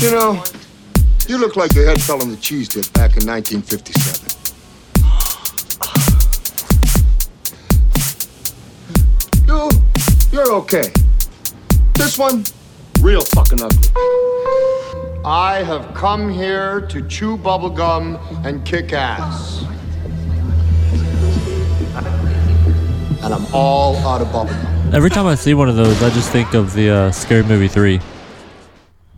You know, you look like your head fell on the cheese dip back in 1957. You, you're okay. This one, real fucking ugly. I have come here to chew bubblegum and kick ass. And I'm all out of bubblegum. Every time I see one of those, I just think of the uh, Scary Movie 3.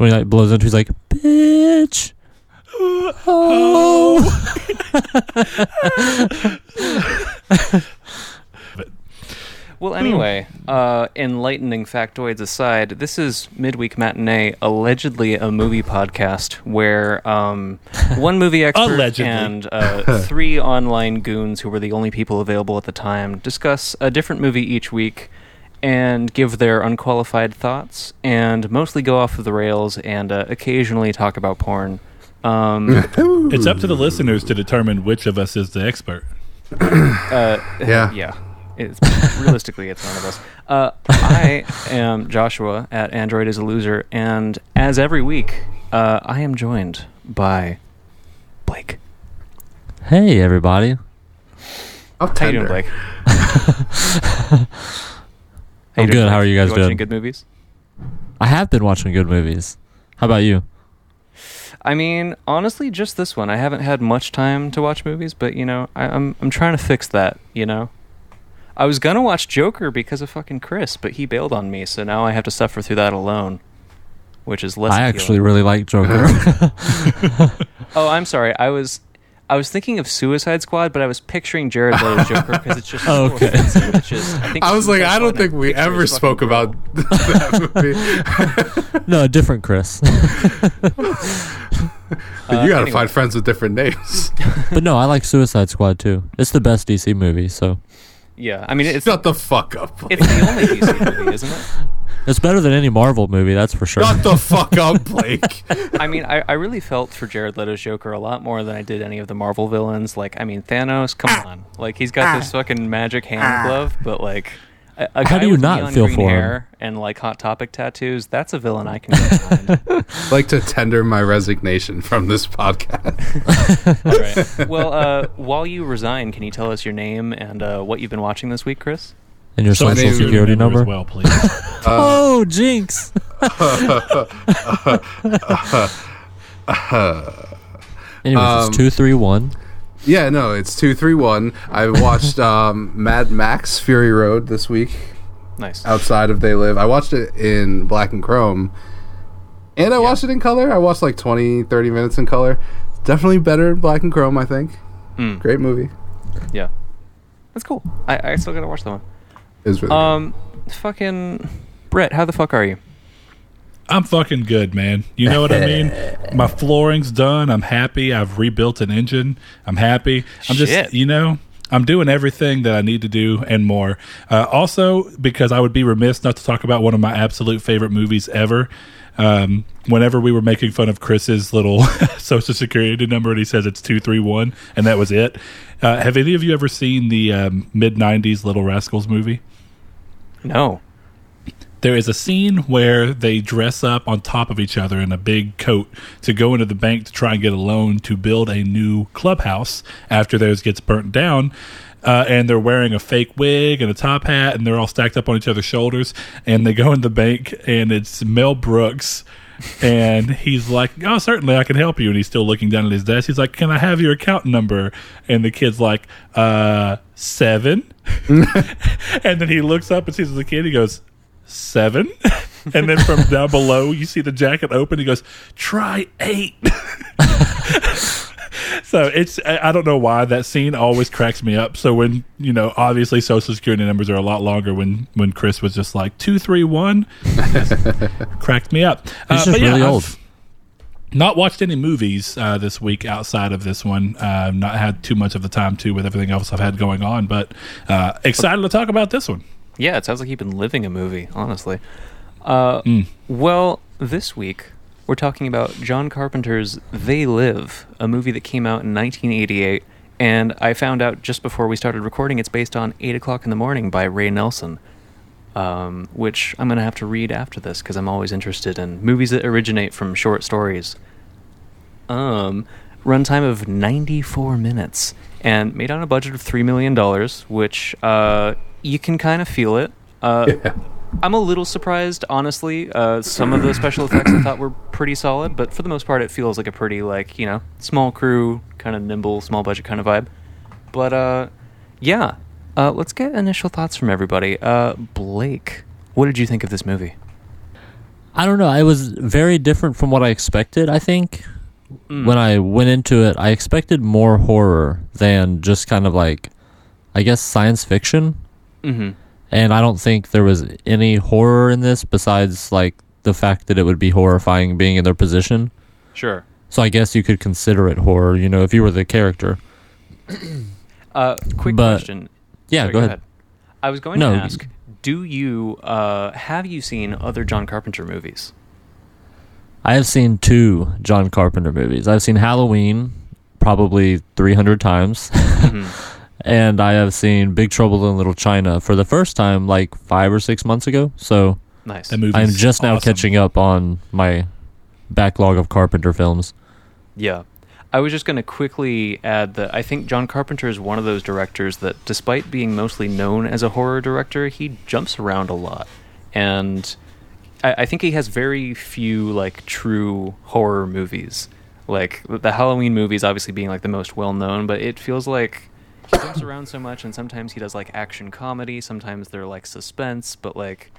When he like blows into, he's like, bitch. Oh. Well, anyway, uh, enlightening factoids aside, this is Midweek Matinee, allegedly a movie podcast where um, one movie expert Allegedly. and uh, three online goons who were the only people available at the time discuss a different movie each week and give their unqualified thoughts and mostly go off of the rails and uh, occasionally talk about porn. Um, It's up to the listeners to determine which of us is the expert. Yeah. yeah. It's, realistically, it's none of us. Uh, I am Joshua at Android is a Loser, and as every week, uh, I am joined by Blake. Hey, everybody. How How you doing, tender. I'm you good. How are you guys watching doing? good movies? I have been watching good movies. How about you? I mean, honestly, just this one. I haven't had much time to watch movies, but you know, I, I'm I'm trying to fix that. You know, I was gonna watch Joker because of fucking Chris, but he bailed on me, so now I have to suffer through that alone, which is less. I appealing. actually really like Joker. Oh, I'm sorry. I was I was thinking of Suicide Squad, but I was picturing Jared Leto Joker because it's just so Okay. offensive. It's just, I, think I was like, I don't think we ever spoke gross. about that movie. no, different Chris. But uh, you gotta anyway. find friends with different names. but no, I like Suicide Squad too. It's the best DC movie, so Yeah, I mean it's Shut the fuck up. it's the only DC movie, isn't it? It's better than any Marvel movie. That's for sure. Shut the fuck up, Blake. I mean, I, I really felt for Jared Leto's Joker a lot more than I did any of the Marvel villains. Like, I mean, Thanos, come Ah. on, like he's got this fucking magic hand glove, but like. A, a How do you not feel green for him? and like hot topic tattoos? That's a villain I can get behind. I'd like to tender my resignation from this podcast. All right. Well, uh, while you resign, can you tell us your name and uh, what you've been watching this week, Chris? And your Social social security number. well, please. oh, jinx! Anyways, Um, it's two three one. Yeah, no, it's two three one. I watched um, Mad Max Fury Road this week Nice. outside of They Live. I watched it in black and chrome, and I watched it in color. I watched like 20, 30 minutes in color. Definitely better in black and chrome. I think. Mm. Great movie. Yeah. That's cool. I, I still gotta watch that one. It was really. Um, fucking Brett, how the fuck are you? I'm fucking good, man. You know what I mean? My flooring's done. I'm happy. I've rebuilt an engine. I'm happy. I'm Shit. just, you know, I'm doing everything that I need to do and more. Uh, also, because I would be remiss not to talk about one of my absolute favorite movies ever. Um, whenever we were making fun of Chris's little social security number, and he says it's two three one, and that was it. Uh, have any of you ever seen the um, mid '90s Little Rascals movie? No. there is a scene where they dress up on top of each other in a big coat to go into the bank to try and get a loan to build a new clubhouse after theirs gets burnt down. Uh, and they're wearing a fake wig and a top hat, and they're all stacked up on each other's shoulders. And they go in the bank, and it's Mel Brooks. And he's like, Oh, certainly I can help you. And he's still looking down at his desk. He's like, Can I have your account number? And the kid's like, Uh, seven. and then he looks up and sees the kid. He goes, seven. and then from down below, you see the jacket open. He goes, try eight. so it's, I I don't know why that scene always cracks me up. So when, you know, obviously social security numbers are a lot longer when, when Chris was just like two, three, one, cracked me up. He's Uh, just but yeah, really I've- old. not watched any movies uh, this week outside of this one. Uh, not had too much of the time to with everything else I've had going on, but uh, excited to talk about this one. Yeah, it sounds like you've been living a movie, honestly. Uh, Mm. Well, this week we're talking about John Carpenter's They Live, a movie that came out in 1988. And I found out just before we started recording it's based on 8 o'clock in the morning by Ray Nelson. um, which I'm gonna have to read after this because I'm always interested in movies that originate from short stories. Um, runtime of 94 minutes and made on a budget of three million dollars, which uh, you can kind of feel it. Uh, I'm a little surprised, honestly. Uh, some of the special effects I thought were pretty solid, but for the most part, it feels like a pretty like you know small crew, kind of nimble, small budget kind of vibe. But uh, yeah, uh, let's get initial thoughts from everybody. Uh, Blake, what did you think of this movie? I don't know. It was very different from what I expected. I think when I went into it, I expected more horror than just kind of like, I guess, science fiction. Mm-hmm. And I don't think there was any horror in this besides like the fact that it would be horrifying being in their position. Sure. So I guess you could consider it horror, you know, if you were the character. Uh, quick But- question. Yeah, Sorry, go, ahead. I was going No, to ask, do you uh, have you seen other John Carpenter movies? I have seen two John Carpenter movies. I've seen Halloween probably 300 times. Mhm. and I have seen Big Trouble in Little China for the first time like 5 or 6 months ago. So Nice. That movie. I'm just now catching up on my backlog of Carpenter films. Yeah. I was just going to quickly add that I think John Carpenter is one of those directors that, despite being mostly known as a horror director, he jumps around a lot. And I, I think he has very few, like, true horror movies. Like, the Halloween movies obviously being, like, the most well known, but it feels like he jumps around so much, and sometimes he does, like, action comedy, sometimes they're, like, suspense, but, like,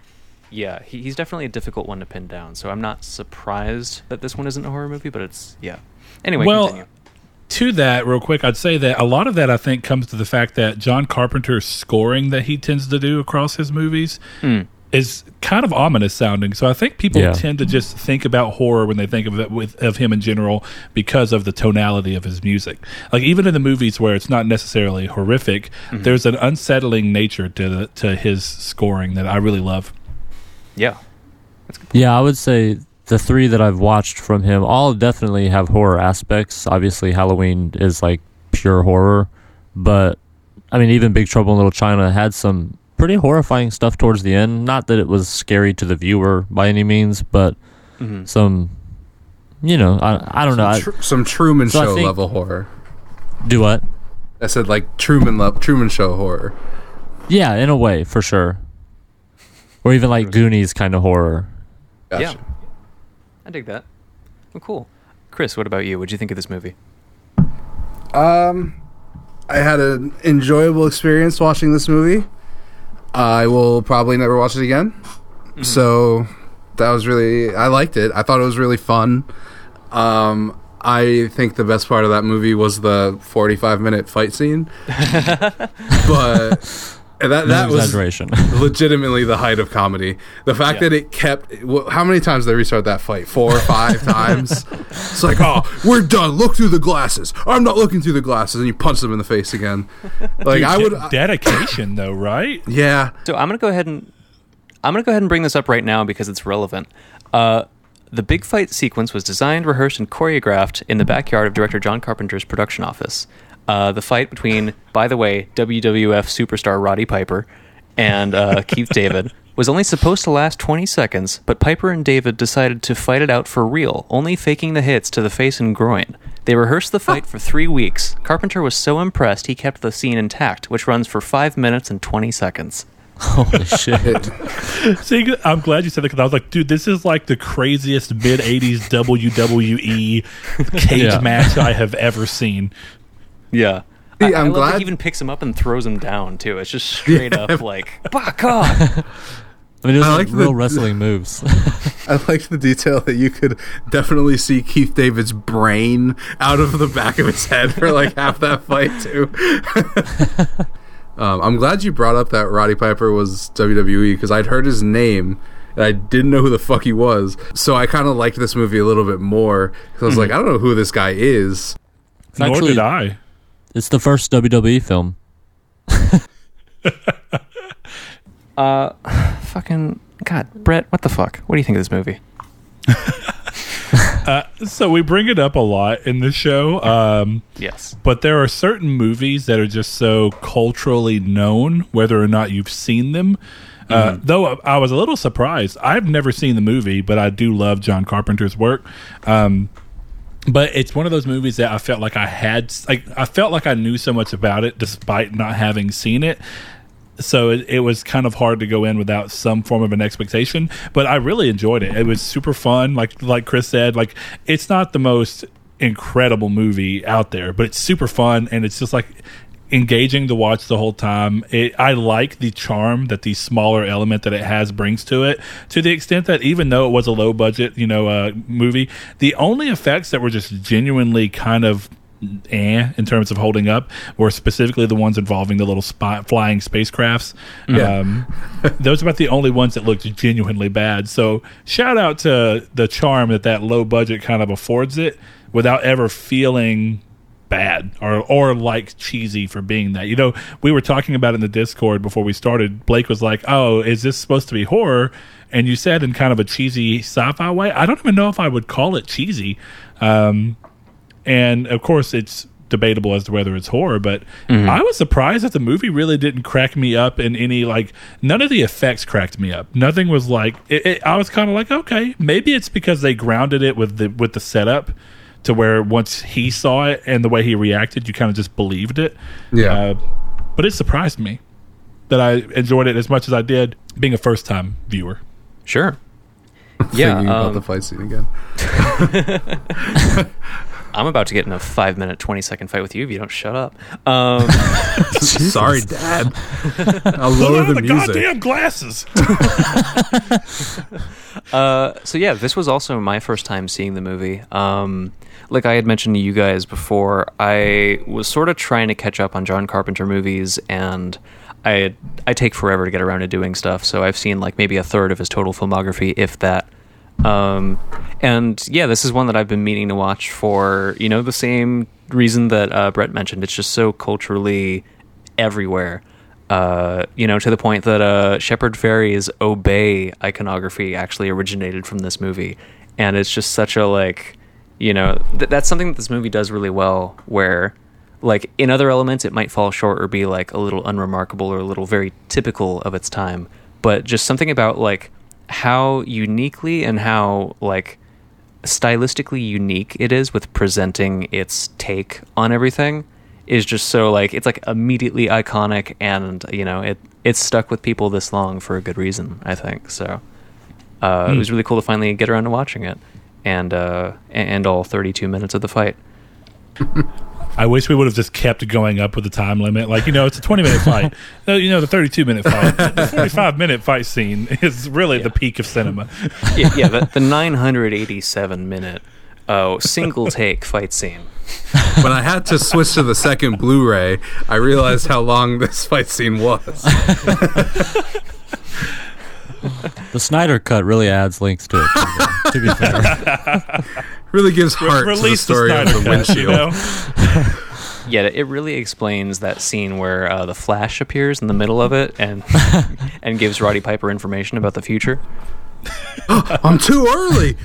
yeah, he, he's definitely a difficult one to pin down. So I'm not surprised that this one isn't a horror movie, but it's yeah. Anyway, well, continue. to that, real quick, I'd say that a lot of that I think comes to the fact that John Carpenter's scoring that he tends to do across his movies Mm. Is kind of ominous sounding. So I think people Yeah. tend to just think about horror when they think of it with of him in general because of the tonality of his music. Like even in the movies where it's not necessarily horrific, mm-hmm. there's an unsettling nature to the, to his scoring that I really love. Yeah, Yeah, I would say the three that I've watched from him all definitely have horror aspects. Obviously, Halloween is like pure horror, but I mean, even Big Trouble in Little China had some pretty horrifying stuff towards the end. Not that it was scary to the viewer by any means, but Mhm. some, you know, I, I don't know. I, Tr- some Truman So Show think- level horror. do what? I said like Truman level Truman Show horror. Yeah, in a way, for sure. Or even like Goonies kind of horror. Gotcha. yeah, I dig that. Well, cool. Chris, what about you? What'd you think of this movie? Um, I had an enjoyable experience watching this movie. I will probably never watch it again. So that was really I liked it. I thought it was really fun. Um, I think the best part of that movie was the 45 minute fight scene. but and that No that was exaggeration. legitimately the height of comedy. The fact Yeah. that it kept how many times did they restart that fight? Four or five times. It's like, oh, we're done. Look through the glasses. I'm not looking through the glasses, and you punch them in the face again. Like Dude, I would. I- dedication though, right? yeah. So I'm gonna go ahead and I'm gonna go ahead and bring this up right now because it's relevant. Uh, the big fight sequence was designed, rehearsed, and choreographed in the backyard of director John Carpenter's production office. Uh, the fight between, by the way, WWF superstar Roddy Piper and uh, Keith David was only supposed to last 20 seconds, but Piper and David decided to fight it out for real, only faking the hits to the face and groin. They rehearsed the fight for three weeks. Carpenter was so impressed he kept the scene intact, which runs for five minutes and 20 seconds. Holy shit. It, See, I'm glad you said that because I was like, dude, this is like the craziest mid '80s WWE cage Yeah. match I have ever seen. Yeah. See, I, I I'm love that glad- he even picks him up and throws him down too. It's just straight up like fuck off. I mean, it was like like real the- wrestling moves. I liked the detail that you could definitely see Keith David's brain out of the back of his head for like half that fight too. um, I'm glad you brought up that Roddy Piper was WWE because I'd heard his name and I didn't know who the fuck he was. So I kind of liked this movie a little bit more because I was like, I don't know who this guy is. It's Nor actually- did I. It's the first WWE film. Uh fucking God, Brett, what the fuck? What do you think of this movie? So we bring it up a lot in the show, um, Yes. but there are certain movies that are just so culturally known, whether or not you've seen them. Uh, though I was a little surprised. I've never seen the movie, but I do love John Carpenter's work. Um, but it's one of those movies that I felt like I had, like I felt like I knew so much about it, despite not having seen it. So it, it was kind of hard to go in without some form of an expectation. But I really enjoyed it. It was super fun. Like like Chris said, like it's not the most incredible movie out there, but it's super fun and it's just like engaging to watch the whole time. It, I like the charm that the smaller element that it has brings to it, to the extent that even though it was a low budget, you know, uh, movie, the only effects that were just genuinely kind of eh in terms of holding up were specifically the ones involving the little spy, flying spacecrafts. Yeah. Um, those are about the only ones that looked genuinely bad. So shout out to the charm that that low budget kind of affords it without ever feeling bad or or like cheesy for being that. You know, we were talking about in the Discord before we started. Blake was like, "Oh, is this supposed to be horror?" And you said in kind of a cheesy sci-fi way. I don't even know if I would call it cheesy. Um, and of course, it's debatable as to whether it's horror. But I was surprised that the movie really didn't crack me up in any like. None of the effects cracked me up. Nothing was like. It, it, I was kind of like, okay, maybe it's because they grounded it with the with the setup to where once he saw it and the way he reacted, you kind of just believed it. Yeah. Uh, but it surprised me that I enjoyed it as much as I did being a first time viewer. Sure. Yeah, Thinking about um, the fight scene again. I'm about to get in a five minute, 20 second fight with you if you don't shut up. Um, Sorry, Dad. I'll Put lower on the the music. goddamn glasses. Uh, so yeah, this was also my first time seeing the movie. Um, like I had mentioned to you guys before, I was sort of trying to catch up on John Carpenter movies, and I I take forever to get around to doing stuff. So I've seen like maybe a third of his total filmography, if that. Um, and yeah, this is one that I've been meaning to watch for you know the same reason that uh, Brett mentioned. It's just so culturally everywhere. Uh, you know, to the point that uh, Shepard Fairey's Obey iconography actually originated from this movie, and it's just such a like, you know, th- that's something that this movie does really well. Where, like, in other elements, it might fall short or be like a little unremarkable or a little very typical of its time, but just something about like how uniquely and how like stylistically unique it is with presenting its take on everything is just so like it's like immediately iconic and you know it it's stuck with people this long for a good reason i think. So uh, it was really cool to finally get around to watching it and uh and all 32 minutes of the fight I wish we would have just kept going up with the time limit. Like, you know, it's a 20 minute fight. No, you know, the 32 minute fight, the 45 minute fight scene is really the peak of cinema. yeah, yeah the, the 987 minute uh, single take fight scene when I had to switch to the second Blu-ray, I realized how long this fight scene was. The Snyder cut really adds links to it. to be fair, Really gives heart to the Release the story of the cut, you windshield. know? Yeah, it really explains that scene where uh, the Flash appears in the middle of it and and gives Roddy Piper information about the future. Oh, I'm too early.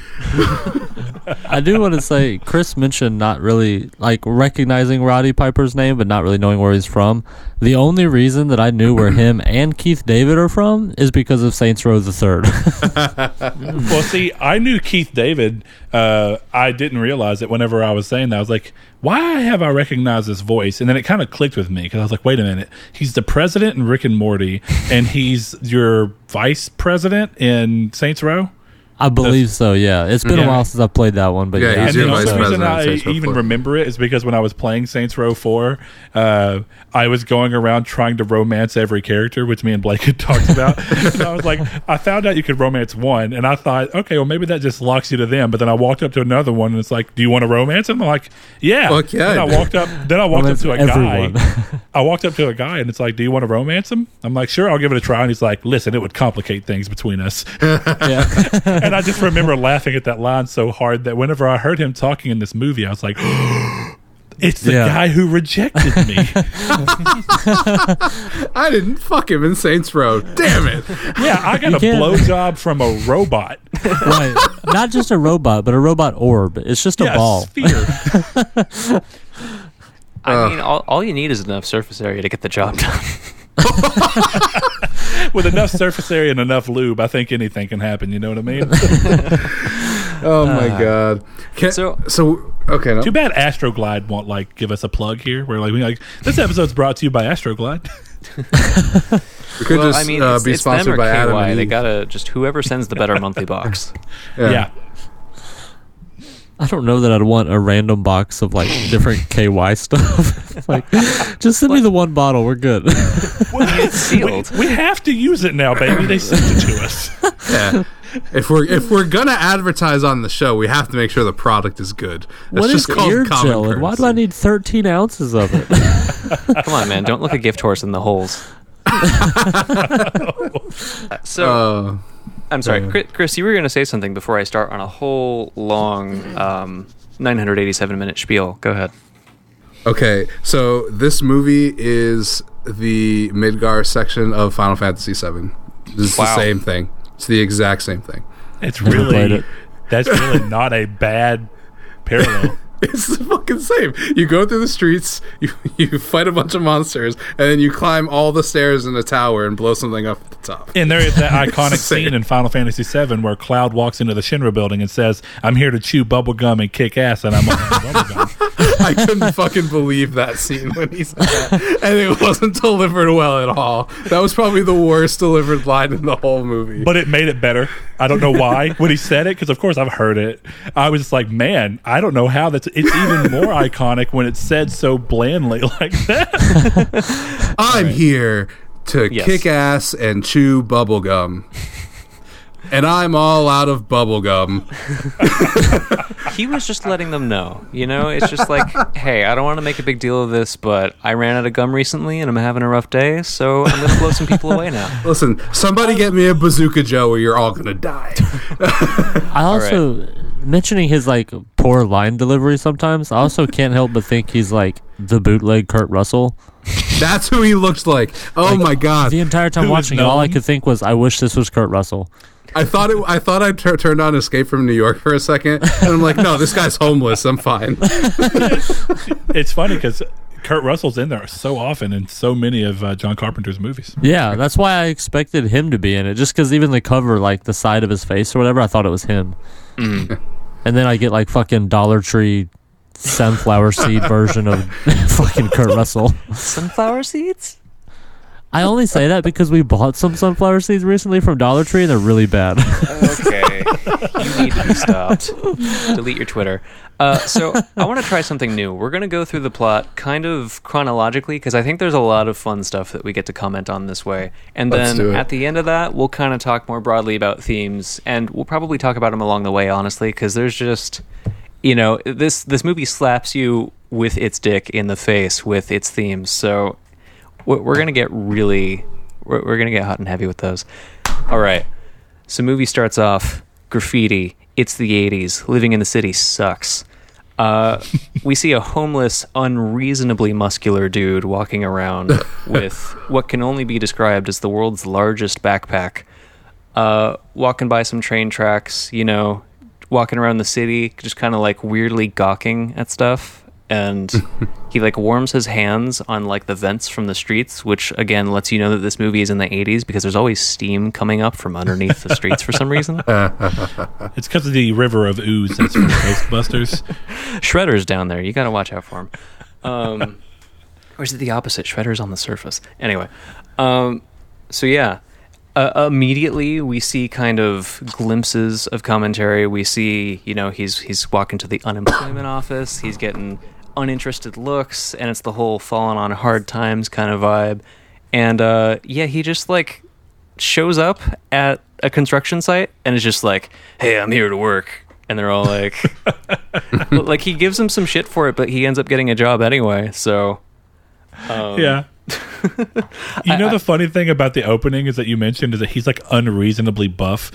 I do want to say Chris mentioned not really like recognizing Roddy Piper's name, but not really knowing where he's from. The only reason that I knew where him and Keith David are from is because of Saints Row the Third. Well, see, I knew Keith David. Uh, I didn't realize it whenever I was saying that. I was like, why have I recognized this voice? And then it kind of clicked with me because I was like, wait a minute. He's the president in Rick and Morty, and he's your vice president in Saints Row. I believe so. Yeah, it's been Yeah. a while since I played that one, but Yeah, yeah, he's and your the vice only reason president I of Saints Row even 4. remember it is because when I was playing Saints Row 4, uh, I was going around trying to romance every character, which me and Blake had talked about. and I was like, I found out you could romance one, and I thought, okay, well, maybe that just locks you to them. But then I walked up to another one, and it's like, do you want to romance him? I'm like, yeah. Fuck yeah, Then I I do. walked up, then I walked Romance up to a everyone. guy. I walked up to a guy, and it's like, do you want to romance him? I'm like, sure, I'll give it a try. And he's like, listen, it would complicate things between us yeah. and I just remember laughing at that line so hard that whenever I heard him talking in this movie, I was like, "It's the Yeah. guy who rejected me." I didn't fuck him in Saints Row. Damn it. yeah, I got You a can't- blowjob from a robot. right. Not just a robot, but a robot orb. It's just a Yeah, ball. sphere. I mean, all, all you need is enough surface area to get the job done. With enough surface area and enough lube, I think anything can happen. You know what I mean? Oh my god. Can, So- so okay. No. Too bad Astroglide won't like give us a plug here. We're like, we like this episode's brought to you by Astroglide. We could well, just I mean, uh, it's, be it's them sponsored or by Adam. KY. and They gotta just whoever sends the better monthly box. yeah. I don't know that I'd want a random box of like different KY stuff. like, just send me the one bottle. We're good. it's sealed. We have to use it now, baby. They sent it to us. Yeah. If we're if we're gonna advertise on the show, we have to make sure the product is good. That's what is just called ear common gel, and why do I need 13 ounces of it? Come on, man! Don't look a gift horse in the holes. so Uh, I'm sorry, Chris, Chris. You were going to say something before I start on a whole long, um, 987 minute spiel. Go ahead. okay, so this movie is the Midgar section of Final Fantasy VII. It's the same thing. It's the exact same thing. It's really it. that's really not a bad parallel. It's the fucking same. You go through the streets, you you fight a bunch of monsters, and then you climb all the stairs in a tower and blow something up at the top. And there is that iconic scene in Final Fantasy VII where Cloud walks into the Shinra building and says, "I'm here to chew bubblegum and kick ass, and I'm on bubblegum." I couldn't fucking believe that scene when he said that, and it wasn't delivered well at all. That was probably the worst delivered line in the whole movie. But it made it better. I don't know why when he said it because of course I've heard it. I was just like, man, I don't know how that's. It's even more iconic when it's said so blandly like that. I'm here to Yes. kick ass and chew bubblegum. And I'm all out of bubblegum. He was just letting them know. You know, it's just like, hey, I don't want to make a big deal of this, but I ran out of gum recently and I'm having a rough day, so I'm going to blow some people away now. Listen, somebody get me a bazooka Joe or you're all gonna die. I also mentioning his like poor line delivery sometimes. I also can't help but think he's like the bootleg Kurt Russell. That's who he looks like. Oh my god. The entire time Who is watching it, all I could think was, I wish this was Kurt Russell. I thought it. I thought I tur- turned on Escape from New York for a second, and I'm like, no, this guy's homeless. I'm fine. it's funny because Kurt Russell's in there so often in so many of uh, John Carpenter's movies. Yeah, that's why I expected him to be in it. Just because even the cover, like the side of his face or whatever, I thought it was him. Mm. and then I get like fucking Dollar Tree sunflower seed version of fucking Kurt Russell. Sunflower seeds? I only say that because we bought some sunflower seeds recently from Dollar Tree and they're really bad. Okay. you need to be stopped. Delete your Twitter. Uh, so I want to try something new. We're going to go through the plot kind of chronologically because I think there's a lot of fun stuff that we get to comment on this way. And Let's then at the end of that, we'll kind of talk more broadly about themes, and we'll probably talk about them along the way, honestly, because there's just, you know, this this movie slaps you with its dick in the face with its themes. So we're, we're gonna get really, we're, we're gonna get hot and heavy with those. All right. So movie starts off graffiti. It's the 80s. Living in the city sucks. Uh, we see a homeless, unreasonably muscular dude walking around with what can only be described as the world's largest backpack. Uh, walking by some train tracks, you know, walking around the city, just kind of like weirdly gawking at stuff. And he like warms his hands on like the vents from the streets, which again lets you know that this movie is in the 80s because there's always steam coming up from underneath the streets for some reason. It's because of the river of ooze that's from Ghostbusters. Shredder's down there. You got to watch out for him. Um, or is it the opposite? Shredder's on the surface. Anyway, um, so yeah, uh, immediately we see kind of glimpses of commentary. We see, you know, he's he's walking to the unemployment office. He's getting uninterested looks, and it's the whole fallen on hard times kind of vibe. And uh, yeah, he just like shows up at a construction site and is just like, "Hey, I'm here to work." And they're all like, like he gives him some shit for it, but he ends up getting a job anyway. So, um, Yeah. you know the funny thing about the opening is that you mentioned is that he's like unreasonably buff.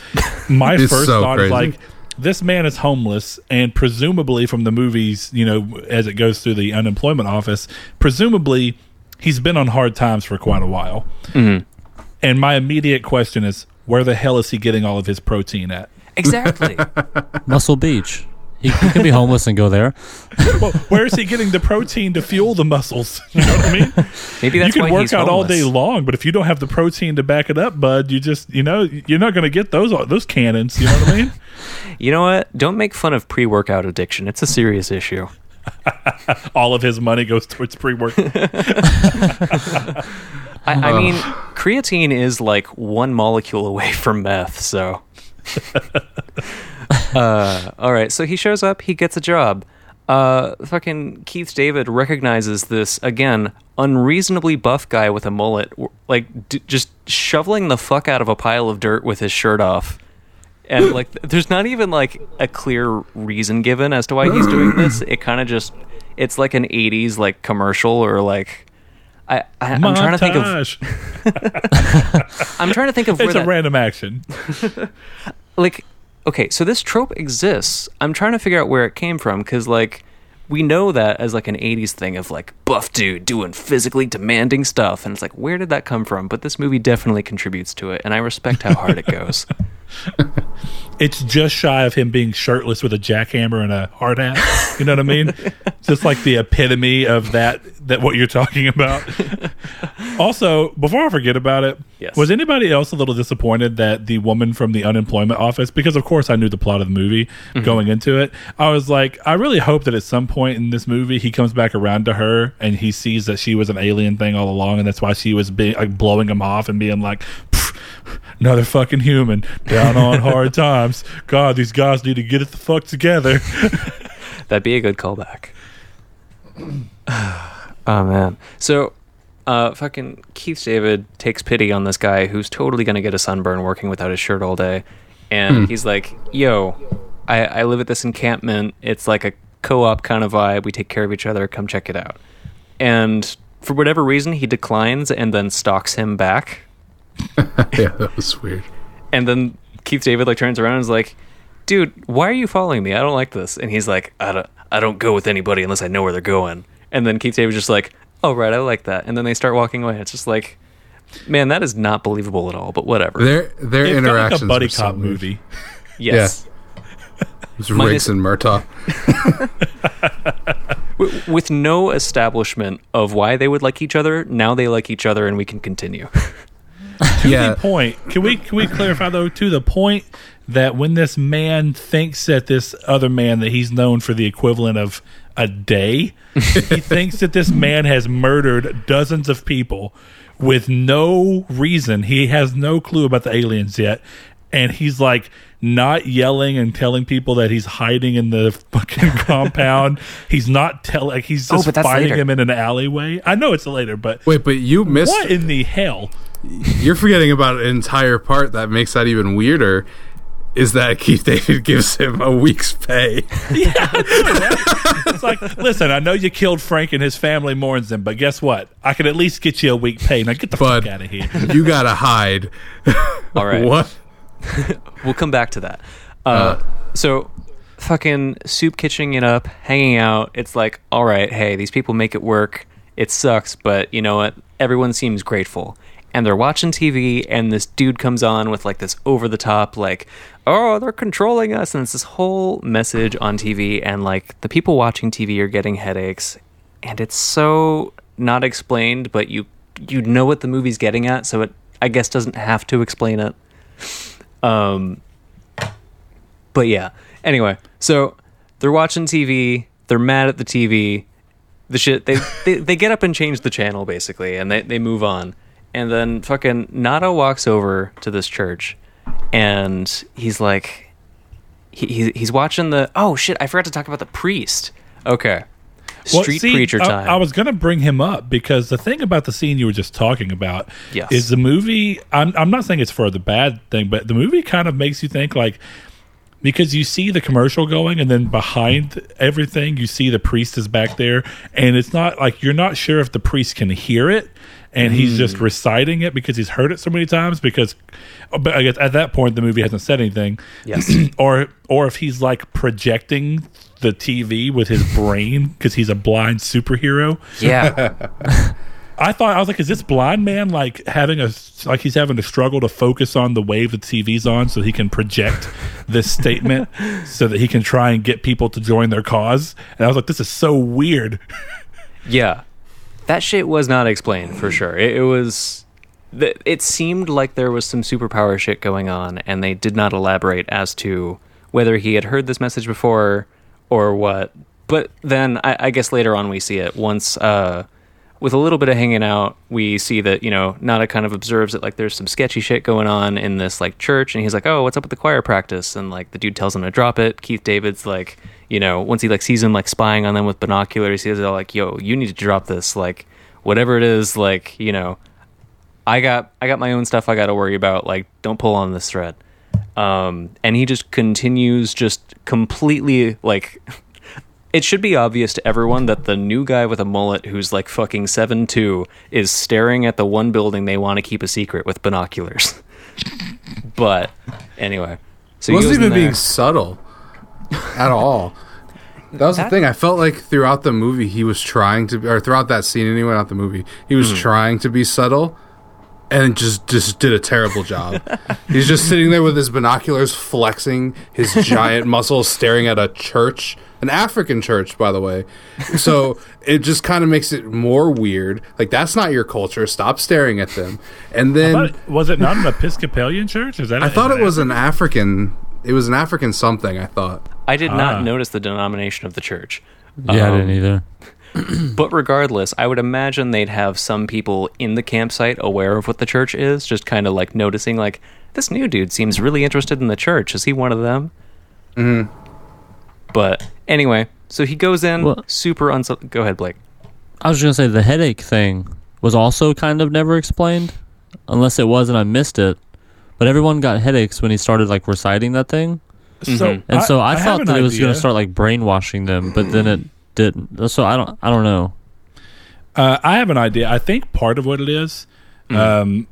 My first so thought is like this man is homeless and presumably from the movies, you know, as it goes through the unemployment office, presumably he's been on hard times for quite a while. Mhm. And my immediate question is where the hell is he getting all of his protein at? exactly. Muscle Beach. He, he can be homeless and go there. well, where is he getting the protein to fuel the muscles? You know what I mean? Maybe that's you why can work he's out all day long, but if you don't have the protein to back it up, bud, you just you know you're not going to get those those cannons. You know what I mean? You know what? Don't make fun of pre-workout addiction. It's a serious issue. all of his money goes towards pre-work. I, I mean, creatine is like one molecule away from meth. So, uh, all right. So he shows up. He gets a job. Uh, fucking Keith David recognizes this again unreasonably buff guy with a mullet, like d- just shoveling the fuck out of a pile of dirt with his shirt off. And like, there's not even like a clear reason given as to why he's doing this. It kind of just, it's like an '80s like commercial or like, I, I I'm trying to think of I'm trying to think of It's a that, random action. like okay, so this trope exists. I'm trying to figure out where it came from because like we know that as like an 80s thing of like buff dude doing physically demanding stuff and it's like where did that come from? But this movie definitely contributes to it and I respect how hard it goes. It's just shy of him being shirtless with a jackhammer and a hard hat. You know what I mean? just like the epitome of that that what you're talking about. also, before I forget about it, Yes. was anybody else a little disappointed that the woman from the unemployment office because of course I knew the plot of the movie mm-hmm. going into it. I was like, I really hope that at some point in this movie he comes back around to her and he sees that she was an alien thing all along and that's why she was being like blowing him off and being like "Pfft, another fucking human down on hard times. God, these guys need to get it the fuck together. That'd be a good callback. oh man. So uh fucking Keith David takes pity on this guy who's totally gonna get a sunburn working without his shirt all day. And he's like, Yo, I, I live at this encampment. It's like a co op kind of vibe. We take care of each other, come check it out. And for whatever reason he declines and then stalks him back. yeah, that was weird. And then Keith David like turns around and is like, "Dude, why are you following me? I don't like this." And he's like, "I don't, I don't go with anybody unless I know where they're going." And then Keith David's just like, "Oh right, I like that." And then they start walking away. It's just like, man, that is not believable at all. But whatever. Their their It interactions like a buddy were so cop movie. yes. It was Minus- Riggs and Murtaugh. W- with no establishment of why they would like each other. Now they like each other, and we can continue. to Yeah. the point. Can we can we clarify though to the point that when this man thinks that this other man that he's known for the equivalent of a day, he thinks that this man has murdered dozens of people with no reason. He has no clue about the aliens yet. And he's like not yelling and telling people that he's hiding in the fucking compound. He's not telling. Like he's Oh, just that's fighting later. him in an alleyway. I know it's later, but Wait, but you missed. what in the hell? You're forgetting about an entire part that makes that even weirder. Is that Keith David gives him a week's pay? Yeah, It's like, listen, I know you killed Frank and his family mourns him, but guess what? I can at least get you a week pay. Now get the Bud. fuck out of here. you gotta hide. All right. What? we'll come back to that. Uh, so, fucking soup kitchening it up, hanging out. It's like, all right, hey, these people make it work. It sucks, but you know what? Everyone seems grateful. And they're watching TV, and this dude comes on with like this over the top, like, oh, they're controlling us. And it's this whole message on TV, and like the people watching TV are getting headaches. And it's so not explained, but you you know what the movie's getting at, so it I guess doesn't have to explain it. Um, but yeah. Anyway, so they're watching TV. They're mad at the TV. The shit they they, they get up and change the channel basically, and they they move on. And then fucking Nada walks over to this church, and he's like, he, he he's watching the. Oh shit! I forgot to talk about the priest. Okay. Well, Street see, preacher I- time. I, was going to bring him up because the thing about the scene you were just talking about Yes. is the movie. I'm, I'm not saying it's for the bad thing, but the movie kind of makes you think like because you see the commercial going and then behind everything you see the priest is back there and it's not like you're not sure if the priest can hear it and he's just Hmm. reciting it because he's heard it so many times because but I guess at that point the movie hasn't said anything yes. or or if he's like projecting the TV with his brain because he's a blind superhero yeah. I thought I was like, is this blind man like having a like he's having to struggle to focus on the wave the TV's on so he can project this statement so that he can try and get people to join their cause? And I was like, this is so weird. Yeah, that shit was not explained for sure. It, it was. It seemed like there was some superpower shit going on, and they did not elaborate as to whether he had heard this message before or what. But then I, I guess later on we see it once. Uh, with a little bit of hanging out, we see that you know Nada kind of observes that like there's some sketchy shit going on in this like church, and he's like, "Oh, what's up with the choir practice?" And like the dude tells him to drop it. Keith David's like, you know, once he like sees him like spying on them with binoculars, he's all like, "Yo, you need to drop this. Like, whatever it is, like you know, I got I got my own stuff I got to worry about. Like, don't pull on this thread." Um, and he just continues just completely like it should be obvious to everyone that the new guy with a mullet who's like fucking seven two is staring at the one building they want to keep a secret with binoculars. but anyway, so It he wasn't goes in even being subtle at all. That was the thing. I felt like throughout the movie, he was trying to, or throughout that scene anyway, not the movie, he was hmm. trying to be subtle, and just just did a terrible job. He's just sitting there with his binoculars, flexing his giant muscles, staring at a church, an African church, by the way. So it just kind of makes it more weird. Like that's not your culture. Stop staring at them. And then But was it not an Episcopalian church? Is that I thought it was an African. It was an African something. I thought. I did Ah. not notice the denomination of the church. Yeah, I Um, didn't either. But regardless, I would imagine they'd have some people in the campsite aware of what the church is, just kind of like noticing, like, this new dude seems really interested in the church. Is he one of them? Mm-hmm. But anyway, so he goes in Well- super uns. Go ahead, Blake. I was just gonna say the headache thing was also kind of never explained, unless it was and I missed it. But everyone got headaches when he started like reciting that thing, So and so I, have thought an that it was gonna start like brainwashing them, but then it didn't. So I don't, I don't know. Uh, I have an idea. I think part of what it is, um,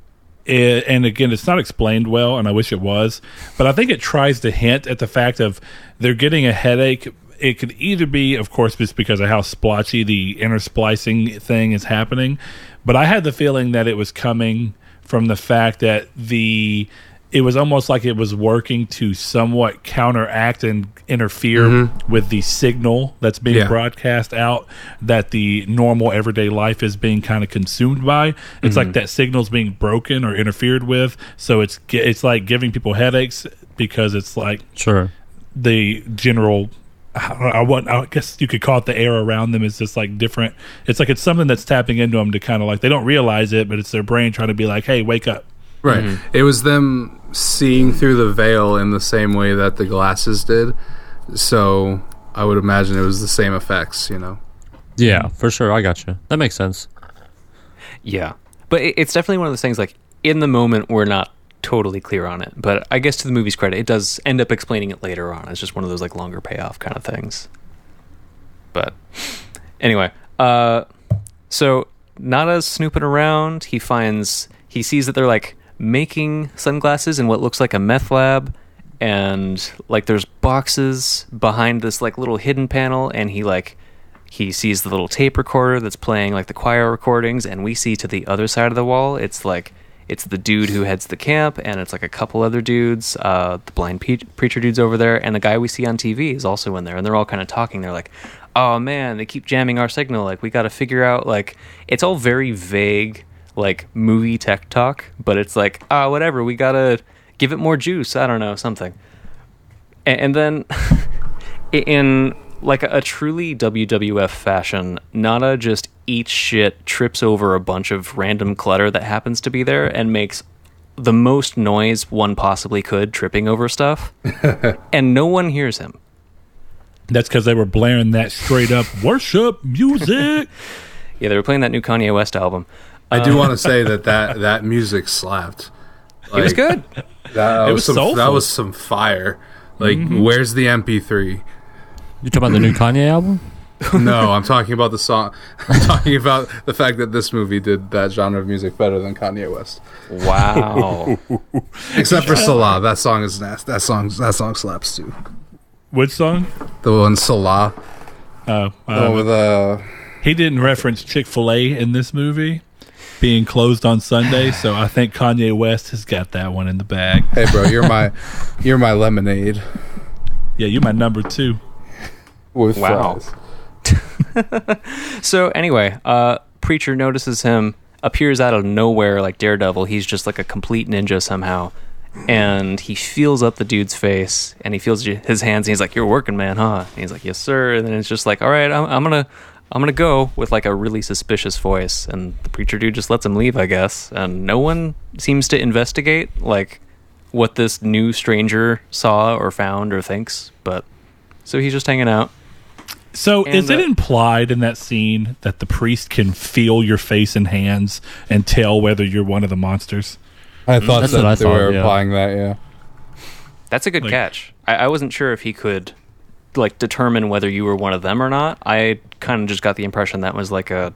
i- and again, it's not explained well, and I wish it was, but I think it tries to hint at the fact of they're getting a headache. It could either be, of course, just because of how splotchy the intersplicing thing is happening, but I had the feeling that it was coming from the fact that the it was almost like it was working to somewhat counteract and interfere mm-hmm. with the signal that's being Yeah. broadcast out that the normal everyday life is being kind of consumed by. It's like mm-hmm. that signal's being broken or interfered with, so it's it's like giving people headaches because it's like Sure. the general. I, don't know, I, want, I guess you could call it the air around them is just like different. It's like it's something that's tapping into them to kind of like they don't realize it, but it's their brain trying to be like, "Hey, wake up." Right. It was them seeing through the veil in the same way that the glasses did. So I would imagine it was the same effects. You know. Yeah, for sure. I got you. That makes sense. Yeah, but it's definitely one of those things. Like in the moment, we're not totally clear on it. But I guess to the movie's credit, it does end up explaining it later on. It's just one of those like longer payoff kind of things. But anyway, uh, so Nada's snooping around. He finds he sees that they're like making sunglasses in what looks like a meth lab. And like there's boxes behind this like little hidden panel, and he like he sees the little tape recorder that's playing like the choir recordings and we see to the other side of the wall it's like it's the dude who heads the camp and it's like a couple other dudes uh, the blind pe- preacher dude's over there and the guy we see on tv is also in there and they're all kind of talking they're like oh man they keep jamming our signal like we got to figure out like it's all very vague like movie tech talk but it's like ah whatever we gotta give it more juice i don't know something and, and then in like a, a truly WWF fashion, Nada just eats shit, trips over a bunch of random clutter that happens to be there, and makes the most noise one possibly could tripping over stuff, and no one hears him. That's because they were blaring that straight up worship music. Yeah, they were playing that new Kanye West album. I do want to say that that that music slapped. It was good. That It was, was some, that was some fire. Like, where's the MP3? You talking about the new Kanye album? no, I'm talking about the song. I'm talking about the fact that this movie did that genre of music better than Kanye West. Wow. Except for Selah, that song is nasty. That song, that song slaps too. Which song? The one Selah, Oh, the one uh, with uh, he didn't reference Chick Fil A in this movie, being closed on Sunday, so I think Kanye West has got that one in the bag. Hey, bro, you're my you're my lemonade Yeah, you're my number two. with Wow. fries. So anyway, uh, preacher notices him, appears out of nowhere like Daredevil. He's just like a complete ninja somehow, and he feels up the dude's face, and he feels his hands. And he's like, "You're working man, huh?" And he's like, "Yes, sir." And then it's just like, "All right, I'm, I'm gonna." I'm gonna go with like a really suspicious voice, and the preacher dude just lets him leave, I guess. And no one seems to investigate like what this new stranger saw or found or thinks. But so he's just hanging out. So, And, is it uh, implied in that scene that the priest can feel your face and hands and tell whether you're one of the monsters? I thought That's that I they thought, were yeah. applying that. Yeah. That's a good Like- catch. I, I wasn't sure if he could like determine whether you were one of them or not. I kind of just got the impression that was like a,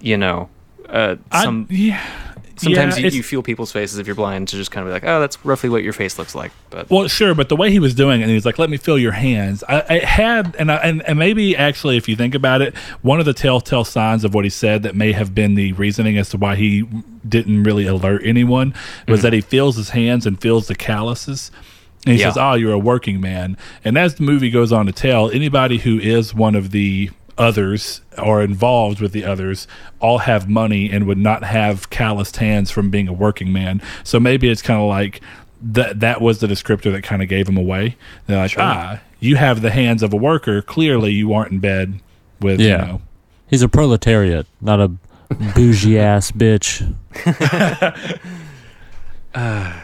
you know, uh, I- some yeah. sometimes yeah, you, you feel people's faces if you're blind to just kind of be like, oh, that's roughly what your face looks like. But Well, sure, but the way he was doing it, and he's like, "Let me feel your hands." I, I had, and, I, and and maybe actually, if you think about it, one of the telltale signs of what he said that may have been the reasoning as to why he didn't really alert anyone was that he feels his hands and feels the calluses. And he Yeah. says, "Oh, you're a working man." And as the movie goes on to tell, anybody who is one of the others or involved with the others all have money and would not have calloused hands from being a working man. So maybe it's kind of like that that was the descriptor that kind of gave him away. They're like, "Ah, you have the hands of a worker. Clearly you aren't in bed with, you Yeah. know, He's a proletariat, not a bougie ass bitch.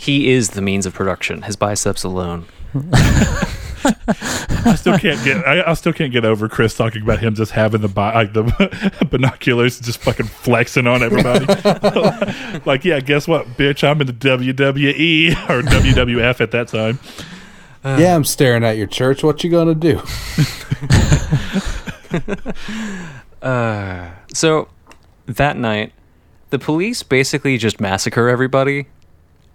he is the means of production. His biceps alone. I still can't get. I, I still can't get over Chris talking about him just having the bi- like the binoculars, and just fucking flexing on everybody. like, yeah, guess what, bitch? I'm in the WWE or WWF at that time. yeah, I'm staring at your church. What you gonna do? Uh, so that night, the police basically just massacre everybody.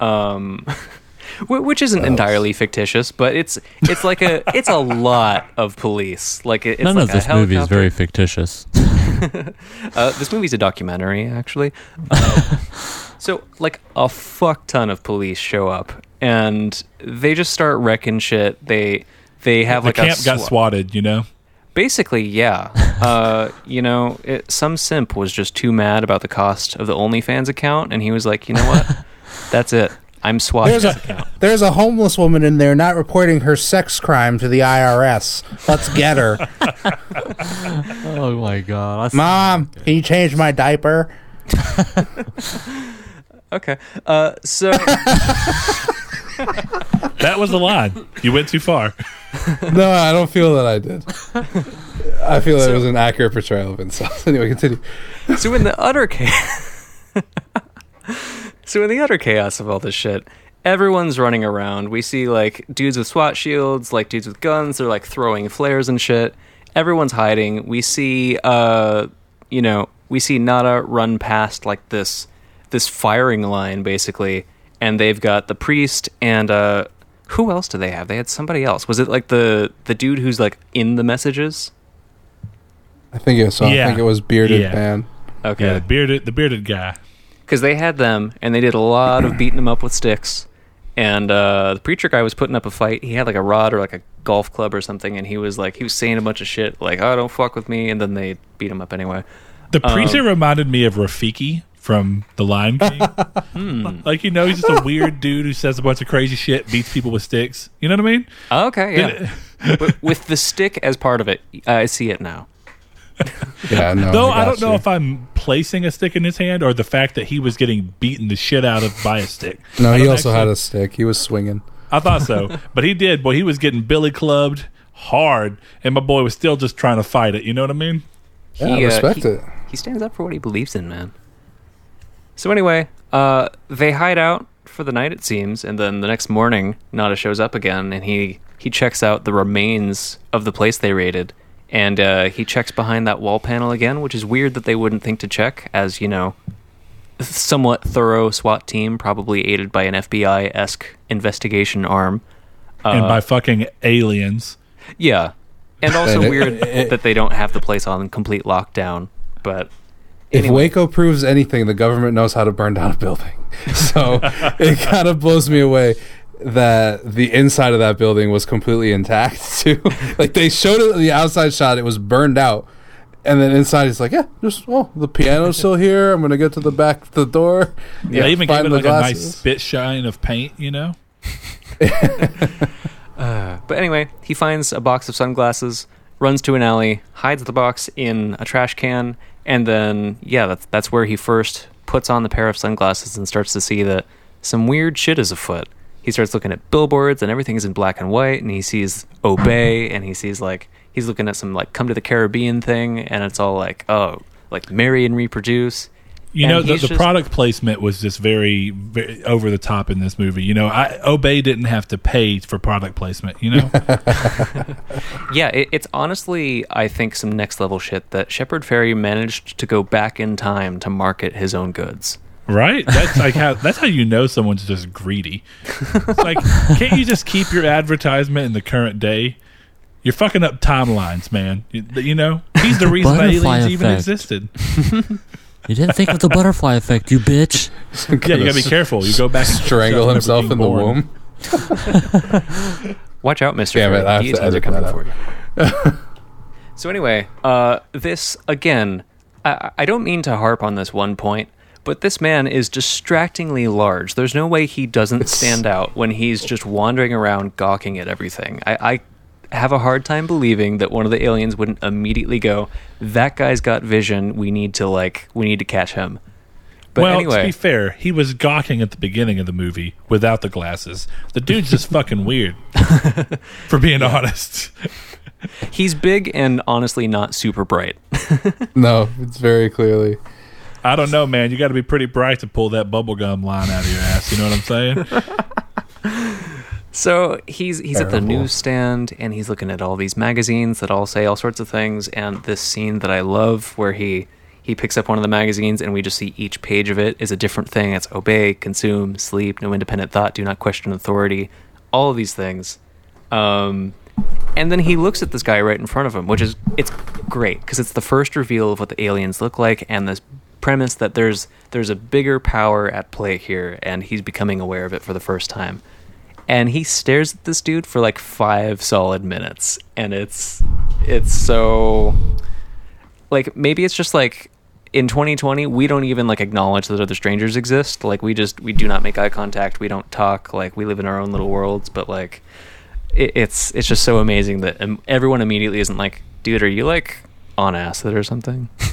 Um, which isn't entirely fictitious, but it's it's like a it's a lot of police. Like it- it's None like of this movie is very fictitious. Uh, this movie's a documentary, actually. Uh, so, like, a fuck ton of police show up, and they just start wrecking shit. They they have The like camp a got swatted, you know. Basically, yeah. Uh, you know, it, some simp was just too mad about the cost of the OnlyFans account, and he was like, you know what? That's it. I'm swatting There's a there's a homeless woman in there not reporting her sex crime to the IRS. Let's get her. oh my god! I s- Mom, can you change my diaper? Okay. Uh, so That was the line. You went too far. No, I don't feel that I did. I feel that it was an accurate portrayal of incels. Anyway, continue. so in the utter chaos so in the utter chaos of all this shit everyone's running around we see like dudes with swat shields like dudes with guns they're like throwing flares and shit everyone's hiding we see uh you know we see nada run past like this this firing line basically and they've got the priest and uh who else do they have they had somebody else was it like the the dude who's like in the messages I think it was. So I Yeah. think it was bearded Yeah. man. okay Yeah, the bearded, the bearded guy. Because they had them and they did a lot of beating them up with sticks. And uh, the preacher guy was putting up a fight. He had like a rod or like a golf club or something, and he was like he was saying a bunch of shit like "Oh, don't fuck with me," and then they beat him up anyway. The preacher Um, reminded me of Rafiki from The Lion King. Hmm. Like you know, he's just a weird dude who says a bunch of crazy shit, beats people with sticks. You know what I mean? Okay, yeah. but with the stick as part of it, I see it now. Yeah, no. Though I I don't know if I'm placing a stick in his hand or the fact that he was getting beaten the shit out of by a stick. No, he also actually- had a stick. He was swinging. I thought so, but he did. Boy, he was getting billy clubbed hard, and my boy was still just trying to fight it. You know what I mean? Yeah, I He, uh, respect he- it. He stands up for what he believes in, man. So anyway, uh, they hide out for the night, it seems, and then the next morning, Nada shows up again, and he he checks out the remains of the place they raided, and uh, he checks behind that wall panel again, which is weird that they wouldn't think to check, as you know, somewhat thorough SWAT team, probably aided by an FBI esque investigation arm. and Uh, by fucking aliens. Yeah. And also And it- weird it- that they don't have the place on complete lockdown. But If Waco proves anything, the government knows how to burn down a building. So it kind of blows me away that the inside of that building was completely intact too. like they showed it the outside shot, it was burned out. And then inside, it's like, yeah, just oh, the piano's still here. I'm gonna get to the back of the door. Yeah, they even gave it the like a nice glasses. spit shine of paint, you know? Uh, but anyway, he finds a box of sunglasses, runs to an alley, hides the box in a trash can, and then yeah, that's that's where he first puts on the pair of sunglasses and starts to see that some weird shit is afoot. He starts looking at billboards and everything's in black and white, and he sees obey, and he sees like he's looking at some like come to the Caribbean thing, and it's all like oh like marry and reproduce. You And know, the, the just- product placement was just very, very over the top in this movie. You know, I, Obey didn't have to pay for product placement, you know? Yeah, it, it's honestly, I think, some next level shit that Shepard Fairey managed to go back in time to market his own goods. Right? That's like how that's how you know someone's just greedy. It's like, can't you just keep your advertisement in the current day? You're fucking up timelines, man. You, you know, he's the reason that Butterfly aliens even existed. You didn't think of the butterfly effect, you bitch. Yeah, you gotta be careful. You go back and Strangle himself being in the born. womb. Watch out, Mister. Damn it, I have to Guillotines are coming that for you. so anyway, uh, this again, I, I don't mean to harp on this one point, but this man is distractingly large. There's no way he doesn't stand out when he's just wandering around gawking at everything. I, I have a hard time believing that one of the aliens wouldn't immediately go, "That guy's got vision. We need to like, we need to catch him." But well, anyway, to be fair, he was gawking at the beginning of the movie without the glasses. The dude's just fucking weird, for being honest. he's big and honestly not super bright. No, it's very clearly. I don't know, man. You got to be pretty bright to pull that bubblegum line out of your ass. You know what I'm saying? So he's he's at the newsstand and he's looking at all these magazines that all say all sorts of things. And this scene that I love, where he he picks up one of the magazines and we just see each page of it is a different thing. It's obey, consume, sleep, no independent thought, do not question authority, all of these things. Um, and then he looks at this guy right in front of him, which is it's great because it's the first reveal of what the aliens look like and this premise that there's there's a bigger power at play here and he's becoming aware of it for the first time. And he stares at this dude for like 5 solid minutes and it's it's so like maybe it's just like in 2020 we don't even like acknowledge that other strangers exist. Like we just we do not make eye contact. We don't talk. Like we live in our own little worlds. But like it, it's it's just so amazing that everyone immediately isn't like dude are you like on acid or something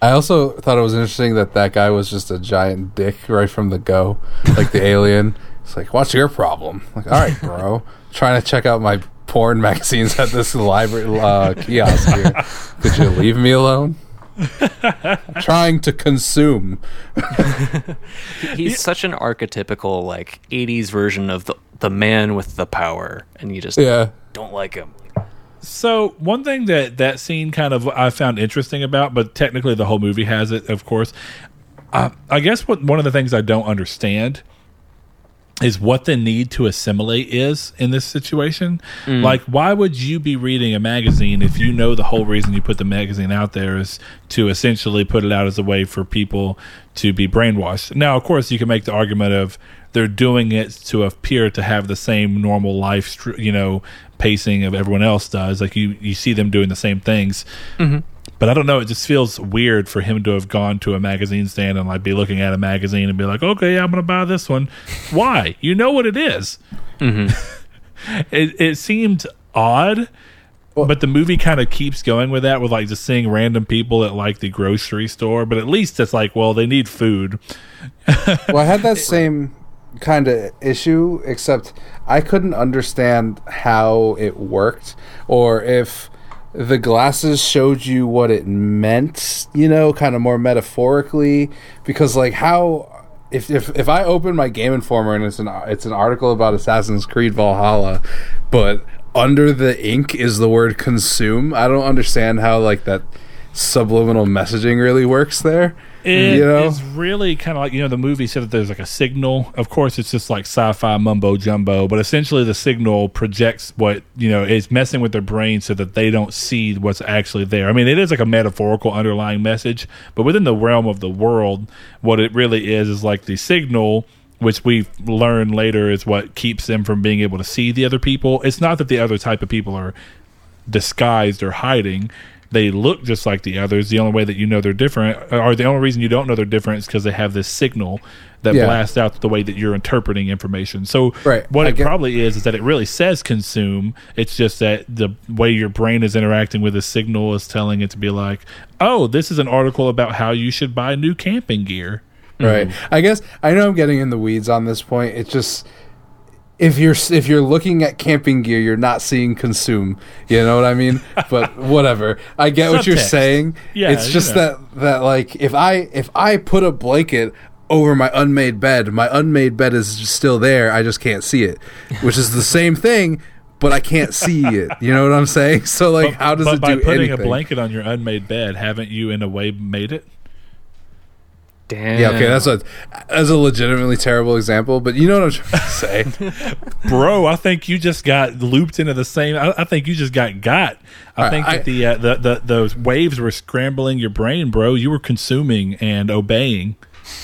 I also thought it was interesting that that guy was just a giant dick right from the go, like the alien. It's like, what's your problem? Like, all right, bro, trying to check out my porn magazines at this library uh, kiosk here. Could you leave me alone? trying to consume. he's such an archetypical like 80s version of the the man with the power and you just Yeah, don't like him So one thing that that scene kind of I found interesting about, but technically the whole movie has it, of course. Uh, I guess what one of the things I don't understand is what the need to assimilate is in this situation. Like, why would you be reading a magazine if you know the whole reason you put the magazine out there is to essentially put it out as a way for people to be brainwashed? Now, of course, you can make the argument of they're doing it to appear to have the same normal life, you know, pacing of everyone else does. Like you, you see them doing the same things. Mm-hmm. But I don't know. It just feels weird for him to have gone to a magazine stand and like be looking at a magazine and be like, "Okay, I'm going to buy this one." Why? You know what it is. Mm-hmm. it it seemed odd, but the movie kind of keeps going with that, with like just seeing random people at like the grocery store. But at least it's like, well, they need food. well, I had that same kind of issue, except I couldn't understand how it worked or if the glasses showed you what it meant, you know, kind of more metaphorically. Because, like, how. If, if, if I open my Game Informer and it's an it's an article about Assassin's Creed Valhalla, but under the ink is the word consume, I don't understand how like that subliminal messaging really works there. It is You know? really kind of like you know the movie said that there's like a signal. Of course, it's just like sci-fi mumbo jumbo, but essentially the signal projects what you know is messing with their brain so that they don't see what's actually there. I mean, it is like a metaphorical underlying message, but within the realm of the world, what it really is is like the signal. Which we learn later is what keeps them from being able to see the other people. It's not that the other type of people are disguised or hiding. They look just like the others. The only way that you know they're different, uh, or the only reason you don't know they're different, is because they have this signal that Yeah. blasts out the way that you're interpreting information. So, Right. what I it get- probably is is that it really says consume. It's just that the way your brain is interacting with the signal is telling it to be like, oh, this is an article about how you should buy new camping gear. Right. Mm-hmm. I guess I know I'm getting in the weeds on this point. It's just if you're if you're looking at camping gear, you're not seeing consume. You know what I mean? But whatever. I get what you're saying. Yeah, It's you just know. that that like if I if I put a blanket over my unmade bed, my unmade bed is still there. I just can't see it, which is the same thing. But I can't see it. You know what I'm saying? So like, how does but it by do putting anything? a blanket on your unmade bed, haven't you in a way made it? Damn. yeah, okay, that's a that's a legitimately terrible example, but you know what I'm trying to say. bro i think you just got looped into the same i, I think you just got got i All think right, that the, uh, the the those waves were scrambling your brain bro you were consuming and obeying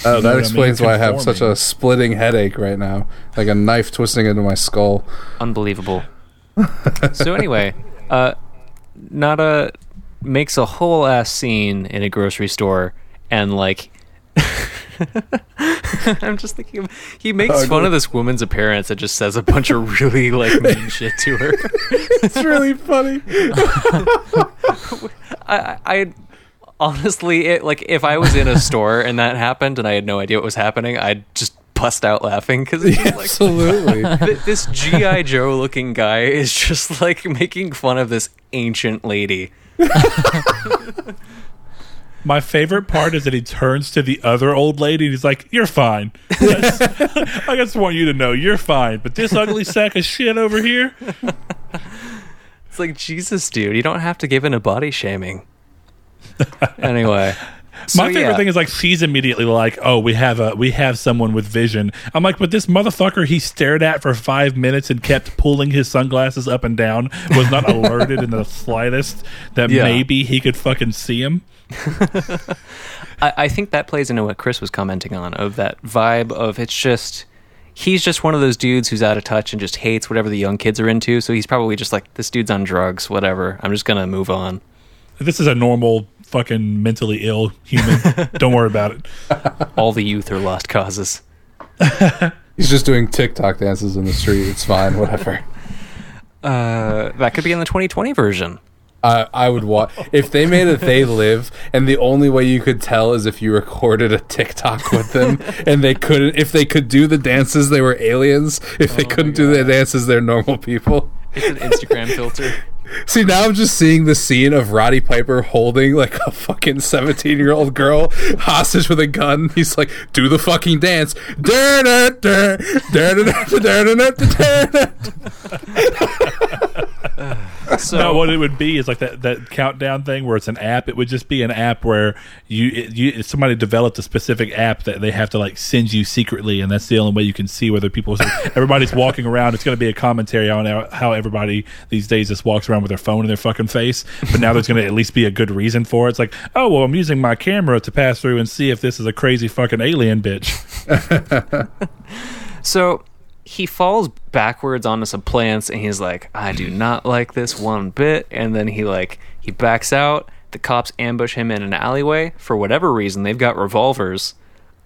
Oh, You that what I mean? explains why I have such a splitting headache right now, like a knife twisting into my skull. Unbelievable. so anyway, uh, Nada makes a whole ass scene in a grocery store, and like, I'm just thinking, of, he makes Oh, fun no. of this woman's appearance and just says a bunch of really like mean shit to her. It's really funny. I, I honestly, it, like, if I was in a store and that happened and I had no idea what was happening, I'd just bust out laughing because it's just like. Absolutely. th- this GI Joe looking guy is just like making fun of this ancient lady. My favorite part is that he turns to the other old lady and he's like you're fine i just want you to know you're fine but this ugly sack of shit over here It's like Jesus, dude. You don't have to give in to body shaming. anyway, so, my favorite yeah. thing is like she's immediately like, "Oh, we have a we have someone with vision." I'm like, "But this motherfucker he stared at for five minutes and kept pulling his sunglasses up and down was not alerted in the slightest that Yeah. maybe he could fucking see him." I, I think that plays into what Chris was commenting on of that vibe of it's just he's just one of those dudes who's out of touch and just hates whatever the young kids are into. So he's probably just like this dude's on drugs, whatever. I'm just gonna move on. This is a normal fucking mentally ill human. Don't worry about it. All the youth are lost causes. He's just doing TikTok dances in the street. It's fine, whatever. Uh, that could be in the 2020 version. I I would watch if they made it. They live, and the only way you could tell is if you recorded a TikTok with them, and they couldn't. If they could do the dances, they were aliens. If they oh couldn't do the dances, they're normal people. It's an Instagram filter. See, now I'm just seeing the scene of Roddy Piper holding like a fucking 17 year old girl hostage with a gun. He's like, do the fucking dance. So no, what it would be is like that, that countdown thing where it's an app. It would just be an app where you, it, you somebody developed a specific app that they have to like send you secretly, and that's the only way you can see whether people. everybody's walking around. It's going to be a commentary on how, how everybody these days just walks around with their phone in their fucking face. But now there's going to at least be a good reason for it. It's like, oh well, I'm using my camera to pass through and see if this is a crazy fucking alien bitch. So he falls backwards onto some plants and he's like, I do not like this one bit. And then he like he backs out. The cops ambush him in an alleyway for whatever reason. They've got revolvers.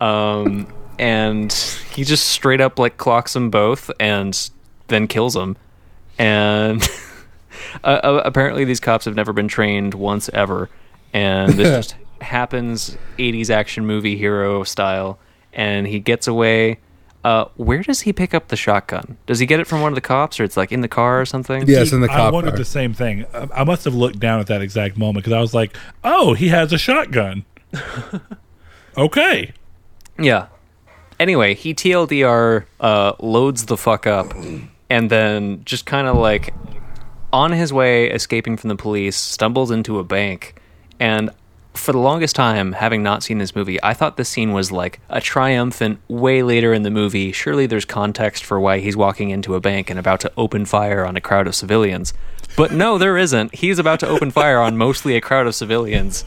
Um and he just straight up like clocks them both and then kills them. And uh, uh, apparently these cops have never been trained once ever. And this just happens 80s action movie hero style. And he gets away. Uh, where does he pick up the shotgun? Does he get it from one of the cops, or it's like in the car or something? Yeah, it's in the I cop wondered car. the same thing. I I must have looked down at that exact moment because I was like, "Oh, he has a shotgun." okay, Yeah. Anyway, he TLDR uh, loads the fuck up, and then just kind of like on his way escaping from the police, stumbles into a bank, and for the longest time, having not seen this movie, I thought this scene was like a triumphant way later in the movie. Surely there's context for why he's walking into a bank and about to open fire on a crowd of civilians. But no, there isn't. He's about to open fire on mostly a crowd of civilians.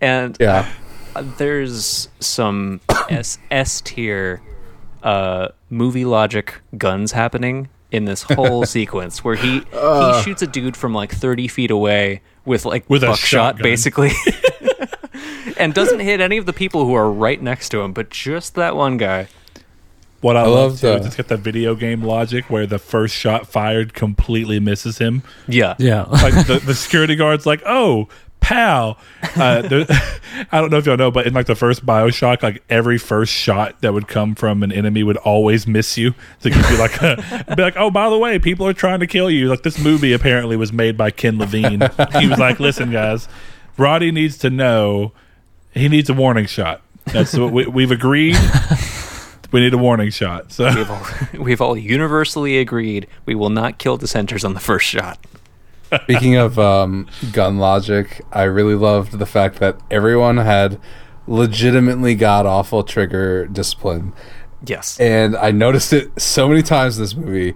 And Yeah. uh, there's some S S tier uh, movie logic guns happening in this whole sequence where he he shoots a dude from like 30 feet away with like With a buckshot basically and doesn't hit any of the people who are right next to him but just that one guy What I, I love, love too the- is it's got the video game logic where the first shot fired completely misses him. yeah Yeah. Like the, the security guard's like, "Oh, pal." Uh, there, I don't know if y'all know, but in like the first Bioshock, like every first shot that would come from an enemy would always miss you to give you like a be like, "Oh, by the way, people are trying to kill you." Like this movie apparently was made by Ken Levine. he was like, "Listen, guys, Roddy needs to know he needs a warning shot." That's what we, we've agreed. We need a warning shot. So we've all, we've all universally agreed we will not kill dissenters on the first shot Speaking of um, gun logic, I really loved the fact that everyone had legitimately god awful trigger discipline. yes And I noticed it so many times in this movie,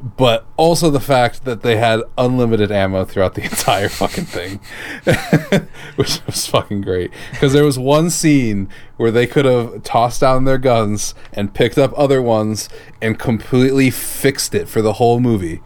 but also the fact that they had unlimited ammo throughout the entire fucking thing, which was fucking great. Because there was one scene where they could have tossed down their guns and picked up other ones and completely fixed it for the whole movie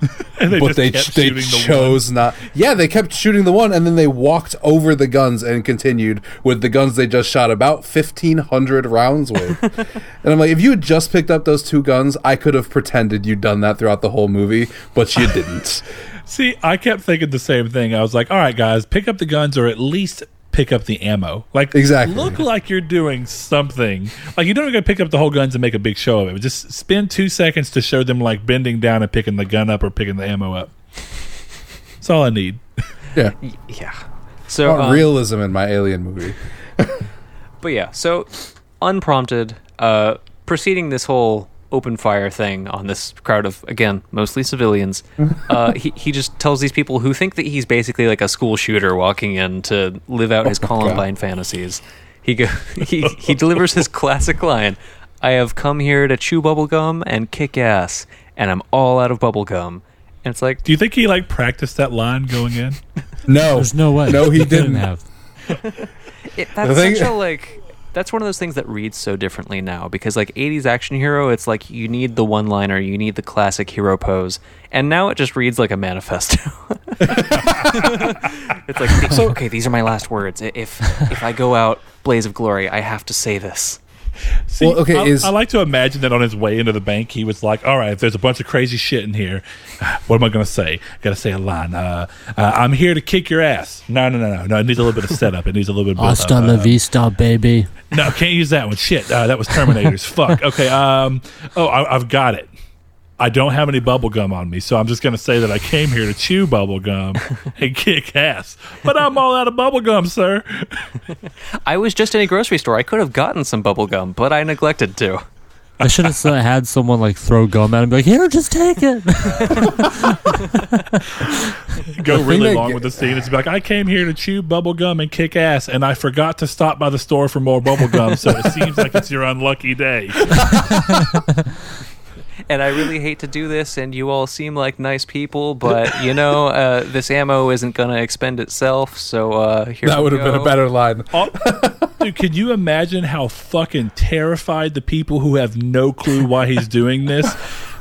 they but they they the one. chose not. Yeah, they kept shooting the one, and then they walked over the guns and continued with the guns they just shot about fifteen hundred rounds with. and I'm like, if you had just picked up those two guns, I could have pretended you'd done that throughout the whole movie, but you didn't. See, I kept thinking the same thing. I was like, all right, guys, pick up the guns or at least pick up the ammo. Like, Exactly. look like you're doing something. Like, you don't even go pick up the whole guns and make a big show of it. Just spend two seconds to show them, like, bending down and picking the gun up or picking the ammo up. That's all I need. yeah, yeah so um, realism in my alien movie. But yeah, so unprompted, uh, preceding this whole open fire thing on this crowd of again mostly civilians, uh, he he just tells these people who think that he's basically like a school shooter walking in to live out his my God. Columbine fantasies. He go he he delivers his classic line: "I have come here to chew bubblegum and kick ass, and I'm all out of bubblegum." And it's like, Do you think he, like, practiced that line going in? No, There's no way. No, he couldn't didn't. have. It, that's thing- such a like. That's one of those things that reads so differently now because like 80s action hero, it's like you need the one-liner, you need the classic hero pose, and now it just reads like a manifesto. it's like okay, these are my last words. If if I go out blaze of glory, I have to say this. See, Well, okay, I, is- I like to imagine that on his way into the bank, he was like, "All right, if there's a bunch of crazy shit in here, what am I going to say? I Got to say a line. Uh, uh, I'm here to kick your ass. No, no, no, no, no. It needs a little bit of setup. It needs a little bit. Of. Hasta la Uh, vista, baby. no, can't use that one. Shit, uh, that was Terminators. Fuck. Okay. Um. Oh, I, I've got it. I don't have any bubble gum on me, so I'm just going to say that I came here to chew bubble gum and kick ass. But I'm all out of bubble gum, sir. I was just in a grocery store. I could have gotten some bubble gum, but I neglected to. I should have had someone like throw gum at him, and be like, "Here, just take it." Go really long ge- with the scene. It's like I came here to chew bubble gum and kick ass, and I forgot to stop by the store for more bubble gum. So it seems like it's your unlucky day. and I really hate to do this, and you all seem like nice people, but you know, uh, this ammo isn't going to expend itself, so uh, here that would have been a better line. Oh, dude, can you imagine how fucking terrified the people who have no clue why he's doing this?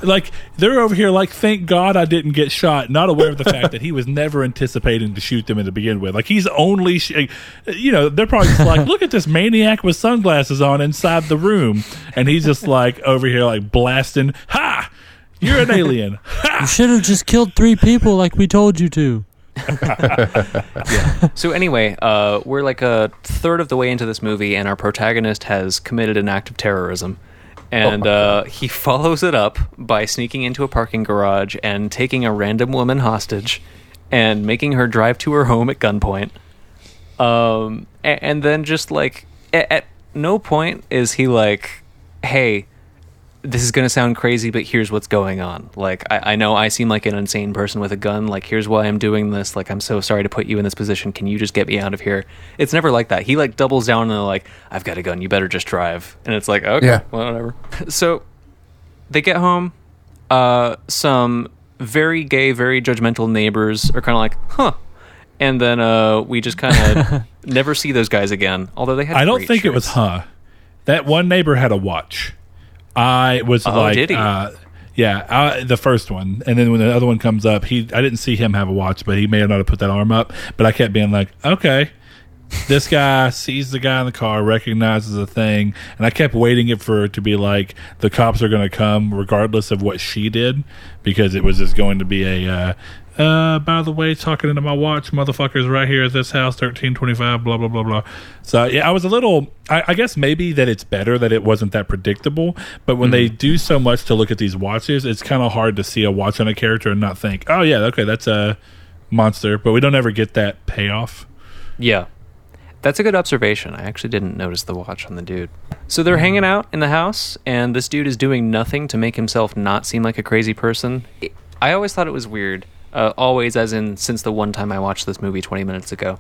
Like they're over here, like, thank God I didn't get shot, not aware of the fact that he was never anticipating to shoot them to begin with. Like he's only, sh- you know, they're probably just like, look at this maniac with sunglasses on inside the room, and he's just like over here, like blasting, ha, you're an alien, ha. You should have just killed three people like we told you to. yeah. So anyway, uh, we're like a third of the way into this movie, and our protagonist has committed an act of terrorism, and uh, he follows it up by sneaking into a parking garage and taking a random woman hostage, and making her drive to her home at gunpoint. Um, a- and, then just like at, at no point is he like, "Hey, this is going to sound crazy, but here's what's going on. Like, I, I know I seem like an insane person with a gun. Like, here's why I'm doing this. Like, I'm so sorry to put you in this position. Can you just get me out of here? It's never like that. He like doubles down and like, I've got a gun. You better just drive. And it's like, okay, Yeah. well, whatever. So they get home. Uh, some very gay, very judgmental neighbors are kind of like, huh. And then uh, we just kind of never see those guys again. Although they had, I don't great think it was huh. That one neighbor had a watch. I was Oh, like? Uh, yeah, uh, the first one, and then when the other one comes up, he I didn't see him have a watch, but he may have not have put that arm up. But I kept being like, okay, this guy sees the guy in the car, recognizes a thing, and I kept waiting it for it to be like the cops are going to come regardless of what she did, because it was just going to be a. Uh, uh, by the way, talking into my watch, motherfuckers, right here at this house, thirteen twenty-five, blah blah blah blah. So yeah, I was a little. I, I guess maybe that it's better that it wasn't that predictable. But when they do so much to look at these watches, it's kind of hard to see a watch on a character and not think, oh yeah, okay, that's a monster. But we don't ever get that payoff. Yeah. That's a good observation. I actually didn't notice the watch on the dude. So they're hanging out in the house, and this dude is doing nothing to make himself not seem like a crazy person. I always thought it was weird. Uh, always, as in since the one time I watched this movie 20 minutes ago.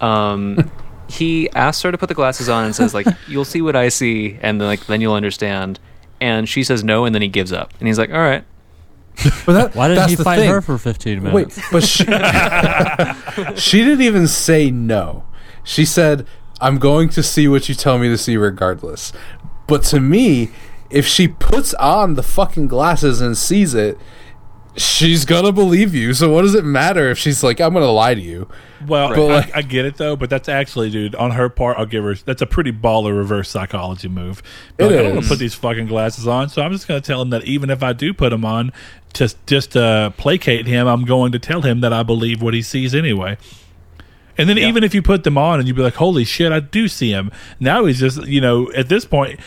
Um, he asks her to put the glasses on and says, like, you'll see what I see, and then, like, then you'll understand. And she says no, and then he gives up. And he's like, all right. But that, Why didn't he fight thing. her for 15 minutes? Wait, but she, she didn't even say no. She said, "I'm going to see what you tell me to see, regardless." But to me, if she puts on the fucking glasses and sees it, she's gonna believe you. So what does it matter if she's like, "I'm gonna lie to you"? Well, But, I, like- I get it though, but that's actually, dude, on her part, I'll give her. That's a pretty baller reverse psychology move. But It like, I don't want to put these fucking glasses on, so I'm just going to tell him that even if I do put them on, just just to placate him, I'm going to tell him that I believe what he sees anyway. And then even if you put them on and you'd be like, "Holy shit, I do see him," now he's just, you know, at this point.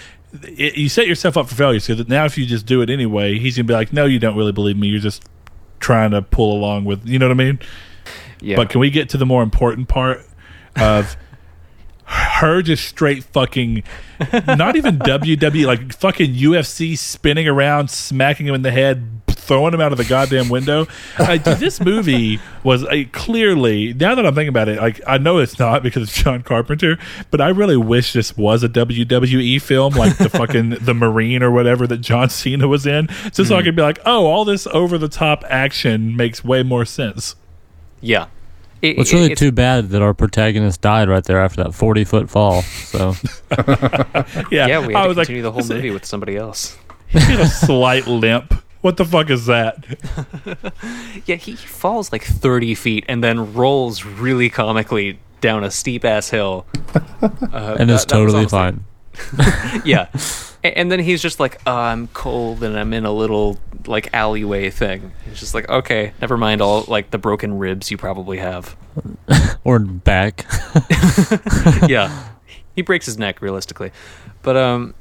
It, you set yourself up for failure because now if you just do it anyway, he's gonna be like, "No, you don't really believe me. You're just trying to pull along with." You know what I mean? Yeah. But can we get to the more important part of her just straight fucking not even WWE like fucking UFC spinning around, smacking him in the head, throwing him out of the goddamn window. Like, this movie was a clearly now that I'm thinking about it, like I know it's not because it's John Carpenter, but I really wish this was a WWE film, like the fucking the Marine or whatever that John Cena was in, just so I mm-hmm. could be like, oh, all this over the top action makes way more sense. yeah. It- Well, it's really it's- too bad that our protagonist died right there after that 40 foot fall. So Yeah, Yeah, we I had to was like, continue the whole movie with somebody else. He had a slight limp. What the fuck is that? Yeah, he falls like 30 feet and then rolls really comically down a steep ass hill. Uh, and it's that- that totally honestly- fine. Yeah. And then he's just like, oh, I'm cold and I'm in a little like alleyway thing. It's just like, okay, never mind all like the broken ribs you probably have. Or back. yeah. He breaks his neck realistically. But um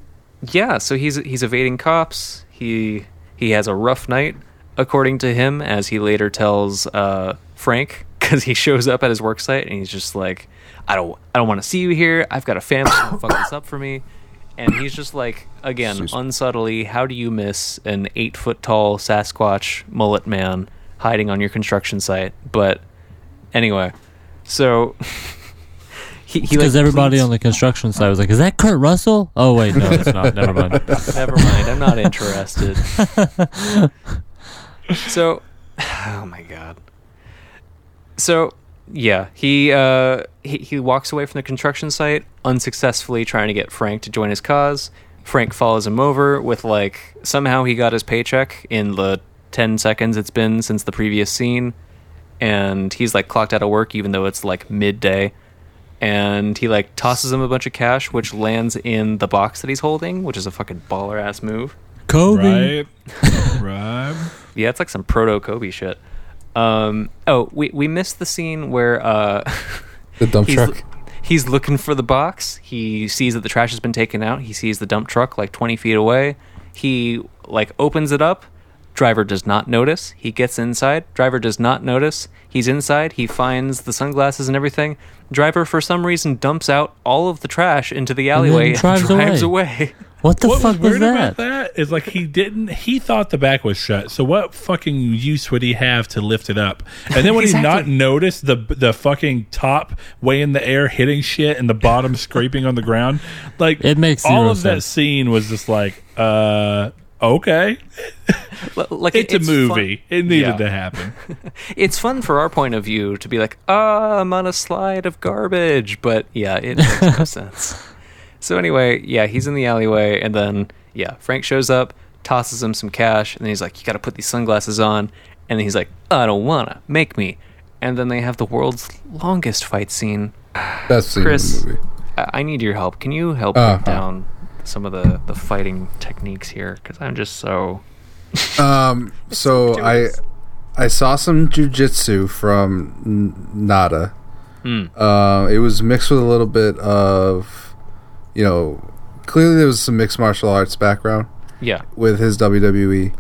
yeah, so he's he's evading cops. He he has a rough night according to him as he later tells uh Frank cuz he shows up at his work site and he's just like I don't I don't want to see you here. I've got a family. Don't fuck this up for me. And he's just like again, unsubtly, how do you miss an 8 foot tall Sasquatch mullet man hiding on your construction site? But anyway, so he, he Because like, everybody pleads- on the construction site was like, "Is that Kurt Russell?" Oh wait, no, it's not. Never mind. Never mind. I'm not interested. so, oh my god. So, yeah, he uh he he walks away from the construction site unsuccessfully trying to get Frank to join his cause. Frank follows him over with like somehow he got his paycheck in the 10 seconds it's been since the previous scene and he's like clocked out of work even though it's like midday and he like tosses him a bunch of cash which lands in the box that he's holding which is a fucking baller ass move Kobe. Right, right. yeah it's like some proto kobe shit um oh we we missed the scene where uh The dump he's, truck. he's looking for the box. He sees that the trash has been taken out. He sees the dump truck like 20 feet away. He like opens it up. Driver does not notice. He gets inside. Driver does not notice. He's inside. He finds the sunglasses and everything. Driver for some reason dumps out all of the trash into the alleyway and drives drives away, What the what fuck was was, weird that? about that is like he didn't. He thought the back was shut. So what fucking use would he have to lift it up? And then when he not noticed the the fucking top way in the air hitting shit and the bottom scraping on the ground, like It makes all of that scene was just like, uh, okay, Like it's, a fun- movie. It needed Yeah. to happen. It's fun for our point of view to be like, ah, I'm on a slide of garbage. But yeah, it makes no sense. So anyway, yeah, he's in the alleyway, and then yeah, Frank shows up, tosses him some cash, and then he's like, "You got to put these sunglasses on," and then he's like, "I don't wanna, make me." And then they have the world's longest fight scene. Best scene Chris, in the movie. I, I need your help. Can you help Uh-huh. down some of the the fighting techniques here? Because I'm just so Um, so I. I saw some jujitsu from N- Nada. Uh, it was mixed with a little bit of, you know, clearly there was some mixed martial arts background yeah. with his WWE.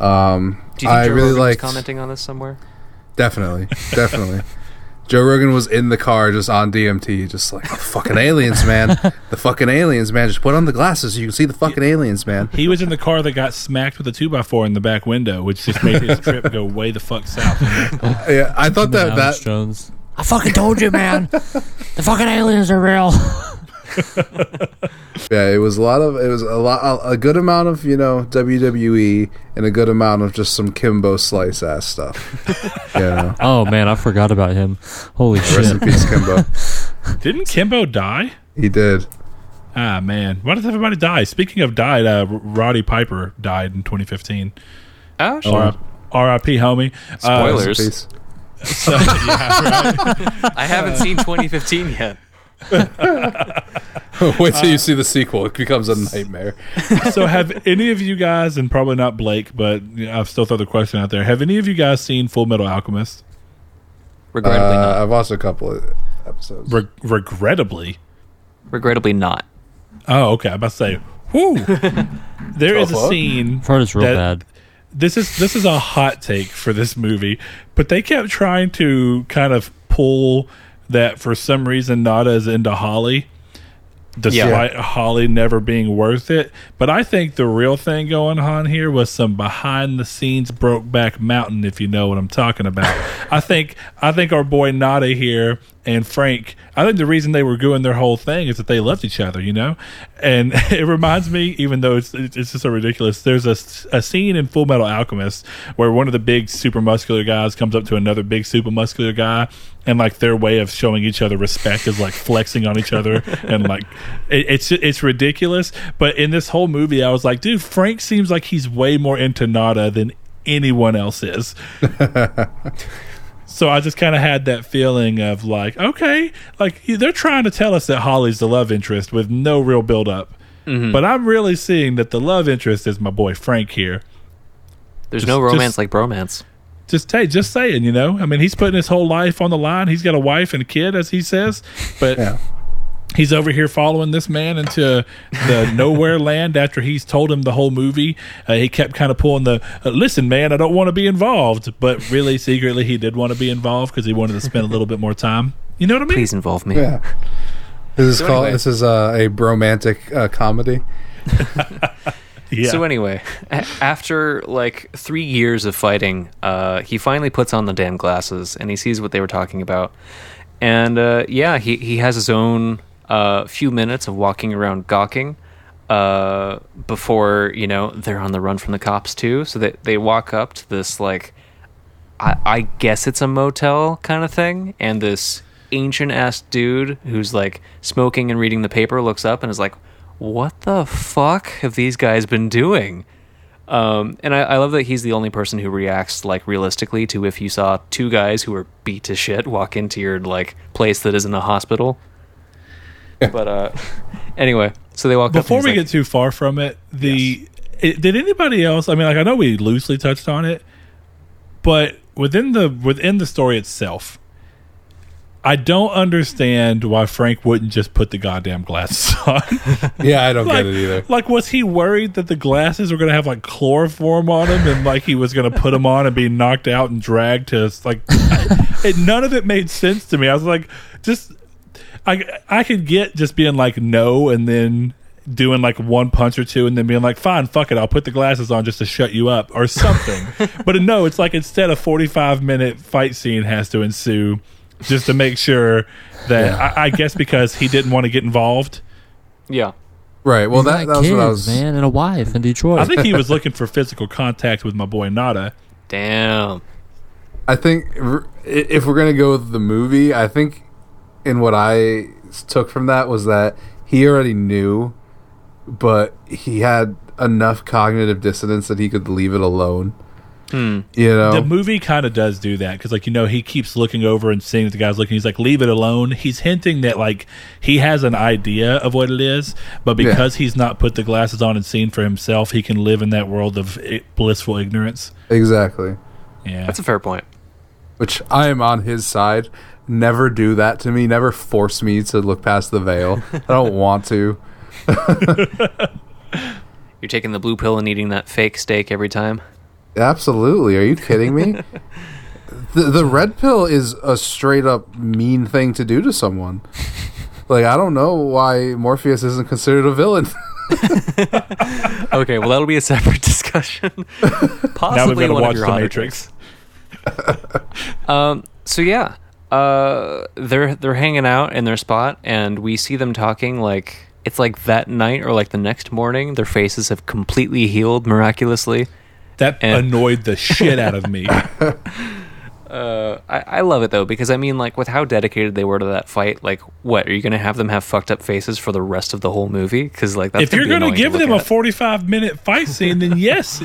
Um, Do you think I Joe really Rogan was commenting on this somewhere? definitely, definitely. Joe Rogan was in the car just on DMT, just like the fucking aliens, man. The fucking aliens, man. Just put on the glasses so you can see the fucking aliens, man. He was in the car that got smacked with a two by four in the back window, which just made his trip go way the fuck south. Yeah, I thought that Alex that Jones. I fucking told you, man. the fucking aliens are real. Yeah, it was a lot of it was a lot a, a good amount of you know WWE and a good amount of just some Kimbo Slice ass stuff. yeah, oh man, I forgot about him. Holy rest in shit. peace, Kimbo. Didn't Kimbo die? He did. Ah man, why does everybody die? Speaking of died, uh, Roddy Piper died in 2015. Oh, shit. R- R.I.P. homie. Uh, Spoilers. Peace. so- yeah, right. I haven't seen 2015 yet. Wait till you see the sequel. It becomes a nightmare. so have any of you guys, and probably not Blake, but you know, I've still throw the question out there. Have any of you guys seen Full Metal Alchemist? Regrettably Uh, not. I've watched a couple of episodes. Re- regrettably. Regrettably not. Oh, okay. I'm about to say, whoo. There is a scene. I've heard it's real that- bad. this is this is a hot take for this movie, but they kept trying to kind of pull that for some reason Nada is into Holly, despite Holly never being worth it. But I think the real thing going on here was some behind the scenes Brokeback Mountain, if you know what I'm talking about. I think I think our boy Nada here and Frank. I think the reason they were doing their whole thing is that they loved each other, you know. And it reminds me, even though it's it's just so ridiculous. There's a, a scene in Full Metal Alchemist where one of the big super muscular guys comes up to another big super muscular guy, and like their way of showing each other respect is like flexing on each other, and like it, it's it's ridiculous. But in this whole movie, I was like, dude, Frank seems like he's way more into Nada than anyone else is. So I just kind of had that feeling of like, okay, like they're trying to tell us that Holly's the love interest with no real build up. Mm-hmm. But I'm really seeing that the love interest is my boy Frank here. There's Just- no romance just- like bromance. Just hey, just saying, you know. I mean, he's putting his whole life on the line. He's got a wife and a kid, as he says, but Yeah. he's over here following this man into the nowhere land after he's told him the whole movie. Uh, he kept kind of pulling the uh, listen, man, I don't want to be involved, but really secretly he did want to be involved because he wanted to spend a little bit more time. You know what I mean? Please involve me. Yeah. This is So called. anyway. This is uh, a bromantic uh, comedy. Yeah. So anyway, after like three years of fighting, uh, he finally puts on the damn glasses and he sees what they were talking about. And uh, yeah, he he has his own uh, few minutes of walking around gawking uh, before you know they're on the run from the cops too. So they they walk up to this like I, I guess it's a motel kind of thing, and this ancient ass dude who's like smoking and reading the paper looks up and is like, "What the fuck have these guys been doing?" Um, and I, I love that he's the only person who reacts like realistically to if you saw two guys who are beat to shit walk into your like place that isn't a hospital. But uh, anyway, so they walk. Before and we he's get too far from it, the it, did anybody else? I mean, like I know we loosely touched on it, but within the within the story itself, I don't understand why Frank wouldn't just put the goddamn glasses on. Yeah, I don't like, get it either. like, was he worried that the glasses were going to have like chloroform on them, and like he was going to put them on and be knocked out and dragged to like? it, none of it made sense to me. I was like, just I I could get just being like no, and then doing like one punch or two and then being like, fine, fuck it, I'll put the glasses on just to shut you up or something. but no, it's like instead a 45 minute fight scene has to ensue just to make sure that I, I guess because he didn't want to get involved. Yeah. Right. Well, He's that, got that was kids, what I was. man, and a wife in Detroit. I think he was looking for physical contact with my boy Nada. Damn. I think if we're gonna go with the movie, I think in I took from that was that he already knew, but he had enough cognitive dissonance that he could leave it alone. Hmm. You know, The movie kind of does do that because, like, you know, he keeps looking over and seeing that the guy's looking. He's like, "Leave it alone." He's hinting that like he has an idea of what it is, but Yeah. because he's not put the glasses on and seen for himself, he can live in that world of eh, blissful ignorance. exactly. Yeah, That's a fair point. Which I am on his side. Never do that to me. Never force me to look past the veil. I don't want to. You're taking the blue pill and eating that fake steak every time. Absolutely. Are you kidding me? the the red pill is a straight up mean thing to do to someone. Like I don't know why Morpheus isn't considered a villain. Okay, well that'll be a separate discussion. Possibly now we've got to one watch of your the hotter Matrix. Um. So yeah, uh, they're they're hanging out in their spot, and we see them talking like it's like that night or like the next morning. Their faces have completely healed miraculously. That And- annoyed the shit out of me. Uh, I, I love it though because I mean, like, with how dedicated they were to that fight, like, what are you going to have them have fucked up faces for the rest of the whole movie? Because like, that's if you're going to give them a 45 minute fight scene, then yes,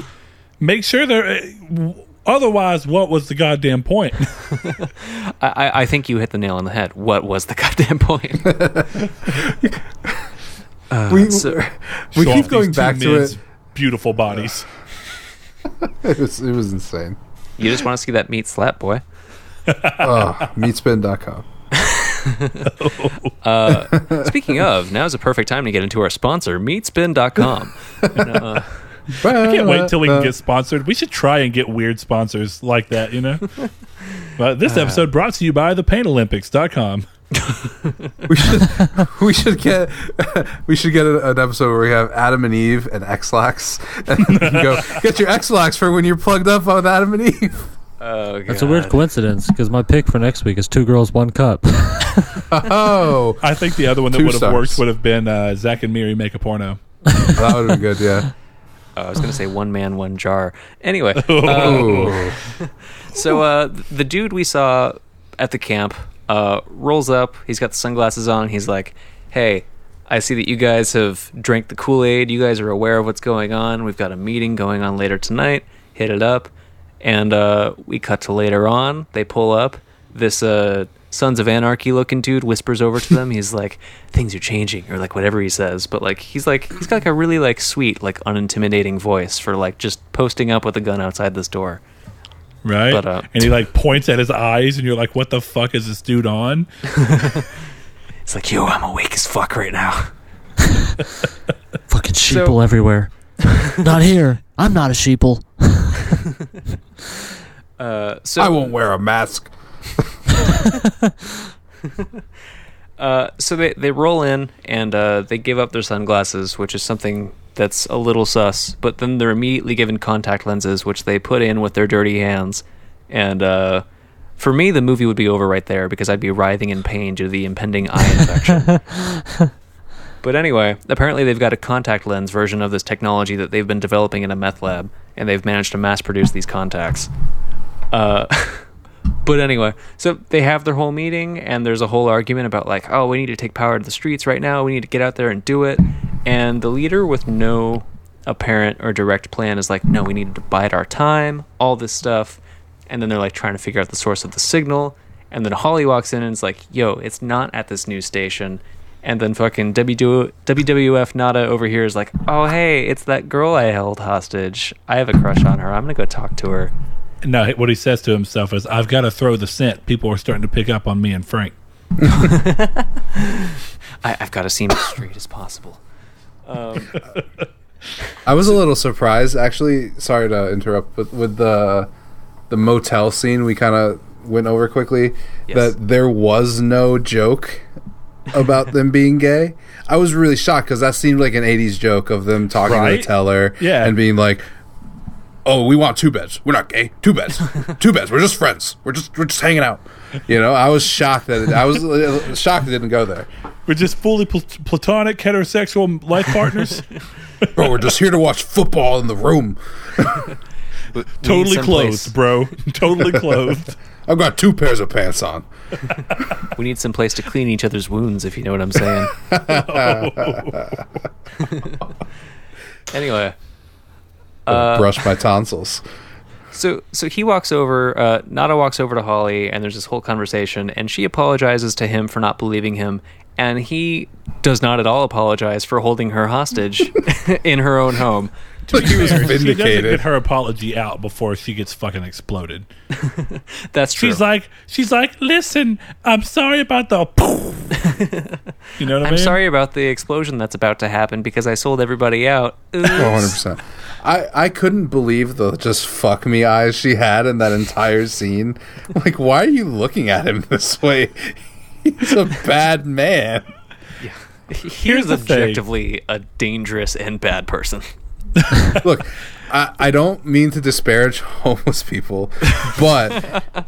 make sure they're. uh, Otherwise, what was the goddamn point? I, I, I think you hit the nail on the head. What was the goddamn point? we so- we keep going back to it. Beautiful bodies. It was it was insane. you just want to see that meat slap, boy. Ah, oh, meatspin.com. Uh, speaking of, now's a perfect time to get into our sponsor, meatspin.com. And, uh, I can't wait till we can get sponsored. We should try and get weird sponsors like that, you know? But this uh, episode brought to you by thepainolympics.com. we should we should get we should get an episode where we have Adam and Eve and Ex-Lax and you go get your Ex-Lax for when you're plugged up with Adam and Eve. oh, That's a weird coincidence because my pick for next week is two girls, one cup. Oh, I think the other one that would have worked would have been uh, Zach and Miri make a porno. that would have been good. Yeah. Oh, I was going to say one man, one jar. Anyway, Oh, so uh, the dude we saw at the camp uh, rolls up. He's got the sunglasses on. He's like, "Hey, I see that you guys have drank the Kool Aid. You guys are aware of what's going on. We've got a meeting going on later tonight. Hit it up." And uh, we cut to later on. They pull up. This uh, Sons of Anarchy looking dude whispers over to them. He's like, "Things are changing," or like whatever he says. But like, he's like, he's got like a really like sweet, like unintimidating voice for like just posting up with a gun outside this door. Right? But, uh, and he like points at his eyes, and you're like, what the fuck is this dude on? It's like, yo, I'm awake as fuck right now. Fucking sheeple everywhere. not here. I'm not a sheeple. Uh, so I won't wear a mask. Uh, so they they roll in and uh, they give up their sunglasses, which is something that's a little sus. But then they're immediately given contact lenses, which they put in with their dirty hands. And uh, for me, the movie would be over right there because I'd be writhing in pain due to the impending eye infection. but anyway, apparently they've got a contact lens version of this technology that they've been developing in a meth lab, and they've managed to mass produce these contacts. Uh, But anyway, so they have their whole meeting, and there's a whole argument about like, oh, we need to take power to the streets right now. We need to get out there and do it. And the leader, with no apparent or direct plan, is like, no, we need to bide our time. All this stuff, and then they're like trying to figure out the source of the signal. And then Holly walks in and is like, yo, it's not at this news station. And then fucking WW- WWF Nada over here is like, oh hey, it's that girl I held hostage. I have a crush on her. I'm gonna go talk to her. No, what he says to himself is, I've got to throw the scent. People are starting to pick up on me and Frank. I, I've got to seem as straight as possible. Um, I was a little surprised, actually. Sorry to interrupt, but with the the motel scene, we kind of went over quickly Yes. that there was no joke about them being gay. I was really shocked because that seemed like an '80s joke of them talking to Right? the teller, Yeah. and being like, "Oh, we want two beds. We're not gay. Two beds. two beds. We're just friends. We're just we're just hanging out." You know, I was shocked that it, I was uh, shocked it didn't go there. We're just fully pl- platonic heterosexual life partners. Bro, we're just here to watch football in the room. Totally someplace- clothed, bro. totally clothed. I've got two pairs of pants on. We need some place to clean each other's wounds, if you know what I'm saying. anyway, Or brush my tonsils. so so he walks over. Uh, Nada walks over to Holly, and there's this whole conversation, and she apologizes to him for not believing him, and he does not at all apologize for holding her hostage in her own home. Like he was She doesn't get her apology out before she gets fucking exploded. That's true. She's like, she's like, listen, I'm sorry about the. you know what I mean? I'm sorry about the explosion that's about to happen because I sold everybody out. Oh, 100%. I, I couldn't believe the just fuck me eyes she had in that entire scene. Like, why are you looking at him this way? He's a bad man. Here's the thing. objectively a dangerous and bad person. Look, I, I don't mean to disparage homeless people, but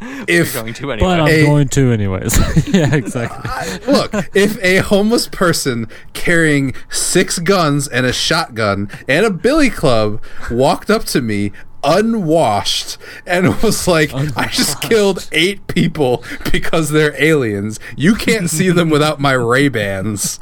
if Going to anyway. But I'm A- going to anyways. yeah, exactly. look, if a homeless person carrying six guns and a shotgun and a billy club walked up to me unwashed and was like, I just killed eight people because they're aliens. You can't see them without my Ray Bans,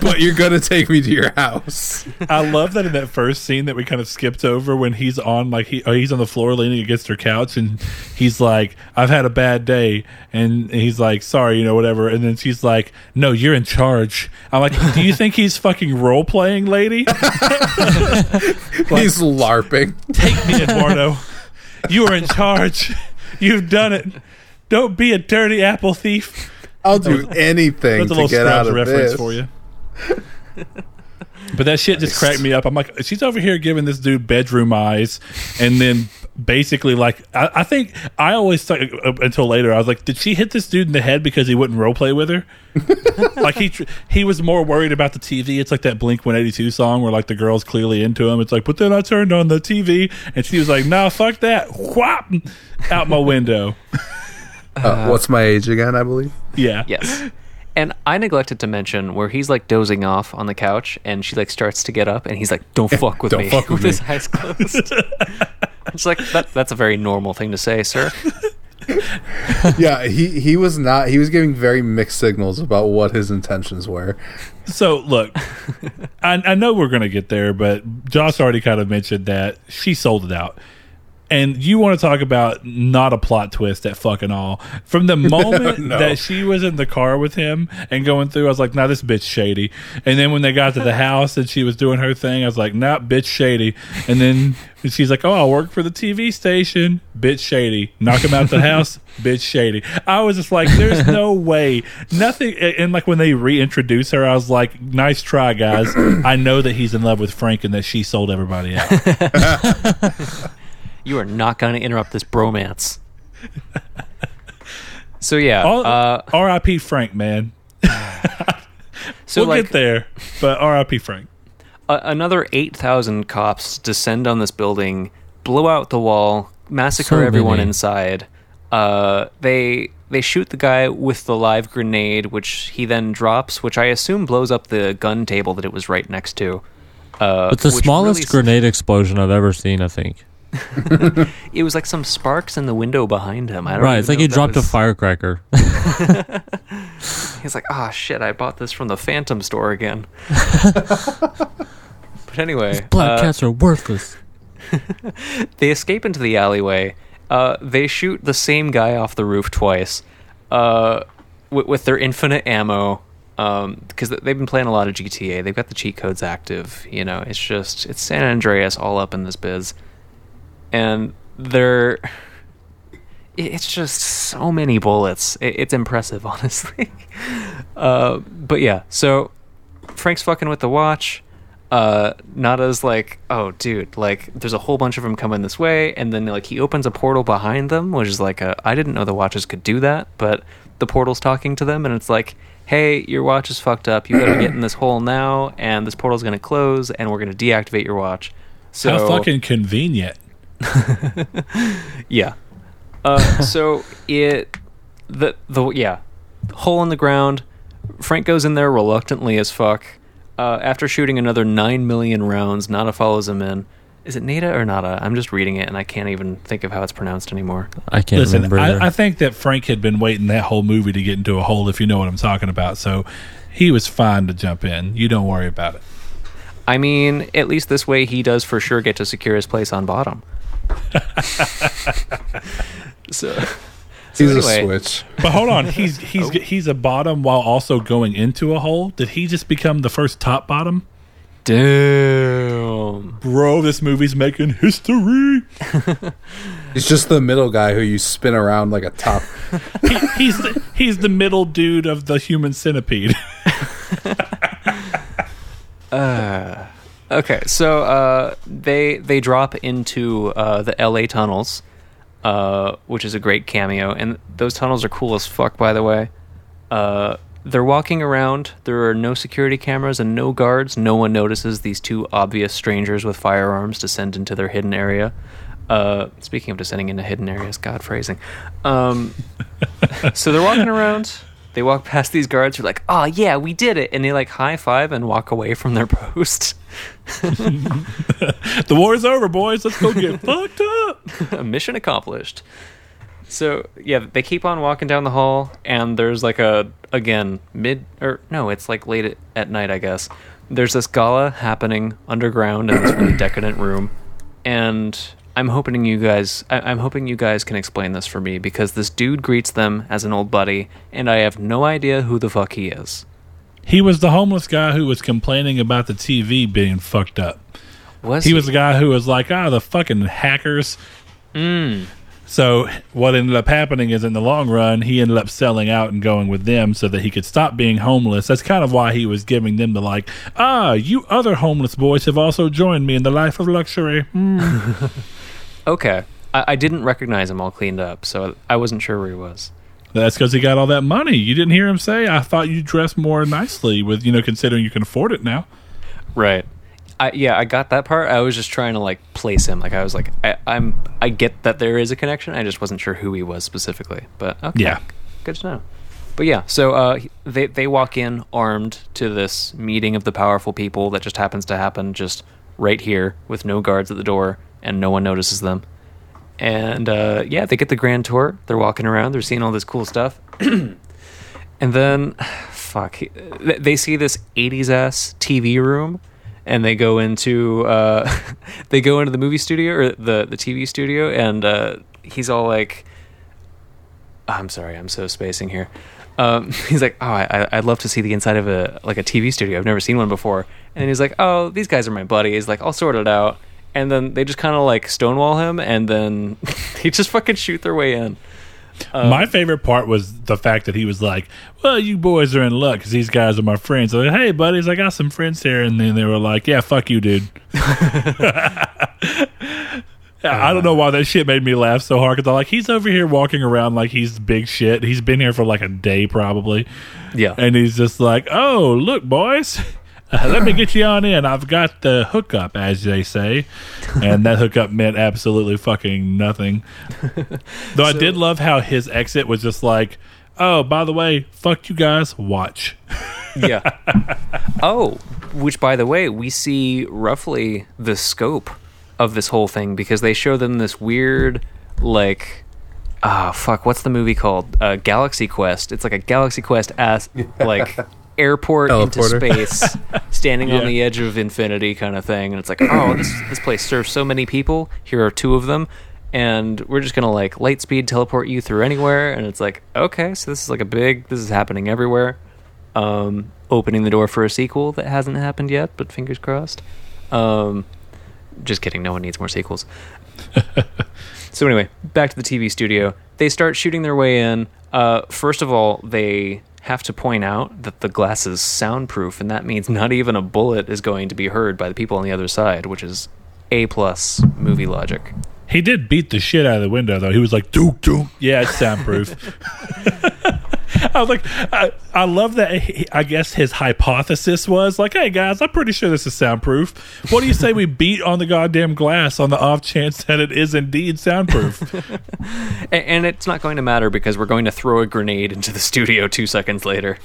but you're gonna take me to your house. I love that in that first scene that we kind of skipped over when he's on like he oh, he's on the floor leaning against her couch and he's like I've had a bad day and he's like sorry you know whatever and then she's like no you're in charge I'm like do you think he's fucking role playing lady He's larping. Take me Eduardo you are in charge you've done it don't be a dirty apple thief I'll do anything that's a to little get out Scrubs of reference this. for you. But that shit just cracked me up. I'm like, she's over here giving this dude bedroom eyes, and then basically, like, I, I think I always thought uh, until later, I was like, did she hit this dude in the head because he wouldn't role play with her? like he tr- he was more worried about the TV. It's like that Blink 182 song where like the girl's clearly into him. It's like, but then I turned on the TV, and she was like, nah, fuck that, whop, out my window. Uh, what's my age again? I believe. Yeah, Yes. And I neglected to mention where he's like dozing off on the couch and she like starts to get up and he's like, Don't fuck with Don't me fuck with his me. eyes closed. it's like that that's a very normal thing to say, sir. Yeah, he he was not. He was giving very mixed signals about what his intentions were. So look, I, I know we're going to get there, but Josh already kind of mentioned that she sold it out. And you want to talk about not a plot twist at fucking all. From the moment No. that she was in the car with him and going through, I was like, nah, this bitch shady. And then when they got to the house and she was doing her thing, I was like, nah, bitch shady. And then she's like, oh, I work for the TV station. Bitch shady. Knock him out the house. Bitch shady. I was just like, there's no way. Nothing. And like when they reintroduce her, I was like, nice try, guys. I know that he's in love with Frank and that she sold everybody out. You are not gonna interrupt this bromance. So yeah, All- uh, R.I.P. Frank, man. so we'll like get there, but R.I.P. Frank. a- another eight thousand cops descend on this building, blow out the wall, massacre So everyone many. inside. Uh, they they shoot the guy with the live grenade, which he then drops, which I assume blows up the gun table that it was right next to. Uh, It's the smallest really- grenade explosion I've ever seen. I think. It was like some sparks in the window behind him. I don't Right. It's like he dropped a firecracker. He's like, ah, shit! I bought this from the Phantom store again. but anyway, These Black uh, cats are worthless. they escape into the alleyway. Uh, they shoot the same guy off the roof twice, uh, with, with their infinite ammo. Because they've been playing a lot of GTA, they've got the cheat codes active. You know, it's just it's San Andreas all up in this biz, and they're. It's just so many bullets. It's impressive, honestly. uh, but yeah, so Frank's fucking with the watch. Uh, Nada's like, oh, dude, like, there's a whole bunch of them coming this way, and then like he opens a portal behind them, which is like a, I didn't know the watches could do that, but the portal's talking to them, and it's like, hey, your watch is fucked up. You gotta get in this hole now, and this portal's gonna close, and we're gonna deactivate your watch. So How fucking convenient. yeah. Uh, so it the the yeah hole in the ground. Frank goes in there reluctantly as fuck. Uh, after shooting another nine million rounds, Nada follows him in. Is it Nada or Nada? I'm just reading it and I can't even think of how it's pronounced anymore. I can't Listen, remember. I, I think that Frank had been waiting that whole movie to get into a hole, if you know what I'm talking about. So he was fine to jump in. You don't worry about it. I mean, at least this way he does for sure get to secure his place on bottom. so, so He's anyway, a switch. But hold on, he's he's he's a bottom while also going into a hole. Did he just become the first top bottom? Damn. Bro, this movie's making history. He's just the middle guy who you spin around like a top. He, he's the, he's the middle dude of the human centipede. Ah. Okay, so uh, they they drop into uh, the L.A. tunnels, uh, which is a great cameo, and those tunnels are cool as fuck. By the way, uh, they're walking around. There are no security cameras and no guards. No one notices these two obvious strangers with firearms descend into their hidden area. Uh, speaking of descending into hidden areas, God phrasing. Um, so they're walking around. They walk past these guards who are like, "Oh yeah, we did it," and they like high five and walk away from their post. the war's over, boys. Let's go get fucked up. Mission accomplished. So yeah, they keep on walking down the hall, and there's like a again mid or no, it's like late at, at night, I guess. There's this gala happening underground in this really decadent room, and I'm hoping you guys, I, I'm hoping you guys can explain this for me because this dude greets them as an old buddy, and I have no idea who the fuck he is. He was the homeless guy who was complaining about the TV being fucked up. Was He was the guy who was like, ah, the fucking hackers. So what ended up happening is in the long run, he ended up selling out and going with them so that he could stop being homeless. That's kind of why he was giving them the like, ah, you other homeless boys have also joined me in the life of luxury. Hmm. okay? I, I didn't recognize him all cleaned up, so I wasn't sure where he was. That's because he got all that money. You didn't hear him say, I thought you dressed more nicely with, you know, considering you can afford it now. Right. I, yeah, I got that part. I was just trying to like place him. Like I was like, I, I'm, I get that there is a connection. I just wasn't sure who he was specifically. But okay, Yeah. good to know. But yeah, so uh, they they walk in armed to this meeting of the powerful people that just happens to happen just right here with no guards at the door and no one notices them. And uh, yeah, they get the grand tour. They're walking around. They're seeing all this cool stuff. and then, fuck, they see this '80s ass TV room, and they go into uh, they go into the movie studio or the the TV studio, and uh, he's all like, "I'm sorry, I'm so spacing here." Um, he's like, "Oh, I, I'd love to see the inside of a like a TV studio. I've never seen one before." And he's like, "Oh, these guys are my buddies. Like, I'll sort it out." And then they just kind of like stonewall him, and then they just fucking shoot their way in. Um, my favorite part was the fact that he was like, "Well, you boys are in luck because these guys are my friends." I'm like, "Hey, buddies, I got some friends here," and then they were like, "Yeah, fuck you, dude." I don't know why that shit made me laugh so hard because I'm like, he's over here walking around like he's big shit. He's been here for like a day probably, Yeah, and he's just like, "Oh, look, boys." Uh, let me get you on in. I've got the hookup, as they say, and that hookup meant absolutely fucking nothing. Though I did love how his exit was just like, "Oh, by the way, fuck you guys. Watch." yeah. oh, which by the way, we see roughly the scope of this whole thing because they show them this weird, like, ah, fuck, what's the movie called? Uh, Galaxy Quest. It's like a Galaxy Quest ass, like airport into space, standing on the edge of infinity kind of thing, and it's like, oh, this this place serves so many people. Here are two of them. And we're just gonna like light speed teleport you through anywhere, and it's like okay, so this is like a big, this is happening everywhere um, opening the door for a sequel that hasn't happened yet, but fingers crossed. Um, just kidding. No one needs more sequels. so anyway, back to the TV studio. They start shooting their way in. Uh, first of all, they have to point out that the glass is soundproof, and that means not even a bullet is going to be heard by the people on the other side, which is a plus movie logic. He did beat the shit out of the window, though. He was like, "Duke, Duke, yeah, it's soundproof." I was like, I, I love that. He, I guess his hypothesis was like, "Hey guys, I'm pretty sure this is soundproof. What do you say we beat on the goddamn glass on the off chance that it is indeed soundproof?" A- and it's not going to matter because we're going to throw a grenade into the studio two seconds later.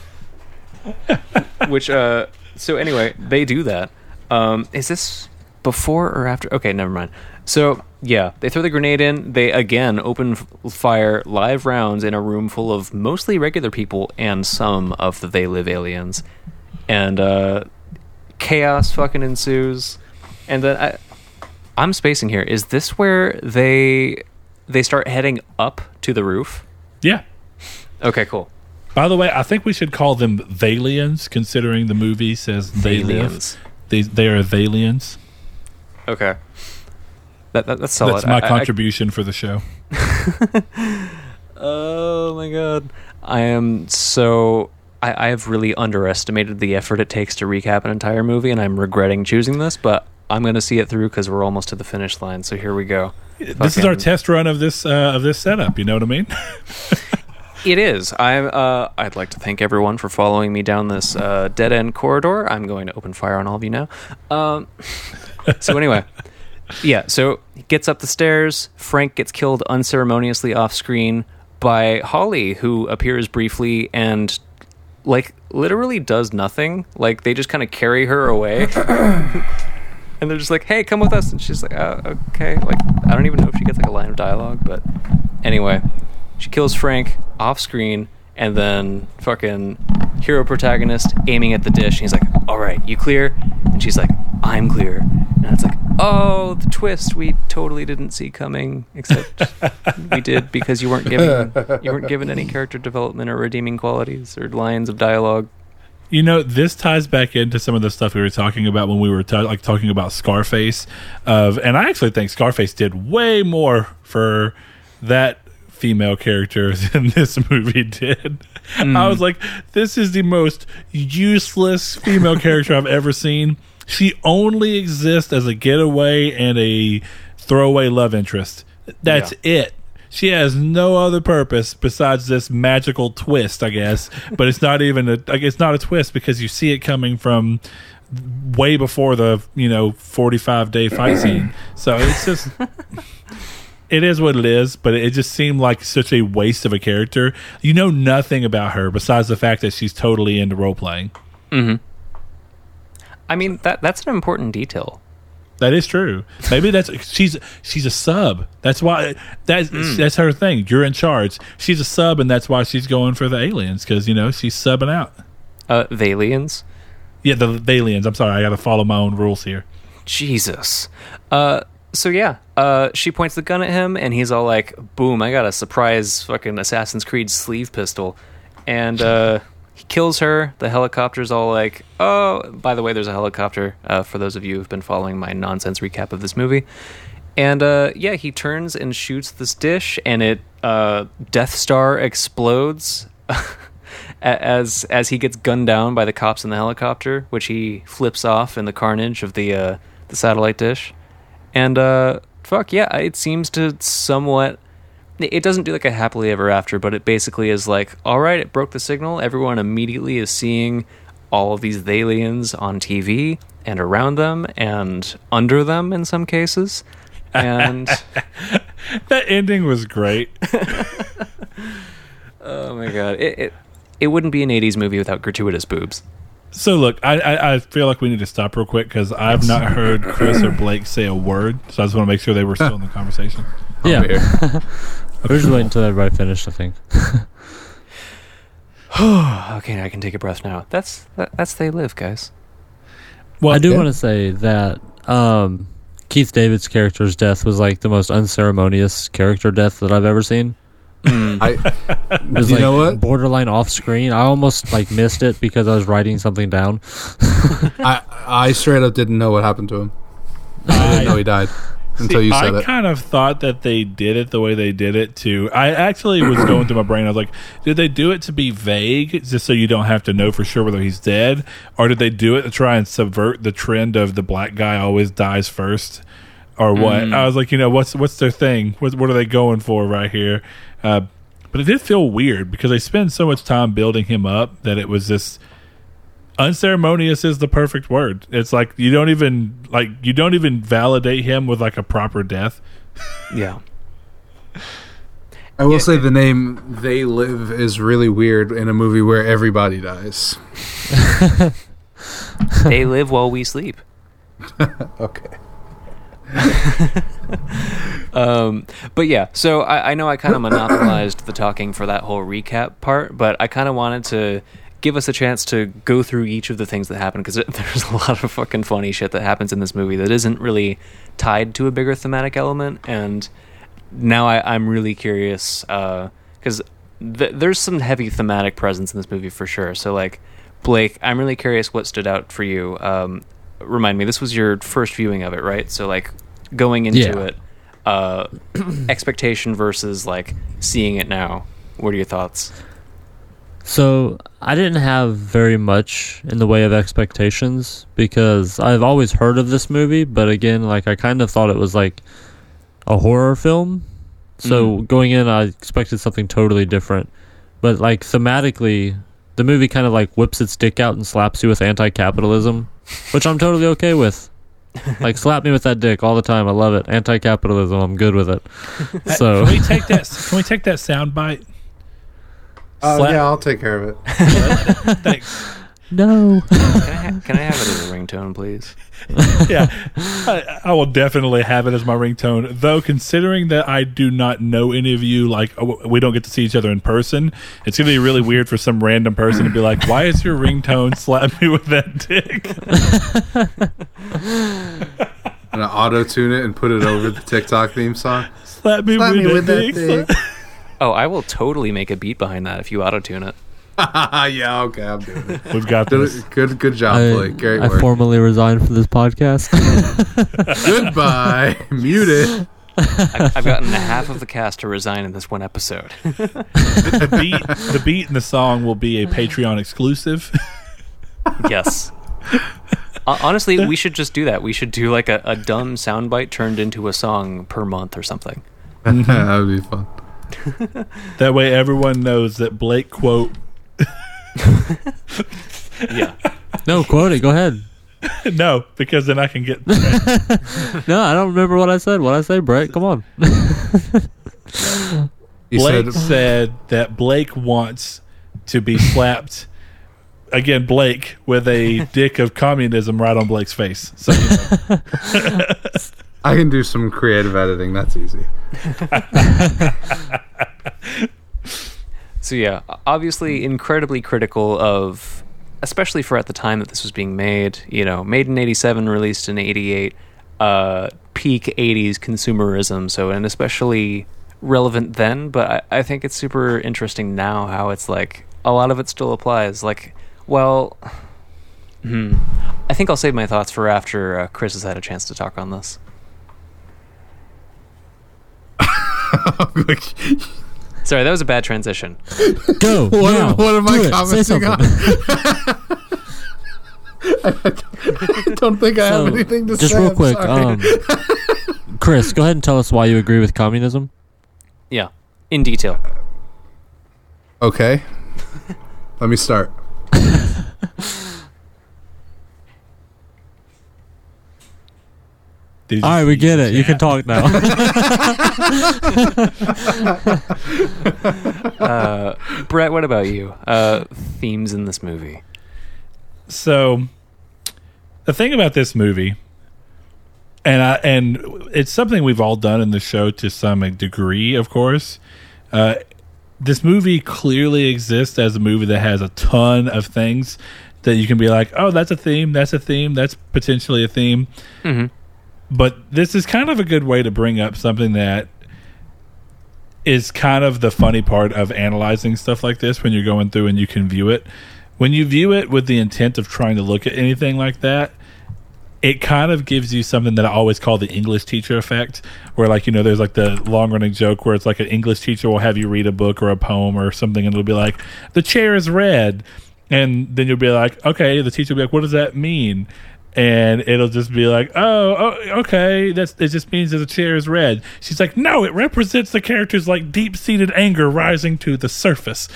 Which, uh, so anyway, they do that. Um, is this before or after? Okay, never mind. So yeah, they throw the grenade in. They again open fire live rounds in a room full of mostly regular people and some of the They Live aliens, and uh, chaos fucking ensues. And then I, I'm spacing here. Is this where they they start heading up to the roof? yeah. Okay, cool. By the way, I think we should call them Thalians, considering the movie says they live. They, they are Thalians. Okay. That, that that's solid. That's my I- I- contribution for the show. oh my god. I am so I, I have really underestimated the effort it takes to recap an entire movie, and I'm regretting choosing this, but I'm going to see it through because we're almost to the finish line. So here we go. This is our test run of this uh, of this setup. You know what I mean? It is. I'm. Uh, I'd like to thank everyone for following me down this uh, dead end corridor. I'm going to open fire on all of you now. Um, so anyway, yeah. So he gets up the stairs. Frank gets killed unceremoniously off screen by Holly, who appears briefly and like literally does nothing. Like they just kind of carry her away. And they're just like, "Hey, come with us," and she's like, uh, "Okay." Like, I don't even know if she gets like a line of dialogue, but anyway, she kills Frank off screen, and then fucking hero protagonist aiming at the dish. And he's like, "All right, you clear?" And she's like, "I'm clear." And it's like, "Oh, the twist we totally didn't see coming, except we did because you weren't given you weren't given any character development or redeeming qualities or lines of dialogue." You know, this ties back into some of the stuff we were talking about when we were ta- like talking about Scarface. Of and I actually think Scarface did way more for that female character in this movie did. I was hmm. like, this is the most useless female character I've ever seen. She only exists as a getaway and a throwaway love interest. That's it. She has no other purpose besides this magical twist, I guess. But it's not even a. Like, it's not a twist because you see it coming from way before the you know forty five day fight scene. So it's just. It is what it is, but it just seemed like such a waste of a character. You know nothing about her besides the fact that she's totally into role playing. I mean, that that's an important detail. That is true. Maybe that's she's she's a sub. That's why that's that's her thing. You're in charge. She's a sub, and that's why she's going for the aliens because you know she's subbing out. Uh, aliens. Yeah, the, the aliens. I'm sorry, I got to follow my own rules here. Jesus. Uh, so yeah, uh, she points the gun at him, and he's all like, "Boom! I got a surprise fucking Assassin's Creed sleeve pistol," and uh, he kills her. The helicopter's all like, "Oh, by the way, there's a helicopter." Uh, for those of you who've been following my nonsense recap of this movie, and uh, yeah, he turns and shoots this dish, and it uh, Death Star explodes. as as he gets gunned down by the cops in the helicopter, which he flips off in the carnage of the uh, the satellite dish, and uh, fuck yeah, it seems to somewhat. It doesn't do like a happily ever after, but it basically is like, all right, it broke the signal. Everyone immediately is seeing all of these aliens on TV and around them and under them in some cases, and That ending was great. oh my god, it, it it wouldn't be an '80s movie without gratuitous boobs. So look, I, I I feel like we need to stop real quick because I've not heard Chris or Blake say a word. So I just want to make sure they were still in the conversation. Yeah. Over. We're just waiting until everybody finished, I think. Okay, I can take a breath now. That's that, that's they live, guys. Well, I do yeah. want to say that um, Keith David's character's death was like the most unceremonious character death that I've ever seen. I, It was You like know what? borderline off screen. I almost like missed it because I was writing something down. I, I straight up didn't know what happened to him. I didn't know he died. until See, you said it. I it. kind of thought that they did it the way they did it too. I actually was going through my brain. I was like, did they do it to be vague, just so you don't have to know for sure whether he's dead, or did they do it to try and subvert the trend of the black guy always dies first, or what? Mm. I was like, you know, what's what's their thing? What what are they going for right here? Uh, but it did feel weird because they spend so much time building him up that it was this unceremonious is the perfect word. It's like you don't even like you don't even validate him with like a proper death. Yeah. I will say the name "They Live" is really weird in a movie where everybody dies. they live while we sleep. Okay. Um, but yeah, so I, I know I kind of monopolized the talking for that whole recap part, but I kind of wanted to give us a chance to go through each of the things that happen because there's a lot of fucking funny shit that happens in this movie that isn't really tied to a bigger thematic element. And now I, I'm really curious because th- there's some heavy thematic presence in this movie for sure. So, like, Blake, I'm really curious what stood out for you. Um, remind me, this was your first viewing of it, right? So, like, going into Yeah. it, uh, expectation versus like seeing it now. What are your thoughts? So I didn't have very much in the way of expectations because I've always heard of this movie, but again, like I kind of thought it was like a horror film. So going in, I expected something totally different. But like thematically, the movie kind of like whips its dick out and slaps you with anti-capitalism, which I'm totally okay with. like slap me with that dick all the time. I love it. Anti-capitalism. I'm good with it. So Can we take that? Can we take that sound bite? Uh, yeah, I'll take care of it. Thanks. No. Can I, ha- can I have it as a ringtone, please? yeah, I, I will definitely have it as my ringtone. Though, considering that I do not know any of you, like oh, we don't get to see each other in person, it's gonna be really weird for some random person to be like, "Why is your ringtone slap me with that dick?" And auto tune it and put it over the TikTok theme song. Slap me, Slap with, me that with that dick. dick. Oh, I will totally make a beat behind that if you auto tune it. yeah, okay, I'm doing it. We've got this. Good, good, good job, I, Blake. Great I work. formally resigned from this podcast. Goodbye. Muted. I, I've gotten half of the cast to resign in this one episode. the beat, the beat, and the song will be a Patreon exclusive. yes. Hon- Honestly, we should just do that. We should do like a, a dumb soundbite turned into a song per month or something. that would be fun. that way, everyone knows that Blake quote Yeah. no, quote it. Go ahead. no, because then I can get. No, I don't remember what I said. What I say, Brett? Come on. Blake said said that Blake wants to be slapped again, Blake with a dick of communism right on Blake's face. So you know, I can do some creative editing. That's easy. So yeah, obviously incredibly critical of especially for at the time that this was being made, you know, made in 87, released in 88, uh peak 80s consumerism, so and especially relevant then, but I, I think it's super interesting now how it's like a lot of it still applies like well hmm, I think I'll save my thoughts for after uh, Chris has had a chance to talk on this. Sorry, that was a bad transition. Go. What now. am- what am I Do it. Say commenting something. I don't think I have anything to just say. Just real I'm quick, sorry. um, Chris, go ahead and tell us why you agree with communism. Yeah, in detail. okay. Let me start. did you All right, we get some it. You can talk now. Uh, Brett, what about you? Uh, themes in this movie. So, the thing about this movie, and I and it's something we've all done in the show to some degree, of course. Uh, this movie clearly exists as a movie that has a ton of things that you can be like, oh, that's a theme, that's a theme, that's potentially a theme. Mhm. But this is kind of a good way to bring up something that is kind of the funny part of analyzing stuff like this when you're going through and you can view it. When you view it with the intent of trying to look at anything like that, it kind of gives you something that I always call the English teacher effect, where like you know, there's like the long running joke where it's like an English teacher will have you read a book or a poem or something, and it'll be like the chair is red, and then you'll be like, okay, the teacher will be like, what does that mean? And it'll just be like, oh, oh, okay, that's it. Just means that the chair is red. She's like, no, it represents the character's like deep seated anger rising to the surface,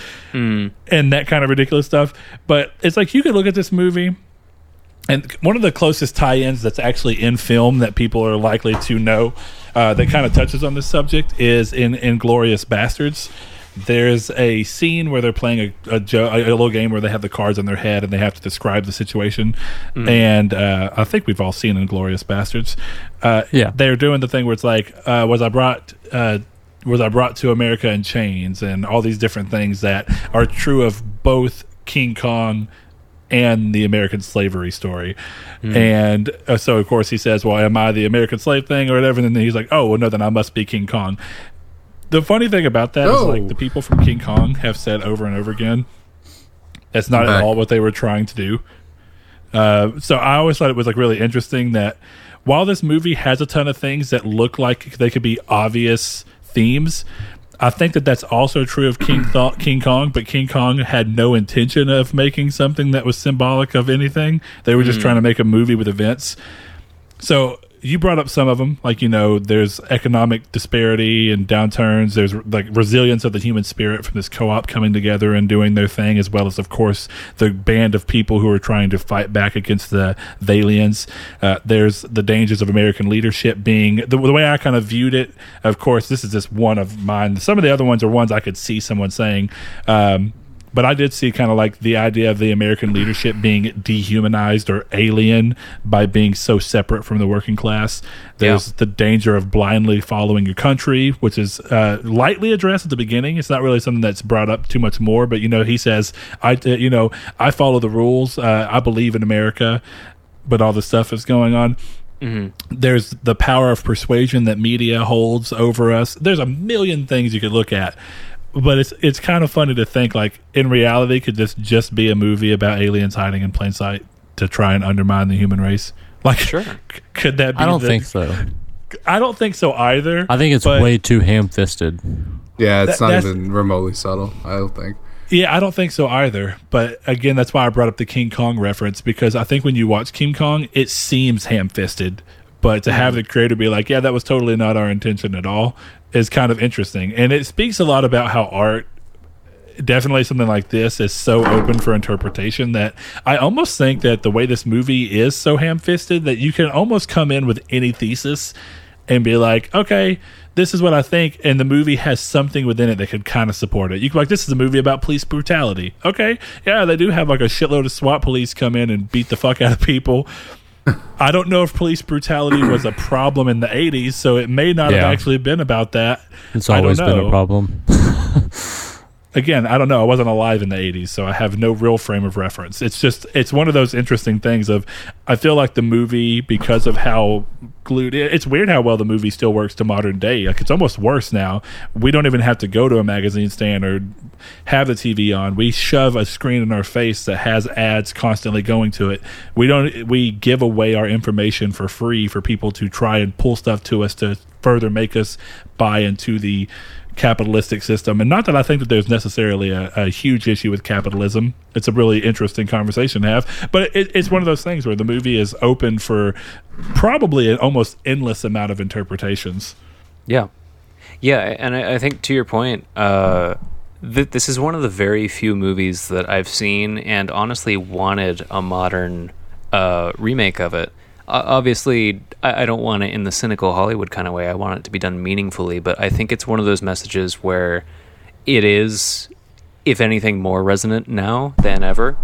and that kind of ridiculous stuff. But it's like you could look at this movie and one of the closest tie-ins that's actually in film that people are likely to know uh, that kind of touches on this subject is in Inglourious Basterds. There's a scene where they're playing a, a, jo- a little game where they have the cards on their head and they have to describe the situation. And uh, I think we've all seen Inglourious Basterds. Uh, Yeah. they're doing the thing where it's like, uh, was I brought? Uh, was I brought to America in chains and all these different things that are true of both King Kong and the American slavery story. And uh, so, of course, he says, Well, am I the American slave thing or whatever? And then he's like, Oh, well, no, then I must be King Kong. The funny thing about that is, Oh. like, the people from King Kong have said over and over again, that's not at all what they were trying to do. Uh, so I always thought it was like really interesting that while this movie has a ton of things that look like they could be obvious themes, I think that that's also true of King Th- King Kong. But King Kong had no intention of making something that was symbolic of anything. They were just trying to make a movie with events. So you brought up some of them, like you know, there's economic disparity and downturns. There's like resilience of the human spirit from this co-op coming together and doing their thing, as well as, of course, the band of people who are trying to fight back against the Thalians. Uh, there's the dangers of American leadership being the, the way I kind of viewed it. Of course, this is just one of mine. Some of the other ones are ones I could see someone saying. Um, but I did see kind of like the idea of the American leadership being dehumanized or alien by being so separate from the working class. There's Yeah. the danger of blindly following your country, which is uh, lightly addressed at the beginning. It's not really something that's brought up too much more. But you know, he says, "I, uh, you know, I follow the rules. Uh, I believe in America." But all the stuff is going on there's the power of persuasion that media holds over us. There's a million things you could look at, but it's it's kind of funny to think like in reality could this just be a movie about aliens hiding in plain sight to try and undermine the human race? Like, Sure. could that be? I don't the- think so. I don't think so either. I think it's way too ham-fisted. Yeah, it's That- not even remotely subtle. I don't think. Yeah, I don't think so either. But again, that's why I brought up the King Kong reference because I think when you watch King Kong, it seems ham fisted. But to mm-hmm. have the creator be like, yeah, that was totally not our intention at all is kind of interesting. And it speaks a lot about how art, definitely something like this, is so open for interpretation that I almost think that the way this movie is so ham fisted that you can almost come in with any thesis and be like, okay, this is what I think, and the movie has something within it that could kind of support it. You could like, this is a movie about police brutality. Okay, yeah, they do have like a shitload of SWAT police come in and beat the fuck out of people. I don't know if police brutality was a problem in the '80s, so it may not have actually been about that. It's always been a problem. Again, I don't know. I wasn't alive in the '80s, so I have no real frame of reference. It's just it's one of those interesting things of I feel like the movie because of how glued. It's weird how well the movie still works to modern day. Like it's almost worse now. We don't even have to go to a magazine stand or have the TV on. We shove a screen in our face that has ads constantly going to it. We don't. We give away our information for free for people to try and pull stuff to us to further make us buy into the capitalistic system. And not that I think that there's necessarily a, a huge issue with capitalism. It's a really interesting conversation to have. But it, it's one of those things where the movie is open for probably an almost endless amount of interpretations. Yeah, yeah, and I, I think to your point, uh, th- this is one of the very few movies that I've seen and honestly wanted a modern uh, remake of it. Uh, obviously, I, I don't want it in the cynical Hollywood kind of way. I want it to be done meaningfully, but I think it's one of those messages where it is, if anything, more resonant now than ever.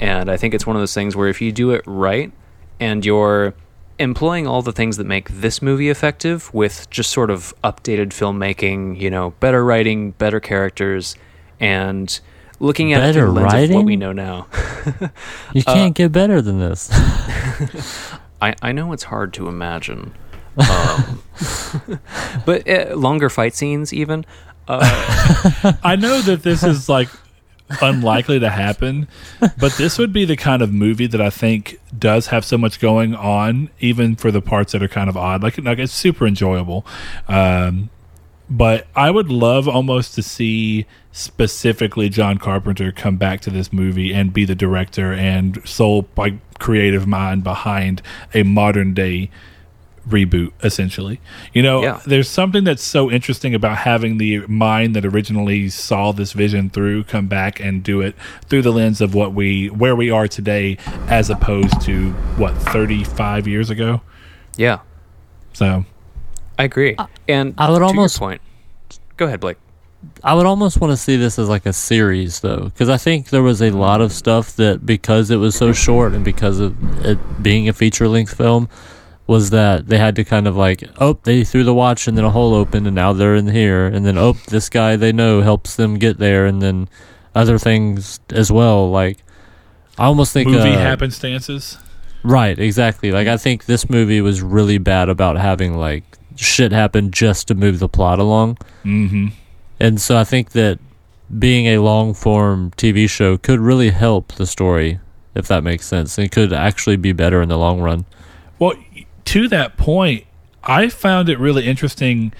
And I think it's one of those things where if you do it right and you're employing all the things that make this movie effective with just sort of updated filmmaking, you know, better writing, better characters, and looking at it Better through the lens of what writing? we know now. You can't get better than this. I, I know it's hard to imagine. Um, but uh, longer fight scenes, even. Uh, I know that this is like unlikely to happen. But this would be the kind of movie that I think does have so much going on, even for the parts that are kind of odd. Like, like it's super enjoyable. Um, but I would love almost to see specifically John Carpenter come back to this movie and be the director and sole like creative mind behind a modern day reboot essentially. You know Yeah. there's something that's so interesting about having the mind that originally saw this vision through come back and do it through the lens of what we where we are today as opposed to what 35 years ago? Yeah, so I agree. and I would to your almost- point. Go ahead, Blake. I would almost want to see this as like a series though, because I think there was a lot of stuff that because it was so short and because of it being a feature length film, was that they had to kind of like, oh, they threw the watch and then a hole opened and now they're in here, and then oh, this guy they know helps them get there, and then other things as well. Like, I almost think movie uh, happenstances Right, exactly. Like I think this movie was really bad about having like shit happen just to move the plot along. mm-hmm And so I think that being a long form TV show could really help the story, if that makes sense. It could actually be better in the long run. Well, to that point, I found it really interesting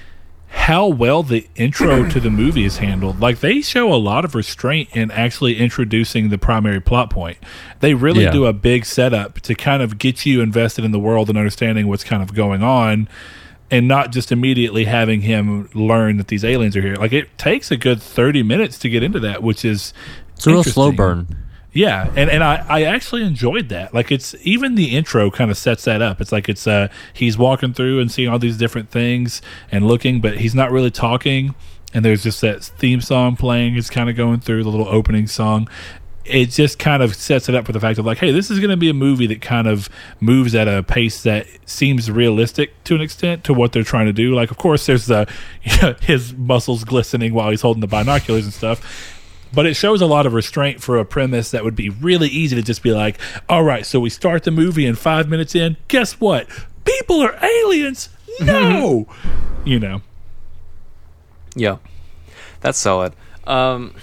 how well the intro to the movie is handled. Like they show a lot of restraint in actually introducing the primary plot point. They really Yeah. do a big setup to kind of get you invested in the world and understanding what's kind of going on and not just immediately having him learn that these aliens are here. Like it takes a good 30 minutes to get into that, which is It's a real slow burn. Yeah, and and I, I actually enjoyed that. Like it's even the intro kind of sets that up. It's like it's uh he's walking through and seeing all these different things and looking, but he's not really talking. And there's just that theme song playing. It's kind of going through the little opening song. It just kind of sets it up for the fact of like, hey, this is going to be a movie that kind of moves at a pace that seems realistic to an extent to what they're trying to do. Like, of course, there's the his muscles glistening while he's holding the binoculars and stuff but it shows a lot of restraint for a premise that would be really easy to just be like, all right, so we start the movie and five minutes in, guess what? People are aliens. No, you know. Yeah, that's solid. Um,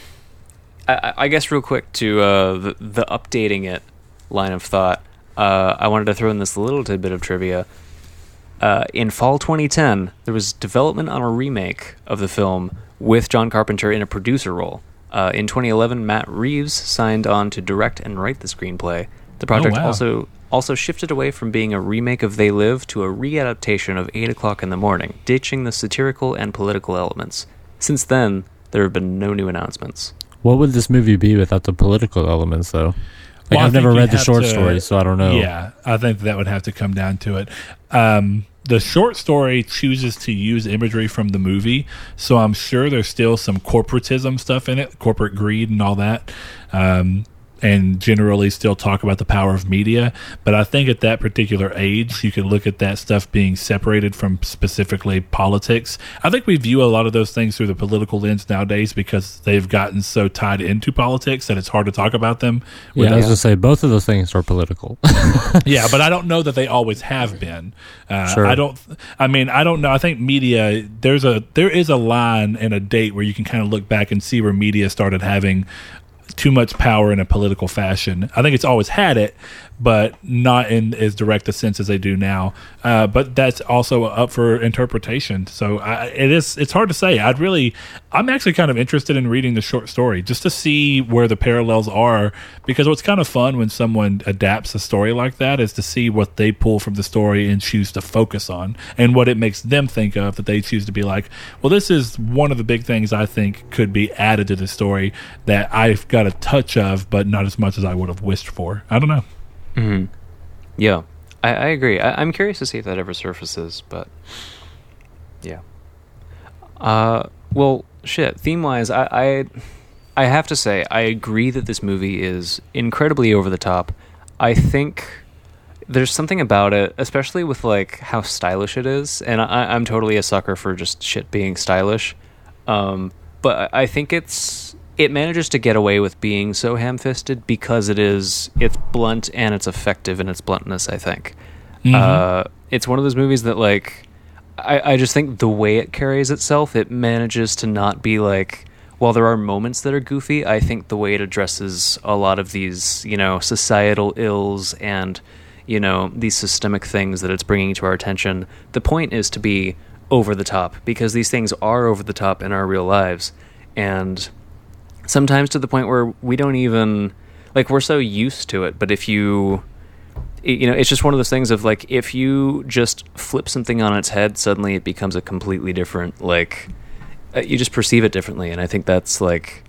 I, guess real quick to uh, the, the updating it line of thought. Uh, I wanted to throw in this little tidbit of trivia. Uh, in fall 2010, there was development on a remake of the film with John Carpenter in a producer role. Uh, in 2011, Matt Reeves signed on to direct and write the screenplay. The project wow. also also shifted away from being a remake of They Live to a readaptation of 8 O'Clock in the Morning, ditching the satirical and political elements. Since then, there have been no new announcements. What would this movie be without the political elements, though? Like Well, I've never read the short to- story, so I don't know. Yeah, I think that would have to come down to it. Um, the short story chooses to use imagery from the movie, so I'm sure there's still some corporatism stuff in it, corporate greed and all that. Um, and generally still talk about the power of media. But I think at that particular age, you could look at that stuff being separated from specifically politics. I think we view a lot of those things through the political lens nowadays because they've gotten so tied into politics that it's hard to talk about them. Yeah, I was gonna say both of those things are political. yeah, but I don't know that they always have been. Uh, Sure. I don't. I mean, I don't know. I think media. There's a there is a line and a date where you can kind of look back and see where media started having too much power in a political fashion. I think it's always had it, but not in as direct a sense as they do now. Uh, but that's also up for interpretation. So I, it is. It's hard to say. I'd really. I'm actually kind of interested in reading the short story just to see where the parallels are. Because what's kind of fun when someone adapts a story like that is to see what they pull from the story and choose to focus on, and what it makes them think of that they choose to be like. Well, this is one of the big things I think could be added to the story that I've got a touch of, but not as much as I would have wished for. I don't know. Yeah, I, I agree. I, I'm curious to see if that ever surfaces, but yeah. Uh, well, shit. Theme wise, I, I, I have to say, I agree that this movie is incredibly over the top. I think there's something about it, especially with like how stylish it is, and I, I'm totally a sucker for just shit being stylish. Um, but I think it's it manages to get away with being so ham-fisted because it is it's blunt and it's effective in its bluntness. I think uh, it's one of those movies that like I, I just think the way it carries itself, it manages to not be like while there are moments that are goofy, I think the way it addresses a lot of these, you know, societal ills and, you know, these systemic things that it's bringing to our attention, the point is to be over the top because these things are over the top in our real lives. And sometimes to the point where we don't even, like, we're so used to it. But if you, you know, it's just one of those things of like, if you just flip something on its head, suddenly it becomes a completely different, like, uh, you just perceive it differently and i think that's like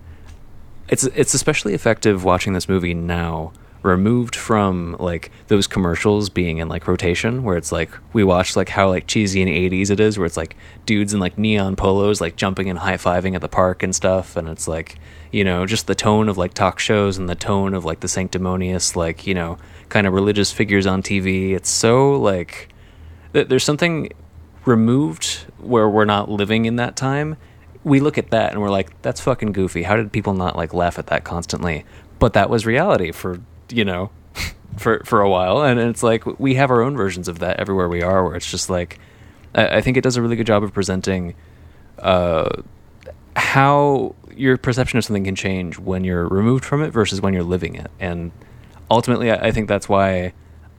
it's it's especially effective watching this movie now removed from like those commercials being in like rotation where it's like we watch like how like cheesy in 80s it is where it's like dudes in like neon polos like jumping and high-fiving at the park and stuff and it's like you know just the tone of like talk shows and the tone of like the sanctimonious like you know kind of religious figures on tv it's so like th- there's something removed where we're not living in that time. We look at that and we're like that's fucking goofy. How did people not like laugh at that constantly? But that was reality for you know for for a while. And it's like we have our own versions of that everywhere we are where it's just like i, I think it does a really good job of presenting uh how your perception of something can change when you're removed from it versus when you're living it. And ultimately i, I think that's why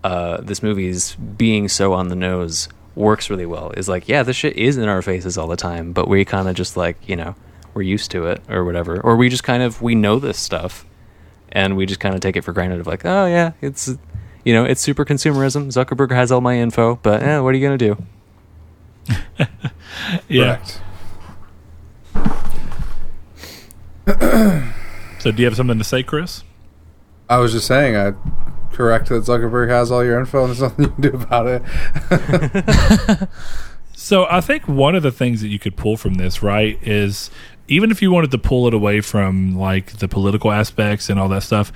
uh, this movie's being so on the nose works really well. Is like yeah this shit is in our faces all the time but we kind of just like you know we're used to it or whatever. Or we just kind of we know this stuff and we just kind of take it for granted of like oh yeah it's you know it's super consumerism zuckerberg has all my info but eh, what are you gonna do Yeah. So, do you have something to say, Chris? I was just saying, I correct that Zuckerberg has all your info and there's nothing you can do about it. So I think one of the things that you could pull from this, right, is even if you wanted to pull it away from like the political aspects and all that stuff,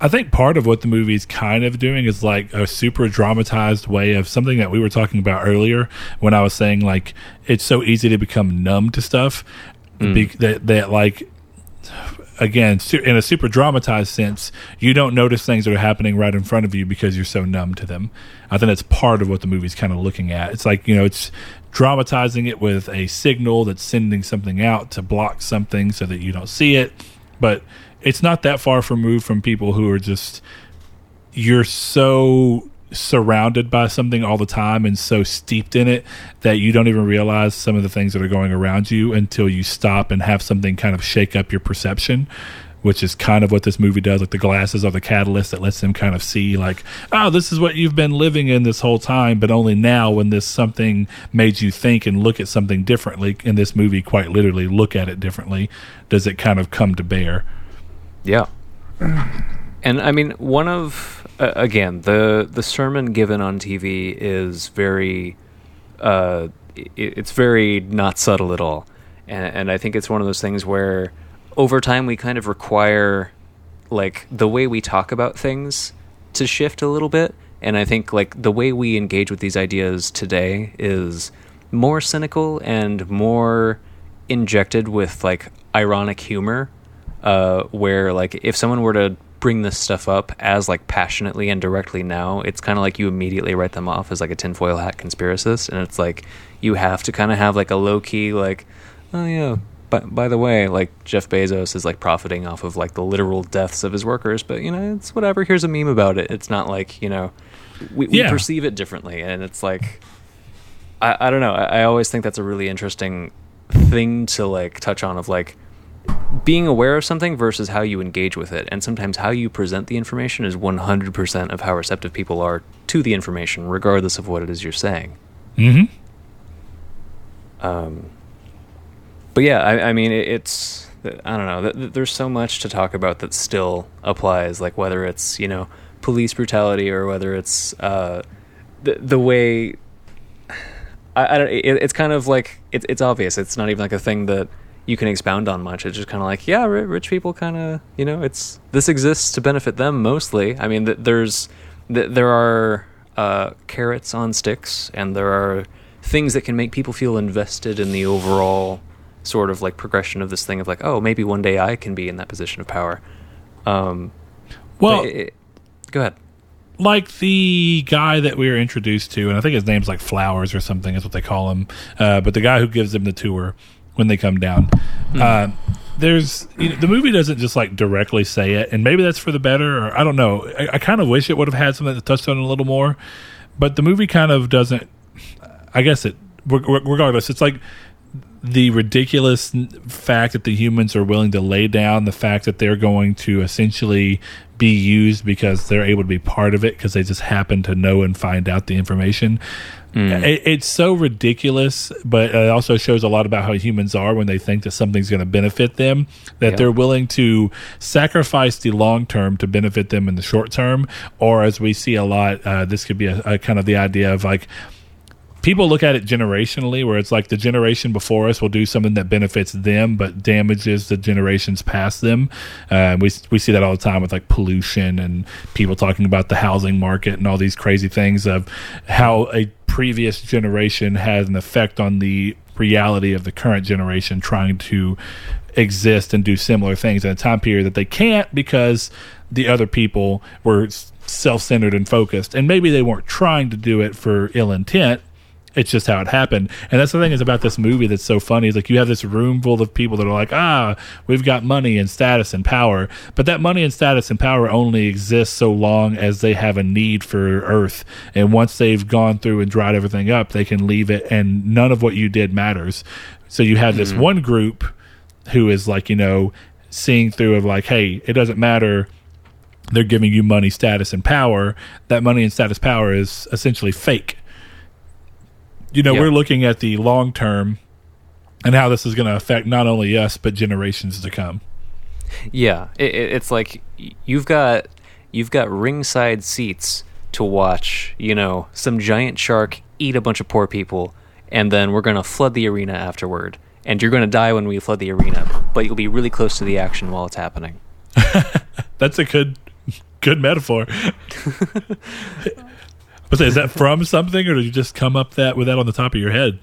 I think part of what the movie's kind of doing is like a super dramatized way of something that we were talking about earlier when I was saying like it's so easy to become numb to stuff mm. be- that that like again su- in a super dramatized sense you don't notice things that are happening right in front of you because you're so numb to them. I think that's part of what the movie's kind of looking at. It's like you know it's dramatizing it with a signal that's sending something out to block something so that you don't see it. But it's not that far removed from people who are just you're so surrounded by something all the time and so steeped in it that you don't even realize some of the things that are going around you until you stop and have something kind of shake up your perception which is kind of what this movie does like the glasses are the catalyst that lets them kind of see like oh this is what you've been living in this whole time but only now when this something made you think and look at something differently in this movie quite literally look at it differently does it kind of come to bear Yeah. And I mean, one of uh, again the the sermon given on TV is very, uh, i it's very not subtle at all, and, and I think it's one of those things where over time we kind of require like the way we talk about things to shift a little bit, and I think like the way we engage with these ideas today is more cynical and more injected with like ironic humor uh, where like if someone were to bring this stuff up as like passionately and directly now, it's kind of like you immediately write them off as like a tinfoil hat conspiracist, and it's like you have to kind of have like a low key like, oh yeah. But by the way, like Jeff Bezos is like profiting off of like the literal deaths of his workers, but you know it's whatever. Here's a meme about it. It's not like you know we, we Yeah. perceive it differently, and it's like I, I don't know. I, I always think that's a really interesting thing to like touch on of like being aware of something versus how you engage with it. And sometimes how you present the information is 100% of how receptive people are to the information, regardless of what it is you're saying. mm-hmm Um, but yeah, I, I mean, it, it's I don't know. Th- th- There's so much to talk about that still applies, like whether it's you know police brutality or whether it's uh, the the way. I, I don't. It, it's kind of like it's it's obvious. It's not even like a thing that you can expound on much. It's just kind of like yeah, ri- rich people kind of you know it's this exists to benefit them mostly. I mean, th- there's th- there are uh, carrots on sticks, and there are things that can make people feel invested in the overall sort of like progression of this thing of like oh maybe one day I can be in that position of power. Um, well it- it- go ahead. like the guy that we were introduced to, and I think his name's like Flowers or something is what they call him. Uh, but the guy who gives them the tour when they come down, uh, there's you know, the movie doesn't just like directly say it, and maybe that's for the better, or I don't know. I, I kind of wish it would have had something that touched on it a little more, but the movie kind of doesn't. I guess it regardless, it's like the ridiculous fact that the humans are willing to lay down the fact that they're going to essentially be used because they're able to be part of it because they just happen to know and find out the information. It, it's so ridiculous, but it also shows a lot about how humans are when they think that something's going to benefit them, that Yeah. they're willing to sacrifice the long term to benefit them in the short term. Or, as we see a lot, uh, this could be a, a kind of the idea of like people look at it generationally where it's like the generation before us will do something that benefits them but damages the generations past them. Uh, we, we see that all the time with like pollution and people talking about the housing market and all these crazy things of how a previous generation has an effect on the reality of the current generation trying to exist and do similar things in a time period that they can't because the other people were self-centered and focused. And maybe they weren't trying to do it for ill intent it's just how it happened. And that's the thing is about this movie that's so funny is like you have this room full of people that are like ah we've got money and status and power. But that money and status and power only exists so long as they have a need for earth. And once they've gone through and dried everything up they can leave it and none of what you did matters. So you have this one group who is like you know seeing through of like hey it doesn't matter. They're giving you money status and power. That money and status power is essentially fake you know Yeah. we're looking at the long term and how this is going to affect not only us but generations to come Yeah, it, it, it's like you've got you've got ringside seats to watch, you know, some giant shark eat a bunch of poor people, and then we're gonna flood the arena afterward, and you're gonna die when we flood the arena, but you'll be really close to the action while it's happening. that's a good good metaphor but is that from something or did you just come up that with that on the top of your head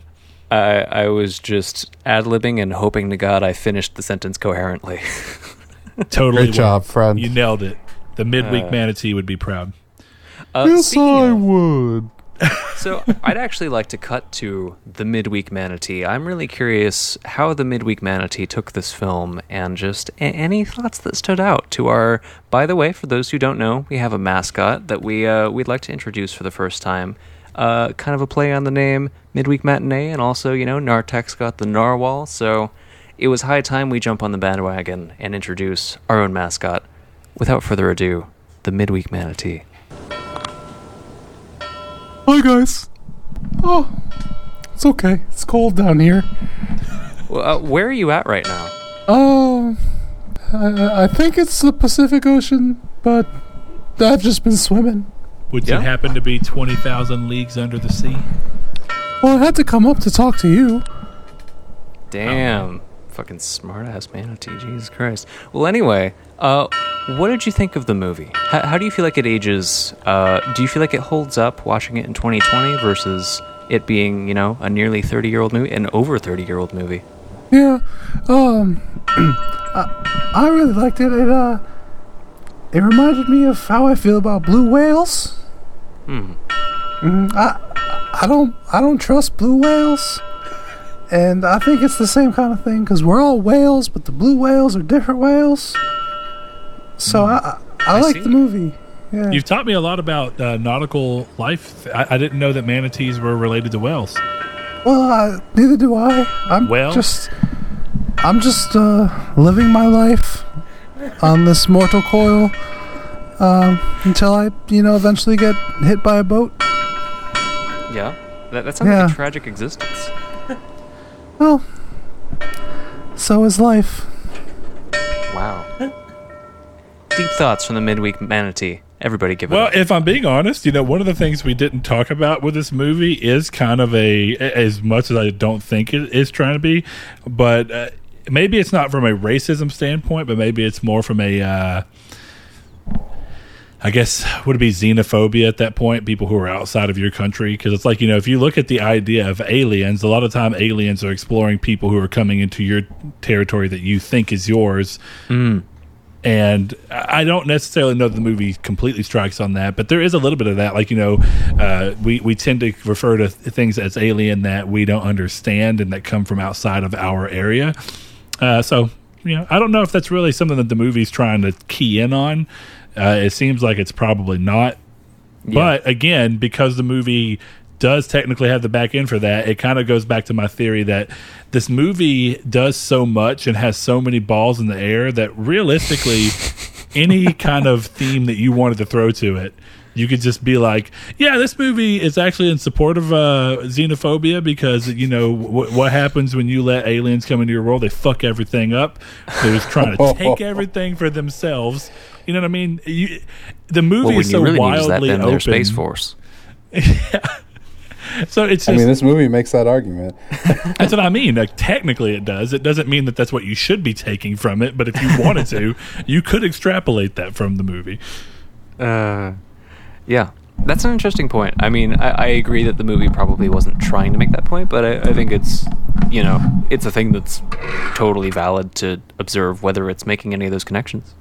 I I was just ad libbing and hoping to God I finished the sentence coherently. totally Great job, friend. you nailed it the midweek Uh, manatee would be proud Uh, yes, I of- would. So I'd actually like to cut to the midweek manatee. I'm really curious how the midweek manatee took this film and just a- any thoughts that stood out to our. By the way, for those who don't know, we have a mascot that we uh, we'd like to introduce for the first time. Uh, kind of a play on the name Midweek Matinee, and also you know Nartek's got the narwhal, so it was high time we jump on the bandwagon and introduce our own mascot. Without further ado, the midweek manatee. Hi, guys. Oh, it's okay. It's cold down here. Well, uh, where are you at right now? Oh, I, I think it's the Pacific Ocean, but I've just been swimming. would Yeah. it happen to be 20000 leagues under the sea Well, I had to come up to talk to you. Damn. Fucking smart ass manatee, Jesus Christ. Well, anyway, uh, what did you think of the movie? How, how do you feel like it ages? Uh, do you feel like it holds up watching it in 2020 versus it being, you know, a nearly 30 year old movie, an over 30 year old movie? Yeah. Um, I, I really liked it. It uh, it reminded me of how I feel about blue whales. Hmm. Mm, I I don't I don't trust blue whales, and I think it's the same kind of thing because we're all whales, but the blue whales are different whales. So I I, I, I like see. the movie. Yeah. You've taught me a lot about uh, nautical life. I, I didn't know that manatees were related to whales. Well, uh, neither do I. I'm Well- just, I'm just uh, living my life on this mortal coil um, until I, you know, eventually get hit by a boat. Yeah. That, that sounds like a tragic existence. Well, so is life. Wow. Deep thoughts from the midweek manatee. Everybody give it Well, up. if I'm being honest, you know, one of the things we didn't talk about with this movie is kind of a, as much as I don't think it is trying to be, but uh, maybe it's not from a racism standpoint, but maybe it's more from a, uh, I guess, would it be xenophobia at that point? People who are outside of your country? Because it's like, you know, if you look at the idea of aliens, a lot of time aliens are exploring people who are coming into your territory that you think is yours and I don't necessarily know that the movie completely strikes on that, but there is a little bit of that. Like you know, uh, we we tend to refer to things as alien that we don't understand and that come from outside of our area. Uh, so you know, I don't know if that's really something that the movie's trying to key in on. Uh, it seems like it's probably not. But again, because the movie does technically have the back end for that, it kind of goes back to my theory that this movie does so much and has so many balls in the air that realistically, any kind of theme that you wanted to throw to it, you could just be like, yeah, this movie is actually in support of uh, xenophobia because you know wh- what happens when you let aliens come into your world? They fuck everything up. They're just trying to take everything for themselves. You know what I mean? You, the movie Well, when is you so really need is that wildly then open. their space force. So it's I mean, this movie makes that argument. that's what I mean. Like technically, it does. It doesn't mean that that's what you should be taking from it. But if you wanted to, you could extrapolate that from the movie. Uh, yeah, that's an interesting point. I mean, I, I agree that the movie probably wasn't trying to make that point, but I, I think it's, you know, it's a thing that's totally valid to observe whether it's making any of those connections.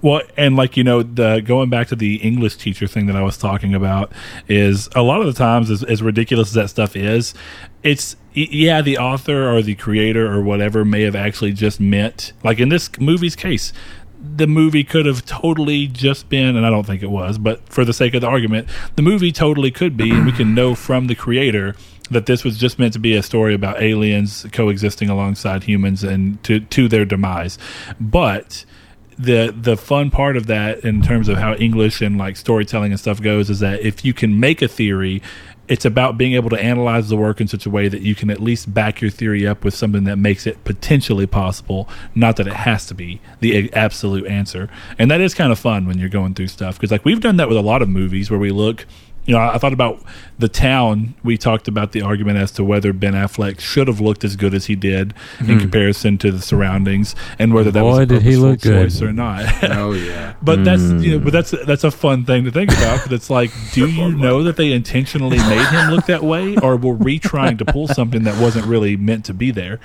Well, and like you know, the going back to the English teacher thing that I was talking about is a lot of the times, as, as ridiculous as that stuff is, it's yeah, the author or the creator or whatever may have actually just meant, like in this movie's case, the movie could have totally just been, and I don't think it was, but for the sake of the argument, the movie totally could be, and we can know from the creator that this was just meant to be a story about aliens coexisting alongside humans and to to their demise, but the the fun part of that in terms of how English and like storytelling and stuff goes is that if you can make a theory, it's about being able to analyze the work in such a way that you can at least back your theory up with something that makes it potentially possible, not that it has to be the absolute answer. And that is kind of fun when you're going through stuff because like we've done that with a lot of movies where we look you know, I thought about the town. We talked about the argument as to whether Ben Affleck should have looked as good as he did in hmm. comparison to the surroundings, and whether that was Boy, a did he purposeful look good. choice or not. Oh yeah. but that's you know, but hmm. that's that's a fun thing to think about because it's like, do you know that they intentionally made him look that way, or were we trying to pull something that wasn't really meant to be there?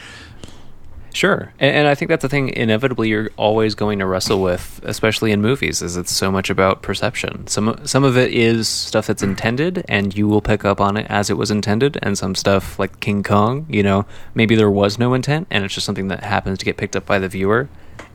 Sure, and, and I think that's the thing. Inevitably, you're always going to wrestle with, especially in movies, is it's so much about perception. Some some of it is stuff that's intended, and you will pick up on it as it was intended, and some stuff like King Kong, you know, maybe there was no intent, and it's just something that happens to get picked up by the viewer.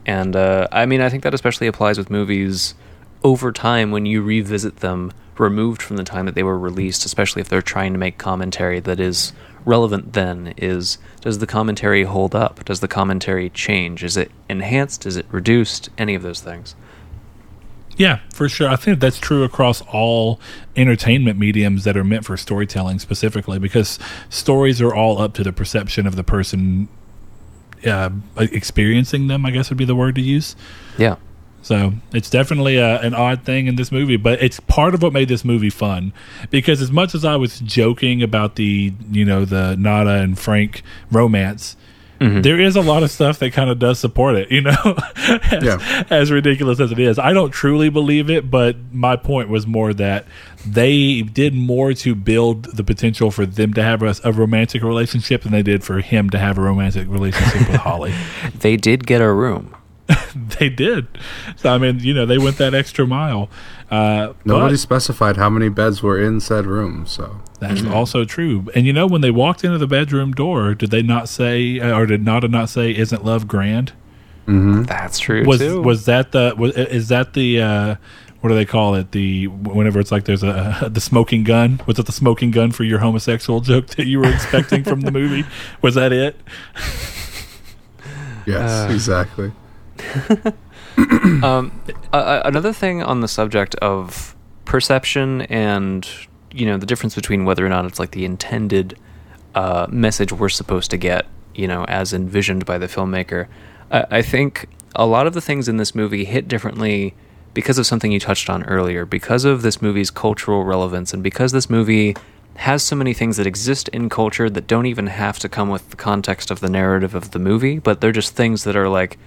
And uh, I mean, I think that especially applies with movies over time when you revisit them, removed from the time that they were released, especially if they're trying to make commentary that is relevant then is does the commentary hold up? Does the commentary change? Is it enhanced? Is it reduced? Any of those things. Yeah, for sure. I think that's true across all entertainment mediums that are meant for storytelling specifically because stories are all up to the perception of the person uh, experiencing them, I guess would be the word to use. yeah So it's definitely a, an odd thing in this movie, but it's part of what made this movie fun. Because as much as I was joking about the, you know, the Nada and Frank romance, mm-hmm. there is a lot of stuff that kind of does support it, you know, as, Yeah. as ridiculous as it is. I don't truly believe it, but my point was more that they did more to build the potential for them to have a, a romantic relationship than they did for him to have a romantic relationship with Holly. they did get a room They did. So I mean, you know, they went that extra mile. Uh, Nobody but specified how many beds were in said room, so that's also true. And you know, when they walked into the bedroom door, did they not say, uh, or did Nada not say, "Isn't love grand"? that's true Was too was that the was, is that the uh, what do they call it? The whenever it's like there's a the smoking gun. Was it the smoking gun for your homosexual joke that you were expecting from the movie? Was that it? yes, exactly. um, uh, another thing on the subject of perception and you know the difference between whether or not it's like the intended uh, message we're supposed to get, you know, as envisioned by the filmmaker. I, I think a lot of the things in this movie hit differently because of something you touched on earlier, because of this movie's cultural relevance, and because this movie has so many things that exist in culture that don't even have to come with the context of the narrative of the movie, but they're just things that are like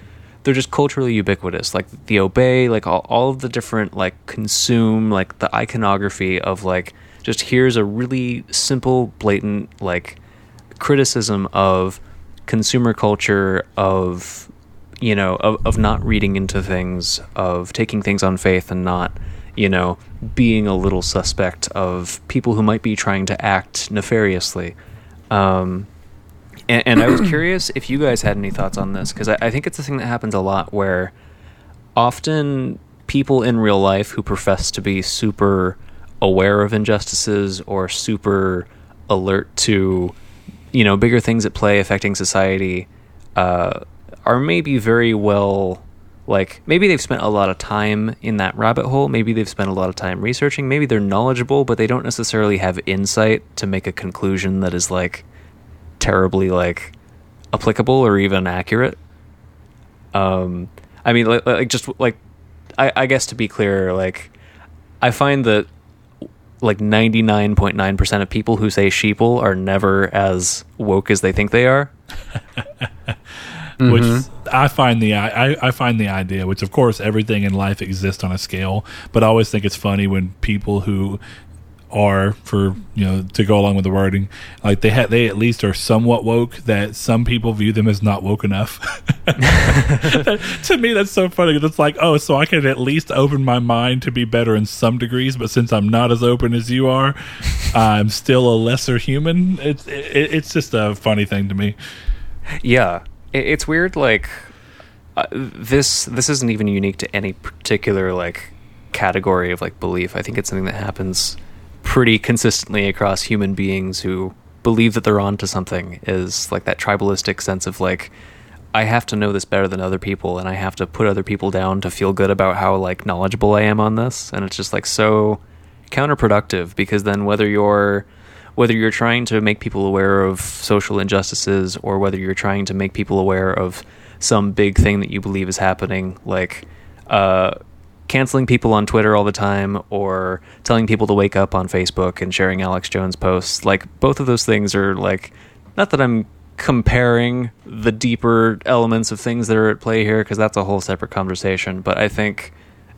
they're just culturally ubiquitous like the obey like all, all of the different like consume like the iconography of like just here's a really simple blatant like criticism of consumer culture of you know of, of not reading into things of taking things on faith and not you know being a little suspect of people who might be trying to act nefariously. Um, And, and I was curious if you guys had any thoughts on this because I, I think it's a thing that happens a lot where often people in real life who profess to be super aware of injustices or super alert to you know bigger things at play affecting society uh, are maybe very well like maybe they've spent a lot of time in that rabbit hole. Maybe they've spent a lot of time researching. Maybe they're knowledgeable but they don't necessarily have insight to make a conclusion that is like terribly like applicable or even accurate. Um i mean like, like just like I, I guess to be clear like i find that like 99.9% of people who say sheeple are never as woke as they think they are. Which I find the I, I find the idea, which of course everything in life exists on a scale, but I always think it's funny when people who are for you know to go along with the wording like they had they at least are somewhat woke that some people view them as not woke enough to me that's so funny it's like oh so i can at least open my mind to be better in some degrees but since i'm not as open as you are i'm still a lesser human it's it, it's just a funny thing to me Yeah, it, it's weird. Like uh, this, this isn't even unique to any particular like category of like belief. I think it's something that happens pretty consistently across human beings who believe that they're onto something. Is like that tribalistic sense of like. I have to know this better than other people, and I have to put other people down to feel good about how like knowledgeable I am on this, and it's just like so counterproductive because then whether you're whether you're trying to make people aware of social injustices or whether you're trying to make people aware of some big thing that you believe is happening, like uh, canceling people on Twitter all the time or telling people to wake up on Facebook and sharing Alex Jones posts, like both of those things are like, not that I'm comparing the deeper elements of things that are at play here, because that's a whole separate conversation, but I think.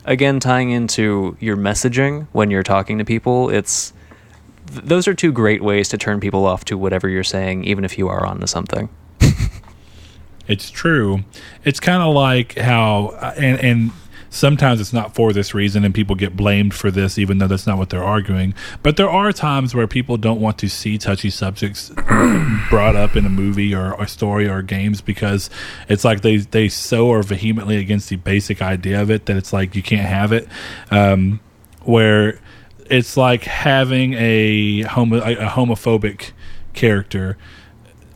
Again, tying into your messaging when you're talking to people, it's th- those are two great ways to turn people off to whatever you're saying, even if you are onto something. It's true. It's kind of like how, uh, and and sometimes it's not for this reason, and people get blamed for this, even though that's not what they're arguing. But there are times where people don't want to see touchy subjects brought up in a movie or a story or games because it's like they they so are vehemently against the basic idea of it that it's like you can't have it. Um, where it's like having a homo a a homophobic character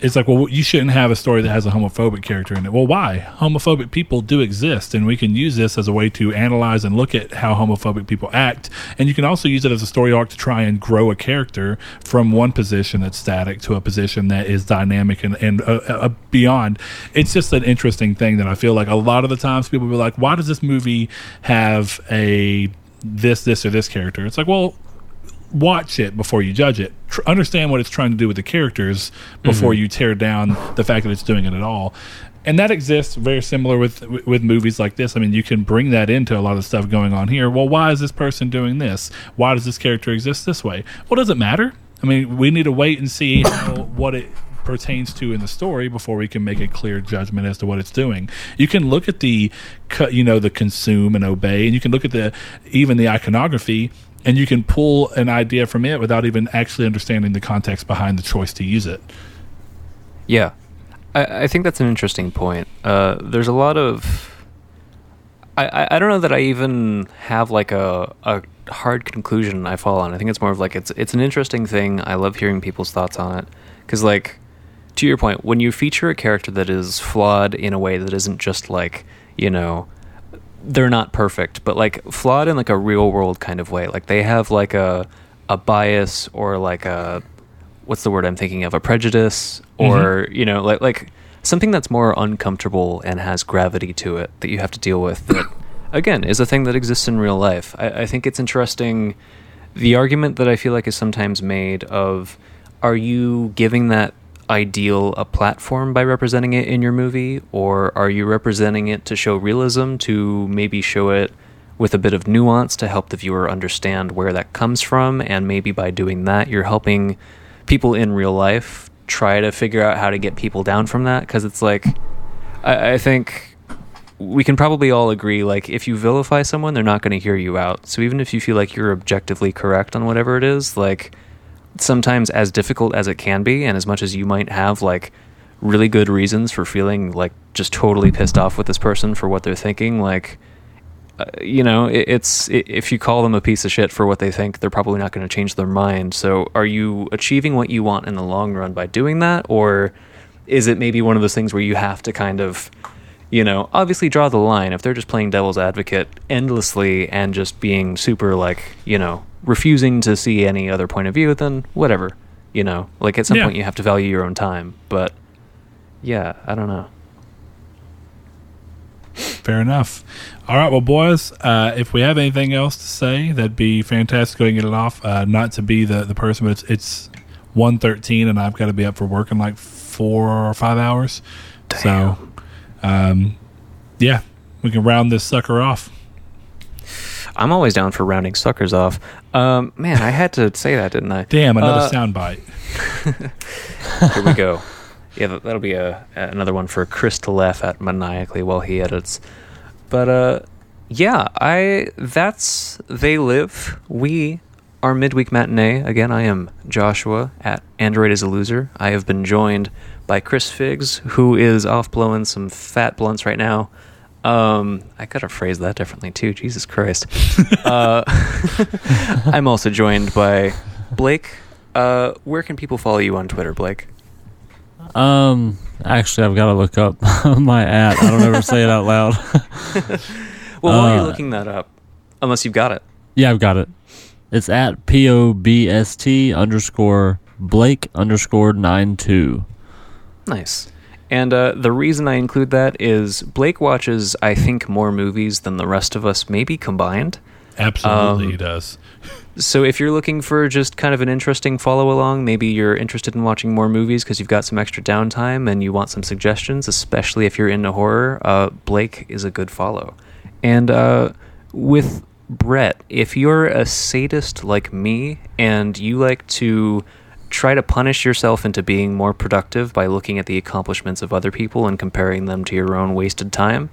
it's like, well, you shouldn't have a story that has a homophobic character in it. Well, why? Homophobic people do exist, and we can use this as a way to analyze and look at how homophobic people act. And you can also use it as a story arc to try and grow a character from one position that's static to a position that is dynamic and, and uh, uh, beyond. It's just an interesting thing that I feel like a lot of the times people will be like, why does this movie have a this, this, or this character? It's like, well, watch it before you judge it. Tr- understand what it's trying to do with the characters before mm-hmm. you tear down the fact that it's doing it at all. And that exists very similar with with movies like this. I mean, you can bring that into a lot of stuff going on here. Well, why is this person doing this? Why does this character exist this way? Well, does it matter? I mean, we need to wait and see how, what it pertains to in the story before we can make a clear judgment as to what it's doing. You can look at the, you know, the consume and obey, and you can look at the even the iconography, and you can pull an idea from it without even actually understanding the context behind the choice to use it. Yeah, I, I think that's an interesting point. Uh, there's a lot of. I, I, don't know that I even have like a, a hard conclusion I fall on. I think it's more of like it's it's an interesting thing. I love hearing people's thoughts on it because like to your point, when you feature a character that is flawed in a way that isn't just like you know they're not perfect, but like flawed in like a real world kind of way. Like they have like a a bias or like a what's the word I'm thinking of? A prejudice mm-hmm. or you know like like something that's more uncomfortable and has gravity to it that you have to deal with. That again is a thing that exists in real life. I, I think it's interesting. The argument that I feel like is sometimes made of are you giving that ideal a platform by representing it in your movie or are you representing it to show realism to maybe show it with a bit of nuance to help the viewer understand where that comes from? And maybe by doing that you're helping people in real life try to figure out how to get people down from that? Because it's like I, I think we can probably all agree like if you vilify someone they're not going to hear you out. So even if you feel like you're objectively correct on whatever it is like sometimes as difficult as it can be and as much as you might have like really good reasons for feeling like just totally pissed off with this person for what they're thinking, like uh, you know, it, it's i if you call them a piece of shit for what they think, they're probably not going to change their mind. So, are you achieving what you want in the long run by doing that, or is it maybe one of those things where you have to kind of, you know, obviously draw the line if they're just playing devil's advocate endlessly and just being super like, you know, refusing to see any other point of view, then whatever, you know, like at some Yeah. point you have to value your own time, but yeah, I don't know. Fair enough. All right, well, boys, uh, if we have anything else to say, that'd be fantastic. Go ahead and get it off. Uh, not to be the, the person, but it's it's one thirteen, and I've got to be up for work in like four or five hours. So, um, yeah, we can round this sucker off. I'm always down for rounding suckers off. Um, man, I had to say that, didn't I? Damn, another Uh, soundbite. Here we go. Yeah, that- that'll be a another one for Chris to laugh at maniacally while he edits. But uh, yeah, I that's they live. We are midweek matinee again. I am Joshua at Android is a loser. I have been joined by Chris Figs, who is off blowing some fat blunts right now. Um, I gotta phrase that differently too. Jesus Christ. uh, I'm also joined by Blake. Uh, where can people follow you on Twitter, Blake? Um, actually, I've got to look up my at. I don't ever say it out loud. Well, while you're Uh, looking that up, unless you've got it. yeah, I've got it. It's at p o b s t underscore Blake underscore nine two. Nice. And uh, the reason I include that is Blake watches, I think, more movies than the rest of us, maybe combined. Absolutely, um, he does. So if you're looking for just kind of an interesting follow along, maybe you're interested in watching more movies because you've got some extra downtime and you want some suggestions, especially if you're into horror, uh, Blake is a good follow. And uh, with Brett, if you're a sadist like me and you like to try to punish yourself into being more productive by looking at the accomplishments of other people and comparing them to your own wasted time,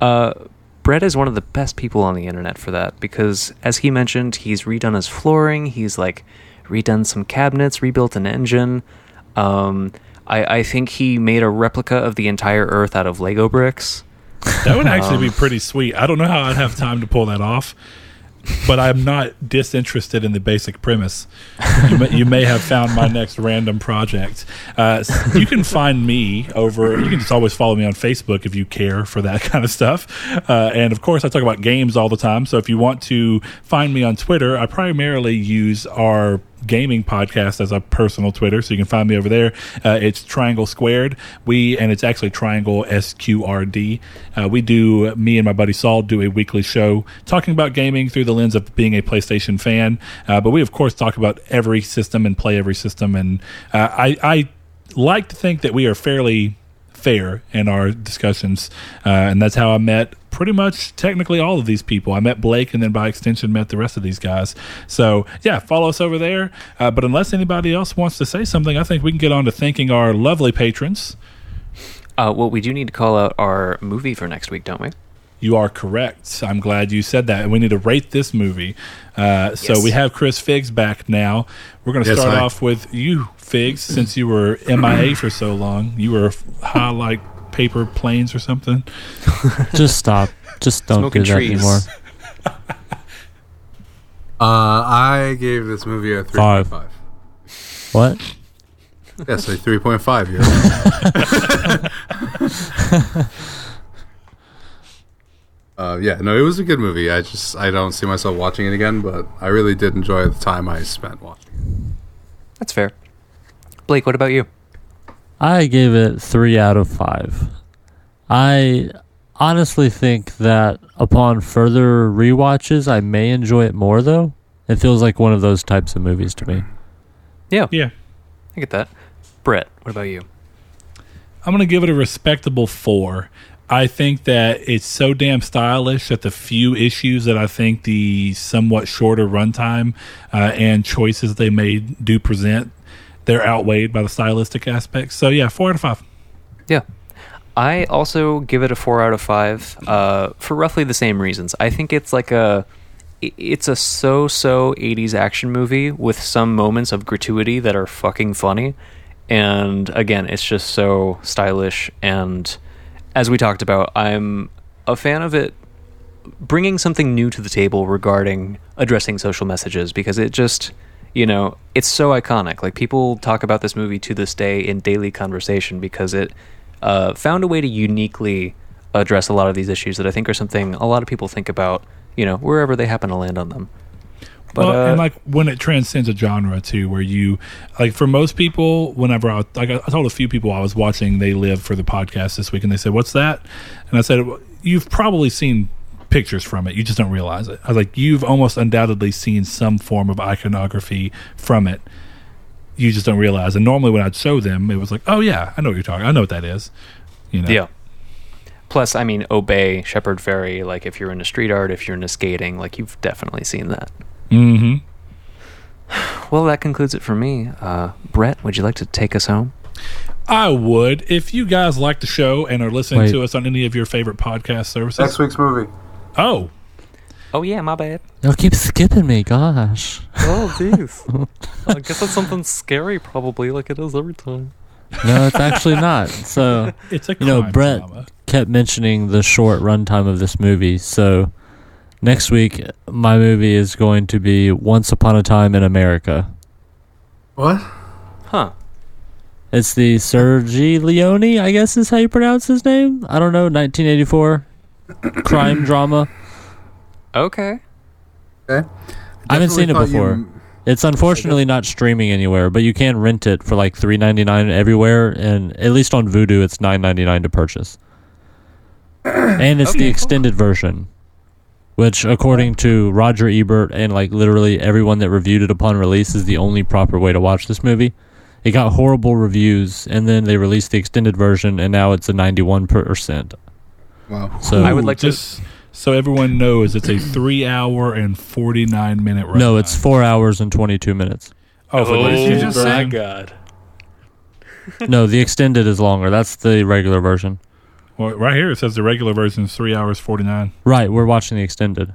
uh, Brett is one of the best people on the internet for that because, as he mentioned, he's redone his flooring. He's like redone some cabinets, rebuilt an engine. Um, I, I think he made a replica of the entire Earth out of Lego bricks. That would actually um, be pretty sweet. I don't know how I'd have time to pull that off, but I'm not disinterested in the basic premise. You may, you may have found my next random project. Uh, you can find me over. You can just always follow me on Facebook if you care for that kind of stuff. Uh, and of course, I talk about games all the time. So if you want to find me on Twitter, I primarily use our gaming podcast as a personal Twitter, so you can find me over there. Uh, it's Triangle Squared. We and it's actually Triangle SQRD. Uh, we do me and my buddy Saul do a weekly show talking about gaming through the lens of being a PlayStation fan. Uh, but we of course talk about every system and play every system. And uh, I, I like to think that we are fairly fair in our discussions, uh, and that's how I met pretty much technically all of these people. I met Blake, and then by extension met the rest of these guys. So yeah, follow us over there. Uh, but unless anybody else wants to say something, I think we can get on to thanking our lovely patrons. Uh, well, we do need to call out our movie for next week, don't we? You are correct. I'm glad you said that. And we need to rate this movie. Uh, so Yes. we have Chris Figs back now. We're going to Yes, start hi. off with you, Figs, since you were MIA for so long. You were high like paper planes or something. Just stop. Just don't Smoking do that trees. anymore. Uh, I gave this movie a Five. 3.5. What? Yes, a 3.5. Yeah. uh, yeah, no, it was a good movie. I just I don't see myself watching it again, but I really did enjoy the time I spent watching. That's fair. Blake, what about you? I gave it three out of five. I honestly think that upon further rewatches, I may enjoy it more. Though it feels like one of those types of movies to me. Yeah, Yeah. I get that. Brett, what about you? I'm going to give it a respectable four. I think that it's so damn stylish that the few issues that I think the somewhat shorter runtime uh, and choices they made do present, they're outweighed by the stylistic aspects. So yeah, four out of five. Yeah. I also give it a four out of five uh, for roughly the same reasons. I think it's like a it's a so-so '80s action movie with some moments of gratuity that are fucking funny, and again, it's just so stylish. And as we talked about, I'm a fan of it bringing something new to the table regarding addressing social messages because it just you know it's so iconic like people talk about this movie to this day in daily conversation because it uh, found a way to uniquely address a lot of these issues that i think are something a lot of people think about you know wherever they happen to land on them but well, uh, and like when it transcends a genre too, where you like for most people, whenever I like I told a few people I was watching They Live for the podcast this week, and they said, "What's that?" And I said, "You've probably seen pictures from it. You just don't realize it." I was like, "You've almost undoubtedly seen some form of iconography from it. You just don't realize." And normally, when I'd show them, it was like, "Oh yeah, I know what you're talking. I know what that is." You know? yeah plus i mean obey Shepard Fairey like if you're into street art if you're into skating like you've definitely seen that Mm-hmm. well that concludes it for me uh, brett would you like to take us home I would. If you guys like the show and are listening Wait. to us on any of your favorite podcast services. Next week's movie. Oh, oh yeah my bad Y'all keep skipping me, gosh. Oh, jeez. I guess it's something scary, probably, like it is every time. No, it's actually not. So it's a You know, Brett- drama. kept mentioning the short runtime of this movie. So next week, my movie is going to be Once Upon a Time in America. What? Huh. It's the Sergi Leone, I guess is how you pronounce his name. I don't know, 1984 crime drama. Okay. Okay. I haven't seen it Definitely thought before. you- It's unfortunately not streaming anywhere, but you can rent it for like three ninety nine everywhere, and at least on Vudu, it's nine ninety nine to purchase. And it's the Okay, cool. extended version, which, according to Roger Ebert and like literally everyone that reviewed it upon release, is the only proper way to watch this movie. It got horrible reviews, and then they released the extended version, and now it's a ninety one percent. Wow. So I would like to- just so everyone knows it's a three hour and forty nine minute run. no, it's four hours and twenty two minutes. oh, for What did you just oh version? say? God. no, the extended is longer. That's the regular version. Well, right here it says the regular version is three hours forty nine. Right, we're watching the extended.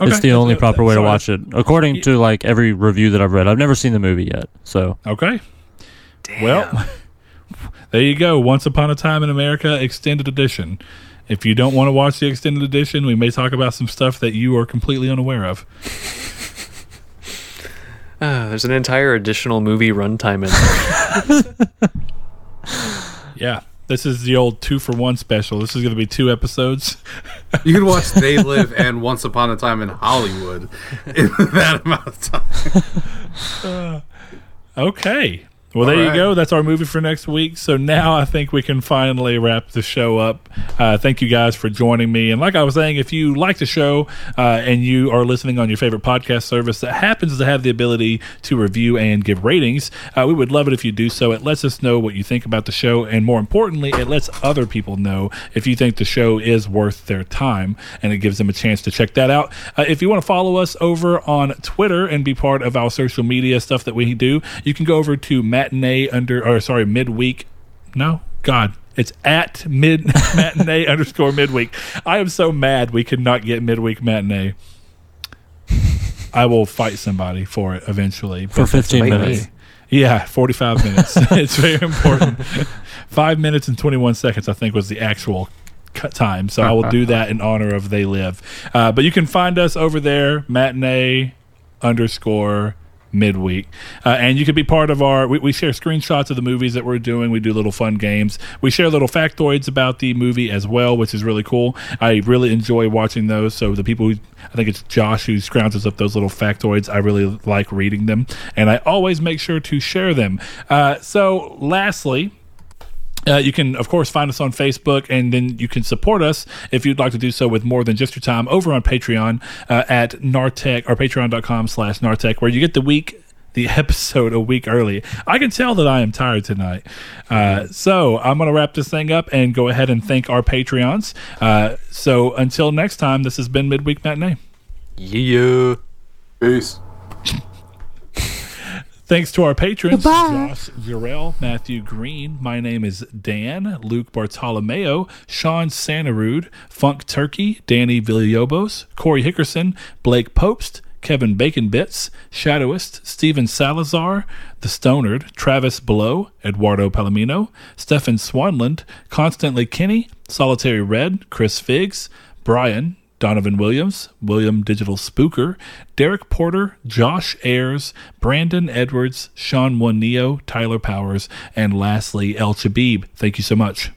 Okay, it's the only good. proper way to watch it, according y- to like every review that I've read. I've never seen the movie yet, so Okay, Damn. well, there you go. Once upon a time in America extended edition. If you don't want to watch the extended edition, we may talk about some stuff that you are completely unaware of. Ah, there's an entire additional movie runtime in there. Yeah, this is the old two for one special. This is going to be two episodes. You can watch They Live and Once Upon a Time in Hollywood in that amount of time. Okay. Well, there All you go. That's our movie for next week. So now I think we can finally wrap the show up. Uh, thank you guys for joining me. And like I was saying, if you like the show uh, and you are listening on your favorite podcast service that happens to have the ability to review and give ratings, uh, we would love it if you do so. It lets us know what you think about the show. And more importantly, it lets other people know if you think the show is worth their time and it gives them a chance to check that out. Uh, if you want to follow us over on Twitter and be part of our social media stuff that we do, you can go over to matinee under, or sorry, midweek. No, God. It's at mid matinee underscore midweek. I am so mad we could not get midweek matinee. I will fight somebody for it eventually. for 15 minutes. yeah, 45 minutes. it's very important. Five minutes and 21 seconds, I think, was the actual cut time. So I will do that in honor of They Live. Uh, but you can find us over there, matinee underscore midweek. Uh, and you can be part of our, we, we share screenshots of the movies that we're doing. We do little fun games. We share little factoids about the movie as well, which is really cool. I really enjoy watching those. So the people who, I think it's Josh who scrounges up those little factoids. I really like reading them. And I always make sure to share them. Uh, so lastly, uh, you can, of course, find us on Facebook, and then you can support us if you'd like to do so with more than just your time over on Patreon uh, at Nartec or patreon.com slash Nartec, where you get the week, the episode a week early. I can tell that I am tired tonight. Uh, so I'm going to wrap this thing up and go ahead and thank our Patreons. Uh, so until next time, this has been Midweek Matinee. Yeah. Peace. Thanks to our patrons, Josh Jarrell, Matthew Green. My name is Dan, Luke Bartolomeo, Sean Santarud, Funk Turkey, Danny Villalobos, Corey Hickerson, Blake Popst, Kevin Bacon Bits, Shadowist, Steven Salazar, The Stonard, Travis Below, Eduardo Palomino, Stefan Swanland, Constantly Kinney, Solitary Red, Chris Figs, Brian, Donovan Williams, William Digital Spooker, Derek Porter, Josh Ayers, Brandon Edwards, Sean One Neo, Tyler Powers, and lastly El Chabib. Thank you so much.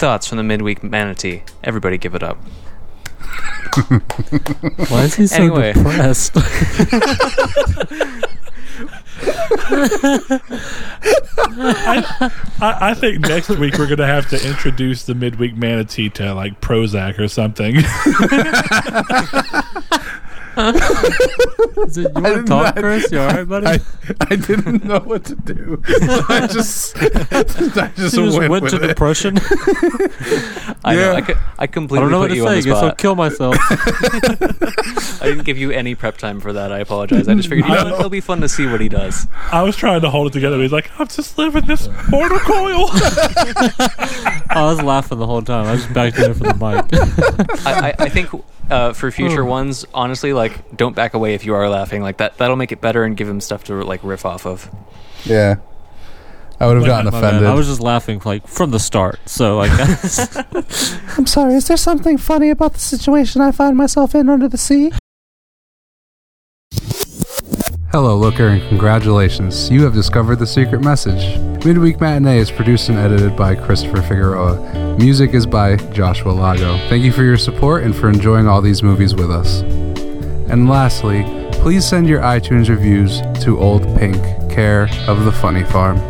Thoughts from the midweek manatee. Everybody give it up. Why is he so Anyway. depressed? I, I think next week we're gonna have to introduce the midweek manatee to like Prozac or something. Is it, you want to talk, I- Chris? You all right, buddy? I, I didn't know what to do. I just I just, you just went, went with to it. depression. I know. Yeah. I, co- I I completely don't know what put to you on say. the Guess I'll spot. kill myself. I didn't give you any prep time for that. I apologize. I just figured you know what? it'll be fun to see what he does. I was trying to hold it together. He's like, I'm just living this mortal coil. I was laughing the whole time. I was just back there for the mic. I, I, I think uh, for future ones, honestly, like don't back away if you are laughing. Like that, that'll make it better and give him stuff to like riff off of. Yeah, I would have gotten My bad. offended. I was just laughing like from the start. So like, I'm sorry. Is there something funny about the situation I find myself in under the sea? Hello, Looker, and congratulations. You have discovered the secret message. Midweek Matinee is produced and edited by Christopher Figueroa. Music is by Joshua Lago. Thank you for your support and for enjoying all these movies with us. And lastly, please send your iTunes reviews to Old Pink, care of the Funny Farm.